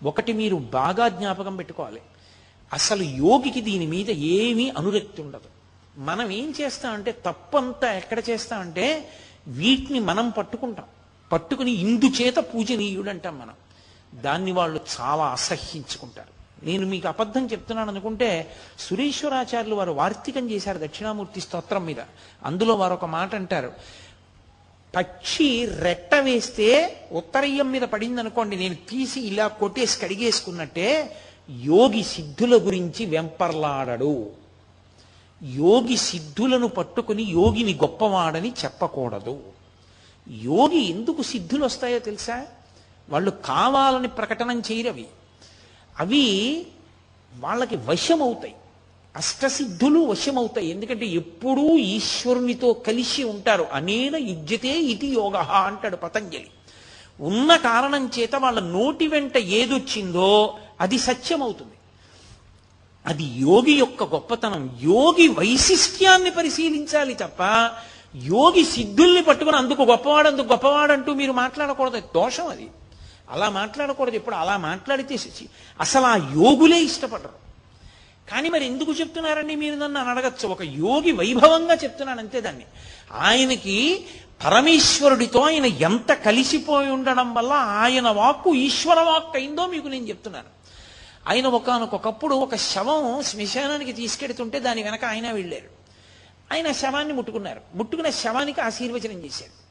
ఒకటి మీరు బాగా జ్ఞాపకం పెట్టుకోవాలి. అసలు యోగికి దీని మీద ఏమీ అనురక్తి ఉండదు. మనం ఏం చేస్తామంటే తప్పంతా ఎక్కడ చేస్తామంటే వీటిని మనం పట్టుకుంటాం. పట్టుకుని ఇందుచేత పూజనీయుడు అంటాం మనం. దాన్ని వాళ్ళు చాలా అసహ్యించుకుంటారు. నేను మీకు అబద్ధం చెప్తున్నాను అనుకుంటే సురేశ్వరాచార్యులు వారు వార్తికం చేశారు దక్షిణామూర్తి స్తోత్రం మీద. అందులో వారు ఒక మాట అంటారు. పక్షి రెట్ట వేస్తే ఉత్తరయ్యం మీద పడింది అనుకోండి నేను తీసి ఇలా కొట్టేసి కడిగేసుకున్నట్టే యోగి సిద్ధుల గురించి వెంపర్లాడడు. యోగి సిద్ధులను పట్టుకుని యోగిని గొప్పవాడని చెప్పకూడదు. యోగి ఎందుకు సిద్ధులు వస్తాయో తెలుసా? వాళ్ళు కావాలని ప్రకటన చేయరవి. అవి వాళ్ళకి వశమవుతాయి. అష్టసిద్ధులు వశమవుతాయి. ఎందుకంటే ఎప్పుడూ ఈశ్వరునితో కలిసి ఉంటారు. అనేన యుజ్యతే ఇది యోగ అంటాడు పతంజలి. ఉన్న కారణం చేత వాళ్ళ నోటి వెంట ఏదొచ్చిందో అది సత్యమవుతుంది. అది యోగి యొక్క గొప్పతనం. యోగి వైశిష్ట్యాన్ని పరిశీలించాలి తప్ప యోగి సిద్ధుల్ని పట్టుకుని అందుకు గొప్పవాడు అందుకు గొప్పవాడంటూ మీరు మాట్లాడకూడదు. దోషం అది. అలా మాట్లాడకూడదు. ఇప్పుడు అలా మాట్లాడితే అసలు ఆ యోగులే ఇష్టపడరు. కానీ మరి ఎందుకు చెప్తున్నారండి మీరు నన్ను అడగచ్చు. ఒక యోగి వైభవంగా చెప్తున్నాను అంతే దాన్ని. ఆయనకి పరమేశ్వరుడితో ఆయన ఎంత కలిసిపోయి ఉండడం వల్ల ఆయన వాక్కు ఈశ్వర వాక్కు అయిందో మీకు నేను చెప్తున్నాను. ఆయన ఒకనకొకప్పుడు ఒక శవం శ్మశానానికి తీసుకెడుతుంటే దాని వెనక ఆయన వెళ్ళారు. ఆయన శవాన్ని ముట్టుకున్నారు. ముట్టుకున్న శవానికి ఆశీర్వచనం చేశారు.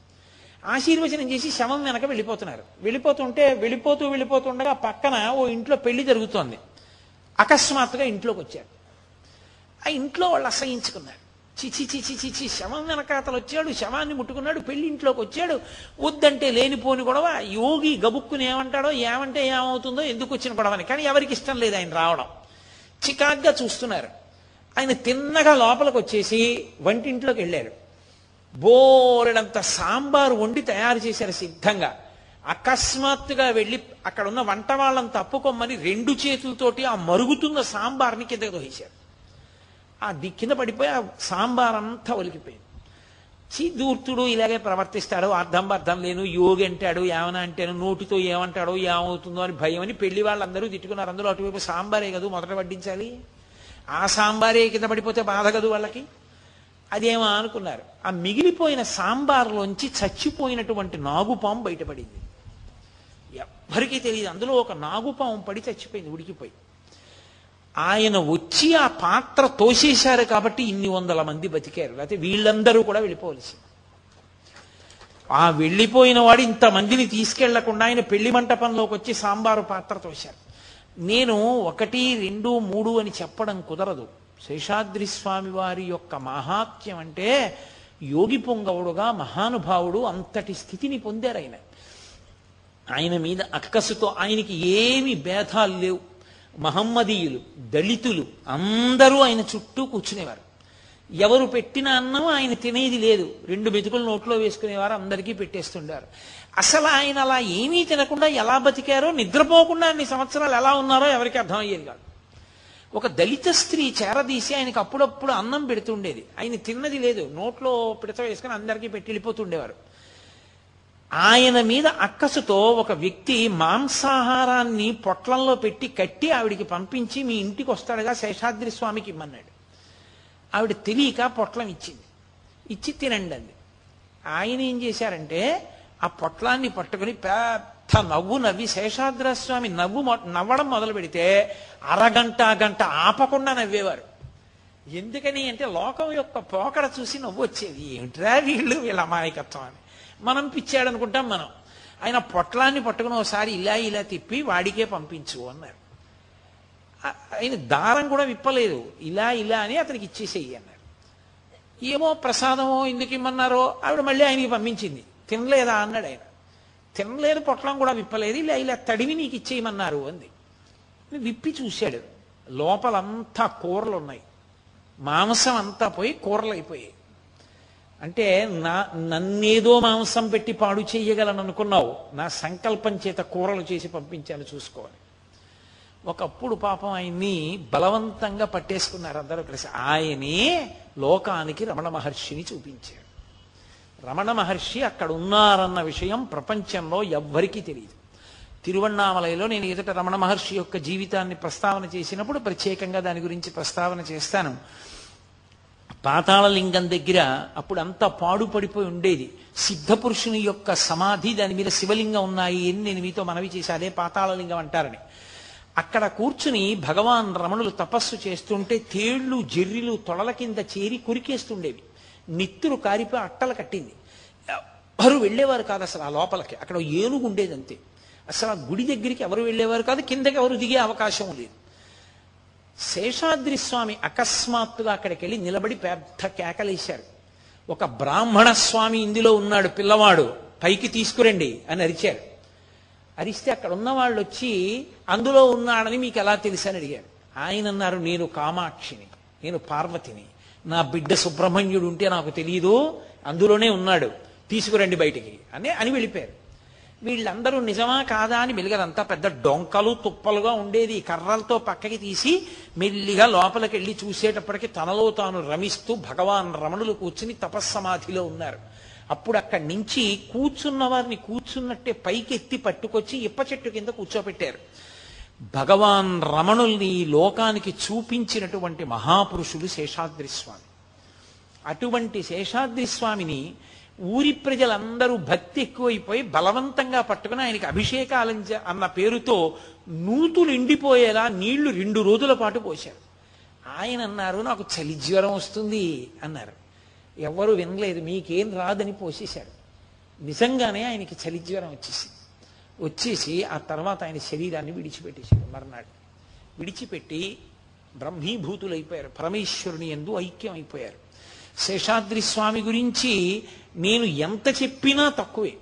ఆశీర్వచనం చేసి శవం వెనక వెళ్ళిపోతున్నారు. వెళ్ళిపోతుంటే వెళ్ళిపోతూ వెళ్ళిపోతుండగా పక్కన ఓ ఇంట్లో పెళ్ళి జరుగుతోంది. అకస్మాత్తుగా ఇంట్లోకి వచ్చాడు ఆ ఇంట్లో వాళ్ళు అసహించుకున్నారు. చిచి చిచి చిచి శవం వెనకాతలు వచ్చాడు శవాన్ని ముట్టుకున్నాడు పెళ్ళి ఇంట్లోకి వచ్చాడు వద్దంటే లేనిపోని గొడవ యోగి గబుక్కుని ఏమంటాడో ఏమంటే ఏమవుతుందో ఎందుకు వచ్చిన గొడవని. కానీ ఎవరికి ఇష్టం లేదు ఆయన రావడం. చికాగ్గా చూస్తున్నారు. ఆయన తిన్నగా లోపలికి వచ్చేసి వంటింట్లోకి వెళ్ళారు. బోరెడంత సాంబారు వండి తయారు చేశారు సిద్ధంగా. అకస్మాత్తుగా వెళ్ళి అక్కడ ఉన్న వంట వాళ్ళని తప్పుకోమని రెండు చేతులతోటి ఆ మరుగుతున్న సాంబార్ని కింద దోహించారు ఆ దిక్కిన పడిపోయి ఆ సాంబార్ అంతా ఒలికిపోయింది. చిదూర్తుడు ఇలాగే ప్రవర్తిస్తాడు. అర్థం అర్థం లేను. యోగి అంటాడు ఏమైనా అంటాను నోటితో ఏమంటాడో ఏమవుతుందో అని భయం అని పెళ్ళి వాళ్ళందరూ తిట్టుకున్నారు. అందరూ అటువైపు సాంబారే కదూ మొదట వడ్డించాలి. ఆ సాంబారే కింద పడిపోతే బాధ కదూ వాళ్ళకి? అదేమో అనుకున్నారు. ఆ మిగిలిపోయిన సాంబార్లోంచి చచ్చిపోయినటువంటి నాగుపాము బయటపడింది. ఎవ్వరికీ తెలియదు అందులో ఒక నాగుపాము పడి చచ్చిపోయింది ఉడికిపోయి. ఆయన వచ్చి ఆ పాత్ర తోసేశారు కాబట్టి ఇన్ని వందల మంది బతికారు. లేకపోతే వీళ్ళందరూ కూడా వెళ్ళిపోవలసి. ఆ వెళ్ళిపోయిన వాడు ఇంతమందిని తీసుకెళ్ళకుండా ఆయన పెళ్ళి మంటపంలోకి వచ్చి సాంబారు పాత్ర తోశారు. నేను ఒకటి రెండు మూడు అని చెప్పడం కుదరదు. శేషాద్రి స్వామి వారి యొక్క మహాత్యం అంటే యోగి పొంగవుడుగా మహానుభావుడు అంతటి స్థితిని పొందారు ఆయన. ఆయన మీద అక్కసుతో ఆయనకి ఏమి భేదాలు లేవు. మహమ్మదీయులు దళితులు అందరూ ఆయన చుట్టూ కూర్చునేవారు. ఎవరు పెట్టిన అన్నం ఆయన తినేది లేదు. రెండు మెతుకులు నోట్లో వేసుకునేవారు అందరికీ పెట్టేస్తుండారు. అసలు ఆయన అలా ఏమీ తినకుండా ఎలా బతికారో నిద్రపోకుండా అన్ని సంవత్సరాలు ఎలా ఉన్నారో ఎవరికి అర్థమయ్యేది కాదు. ఒక దళిత స్త్రీ చేరదీసి ఆయనకి అప్పుడప్పుడు అన్నం పెడుతుండేది. ఆయన తిన్నది లేదు. నోట్లో పిడత వేసుకుని అందరికీ పెట్టి వెళ్ళిపోతుండేవారు. ఆయన మీద అక్కసుతో ఒక వ్యక్తి మాంసాహారాన్ని పొట్లంలో పెట్టి కట్టి ఆవిడికి పంపించి మీ ఇంటికి వస్తాడుగా శేషాద్రి స్వామికి ఇమ్మన్నాడు. ఆవిడ తెలియక పొట్లం ఇచ్చింది. ఇచ్చి తినండి అంది. ఆయన ఏం చేశారంటే ఆ పొట్లాన్ని పట్టుకుని పెద్ద నవ్వు నవ్వి శేషాద్ర స్వామి నవ్వు మొ- నవ్వడం మొదలు పెడితే అరగంట గంట ఆపకుండా నవ్వేవారు. ఎందుకని అంటే లోకం యొక్క పోకడ చూసి నవ్వు వచ్చేది. ఏమిట్రా వీళ్ళు? వీళ్ళ అమాయకత్వం అని మనం పిచ్చాడు అనుకుంటాం మనం. ఆయన పొట్లాన్ని పట్టుకుని ఒకసారి ఇలా ఇలా తిప్పి వాడికే పంపించు అన్నారు. ఆయన దారం కూడా విప్పలేదు. ఇలా ఇలా అని అతనికి ఇచ్చేసేయి అన్నారు. ఏమో ప్రసాదమో ఎందుకు ఇమ్మన్నారో ఆవిడ మళ్ళీ ఆయనకి పంపించింది. తినలేదా అన్నాడు ఆయన. తినలేదు పొట్లం కూడా విప్పలేదు. ఇలా ఇలా తడివి నీకు ఇచ్చేయమన్నారు అంది. విప్పి చూశాడు. లోపలంతా కూరలు ఉన్నాయి మాంసం అంతా పోయి కూరలు అయిపోయాయి. అంటే నా నన్నేదో మాంసం పెట్టి పాడు చేయగలను అనుకున్నావు. నా సంకల్పం చేత కూరలు చేసి పంపించాను చూసుకోవాలి ఒకప్పుడు పాపం ఆయన్ని బలవంతంగా పట్టేసుకున్నారు అందరూ కలిసి. ఆయనే లోకానికి రమణ మహర్షిని చూపించాడు. రమణ మహర్షి అక్కడ ఉన్నారన్న విషయం ప్రపంచంలో ఎవ్వరికీ తెలియదు తిరువన్నామలయలో నేను ఎదుట రమణ మహర్షి యొక్క జీవితాన్ని ప్రస్తావన చేసినప్పుడు ప్రత్యేకంగా దాని గురించి ప్రస్తావన చేస్తాను. పాతాళలింగం దగ్గర అప్పుడు అంతా పాడుపడిపోయి ఉండేది. సిద్ధపురుషుని యొక్క సమాధి దాని మీద శివలింగం ఉన్నాయి అని నేను మీతో మనవి చేసి అదే పాతాళలింగం అంటారని. అక్కడ కూర్చుని భగవాన్ రమణులు తపస్సు చేస్తుంటే తేళ్ళు జెర్రిలు తొడల కింద చేరి కురికేస్తుండేవి. నిత్తులు కారిపోయి అట్టలు కట్టింది. ఎవరు వెళ్ళేవారు కాదు అసలు ఆ లోపలికి. అక్కడ ఏనుగు ఉండేదంతే. అసలు ఆ గుడి దగ్గరికి ఎవరు వెళ్ళేవారు కాదు కిందకి ఎవరు దిగే అవకాశం లేదు. శేషాద్రి స్వామి అకస్మాత్తుగా అక్కడికి వెళ్ళి నిలబడి పెద్ద కేకలేశారు. ఒక బ్రాహ్మణ స్వామి ఇందులో ఉన్నాడు పిల్లవాడు పైకి తీసుకురండి అని అరిచారు. అరిస్తే అక్కడ ఉన్న వాళ్ళు వచ్చి అందులో ఉన్నాడని మీకు ఎలా తెలుసు? అని అడిగారు. ఆయన అన్నారు నేను కామాక్షిని నేను పార్వతిని. నా బిడ్డ సుబ్రహ్మణ్యుడు ఉంటే నాకు తెలియదు అందులోనే ఉన్నాడు. తీసుకురండి బయటికి. అని అని వెళ్ళిపోయారు. వీళ్ళందరూ నిజమా కాదా అని మెలిగదంతా పెద్ద డొంకలు తుప్పలుగా ఉండేది కర్రలతో పక్కకి తీసి మెల్లిగా లోపలికి వెళ్ళి చూసేటప్పటికి తనలో తాను రమిస్తూ భగవాన్ రమణులు కూర్చుని తపస్సమాధిలో ఉన్నారు. అప్పుడు అక్కడి నుంచి కూర్చున్న వారిని కూర్చున్నట్టే పైకి ఎత్తి పట్టుకొచ్చి ఇప్ప చెట్టు కింద కూర్చోపెట్టారు. భగవాన్ రమణుల్ని ఈ లోకానికి చూపించినటువంటి మహాపురుషుడు శేషాద్రి స్వామి. అటువంటి శేషాద్రి స్వామిని ఊరి ప్రజలందరూ భక్తి ఎక్కువైపోయి బలవంతంగా పట్టుకుని ఆయనకి అభిషేకాలంజ అన్న పేరుతో నూతులు ఎండిపోయేలా నీళ్ళు రెండు రోజుల పాటు పోశారు. ఆయన అన్నారు నాకు చలి జ్వరం వస్తుంది అన్నారు. ఎవరు వినలేదు మీకేం రాదని పోసేశారు. నిజంగానే ఆయనకి చలి జ్వరం వచ్చేసింది వచ్చేసి ఆ తర్వాత ఆయన శరీరాన్ని విడిచిపెట్టేశాడు మర్నాడు. విడిచిపెట్టి బ్రహ్మీభూతులైపోయారు పరమేశ్వరుని ఎందు ఐక్యం అయిపోయారు శేషాద్రి స్వామి గురించి నేను ఎంత చెప్పినా తక్కువే.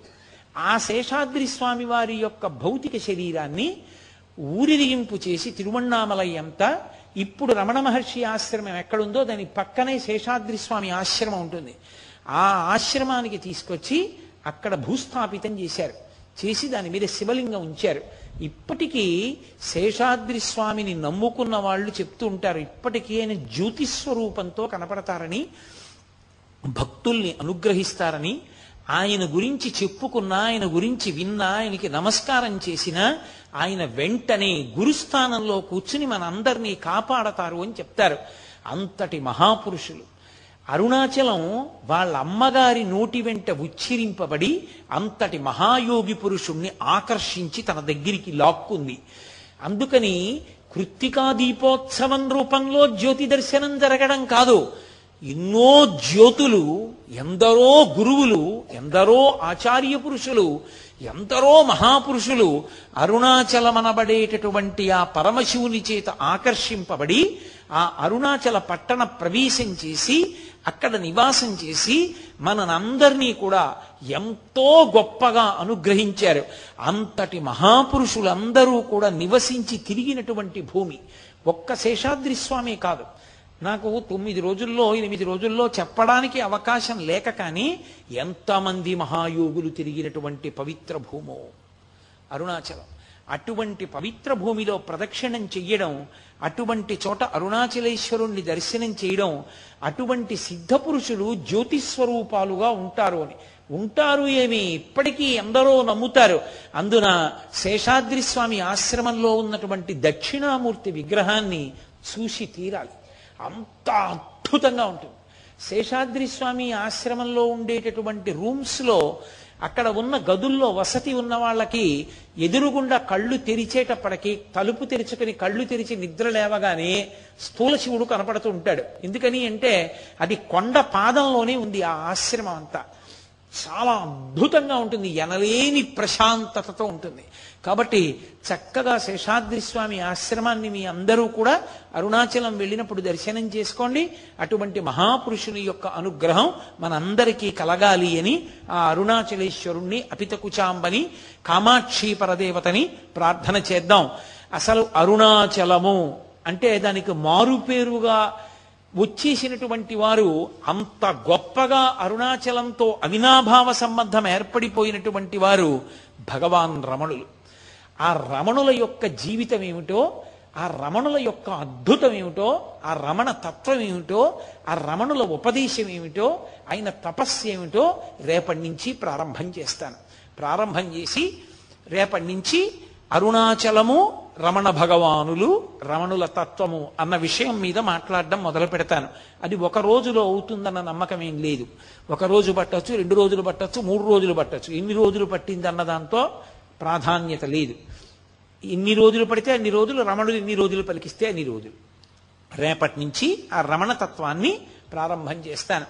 ఆ శేషాద్రి స్వామి వారి యొక్క భౌతిక శరీరాన్ని ఊరిరిగింపు చేసి తిరువണ്ണామలై అంతా ఇప్పుడు రమణ మహర్షి ఆశ్రమం ఎక్కడుందో దాని పక్కనే శేషాద్రి స్వామి ఆశ్రమం ఉంటుంది. ఆ ఆశ్రమానికి తీసుకొచ్చి అక్కడ భూస్థాపితం చేశారు. చేసి దాని మీద శివలింగం ఉంచారు. ఇప్పటికీ శేషాద్రి స్వామిని నమ్ముకున్న వాళ్ళు చెప్తూ ఉంటారు ఇప్పటికీ ఆయన జ్యోతిస్వరూపంతో కనపడతారని భక్తుల్ని అనుగ్రహిస్తారని ఆయన గురించి చెప్పుకున్నా ఆయన గురించి విన్నా ఆయనకి నమస్కారం చేసినా ఆయన వెంటనే గురుస్థానంలో కూర్చుని మనందరినీ కాపాడతారు అని చెప్తారు. అంతటి మహాపురుషులు. అరుణాచలం వాళ్ళ అమ్మగారి నోటి వెంట ఉచ్చరింపబడి అంతటి మహాయోగి పురుషుణ్ణి ఆకర్షించి తన దగ్గరికి లాక్కుంది. అందుకని కృత్తికా దీపోత్సవం రూపంలో జ్యోతి దర్శనం జరగడం కాదు. ఎన్నో జ్యోతులు ఎందరో గురువులు ఎందరో ఆచార్య పురుషులు ఎందరో మహాపురుషులు అరుణాచలమనబడేటటువంటి ఆ పరమశివుని చేత ఆకర్షింపబడి ఆ అరుణాచల పట్టణ ప్రవేశం చేసి అక్కడ నివాసం చేసి మనందరినీ కూడా ఎంతో గొప్పగా అనుగ్రహించారు. అంతటి మహాపురుషులందరూ కూడా నివసించి తిరిగినటువంటి భూమి. ఒక్క శేషాద్రి స్వామి కాదు. నాకు తొమ్మిది రోజుల్లో ఎనిమిది రోజుల్లో చెప్పడానికి అవకాశం లేక కానీ ఎంతమంది మహాయోగులు తిరిగినటువంటి పవిత్ర భూమో? అరుణాచలం. అటువంటి పవిత్ర భూమిలో ప్రదక్షిణం చెయ్యడం అటువంటి చోట అరుణాచలేశ్వరుణ్ణి దర్శనం చేయడం అటువంటి సిద్ధ పురుషులు జ్యోతిస్వరూపాలుగా ఉంటారు అని. ఉంటారు ఏమి? ఇప్పటికీ ఎందరో నమ్ముతారు. అందున శేషాద్రి స్వామి ఆశ్రమంలో ఉన్నటువంటి దక్షిణామూర్తి విగ్రహాన్ని చూసి తీరాలి. అంత అద్భుతంగా ఉంటుంది. శేషాద్రి స్వామి ఆశ్రమంలో ఉండేటటువంటి రూమ్స్లో అక్కడ ఉన్న గదుల్లో వసతి ఉన్న వాళ్ళకి ఎదురుగుండా కళ్ళు తెరిచేటప్పటికి తలుపు తెరుచుకుని కళ్ళు తెరిచి నిద్ర లేవగానే స్థూల శివుడు కనపడుతూ ఉంటాడు. ఎందుకని అంటే అది కొండ పాదంలోనే ఉంది ఆ ఆశ్రమం అంతా. చాలా అద్భుతంగా ఉంటుంది. ఎనలేని ప్రశాంతతతో ఉంటుంది. కాబట్టి చక్కగా శేషాద్రి స్వామి ఆశ్రమాన్ని మీ అందరూ కూడా అరుణాచలం వెళ్ళినప్పుడు దర్శనం చేసుకోండి. అటువంటి మహాపురుషుని యొక్క అనుగ్రహం మనందరికీ కలగాలి అని ఆ అరుణాచలేశ్వరుణ్ణి అపితకుచాంబని కామాక్షి పరదేవతని ప్రార్థన చేద్దాం. అసలు అరుణాచలము అంటే దానికి మారుపేరుగా వచ్చేసినటువంటి వారు అంత గొప్పగా అరుణాచలంతో అవినాభావ సంబంధం ఏర్పడిపోయినటువంటి వారు భగవాన్ రమణులు. ఆ రమణుల యొక్క జీవితం ఏమిటో ఆ రమణుల యొక్క అద్భుతం ఏమిటో ఆ రమణ తత్వం ఏమిటో ఆ రమణుల ఉపదేశం ఏమిటో ఆయన తపస్సు ఏమిటో రేపటి నుంచి ప్రారంభం చేస్తాను. ప్రారంభం చేసి రేపటి నుంచి అరుణాచలము రమణ భగవానులు రమణుల తత్వము అన్న విషయం మీద మాట్లాడడం మొదలు పెడతాను. అది ఒక రోజులో అవుతుందన్న నమ్మకం ఏం లేదు. ఒక రోజు పట్టచ్చు రెండు రోజులు పట్టచ్చు మూడు రోజులు పట్టచ్చు. ఎన్ని రోజులు పట్టిందన్న దాంతో ప్రాధాన్యత లేదు. ఎన్ని రోజులు పడితే అన్ని రోజులు రమణుడు ఎన్ని రోజులు పలికిస్తే అన్ని రోజులు. రేపటి నుంచి ఆ రమణ తత్వాన్ని ప్రారంభం చేస్తాను.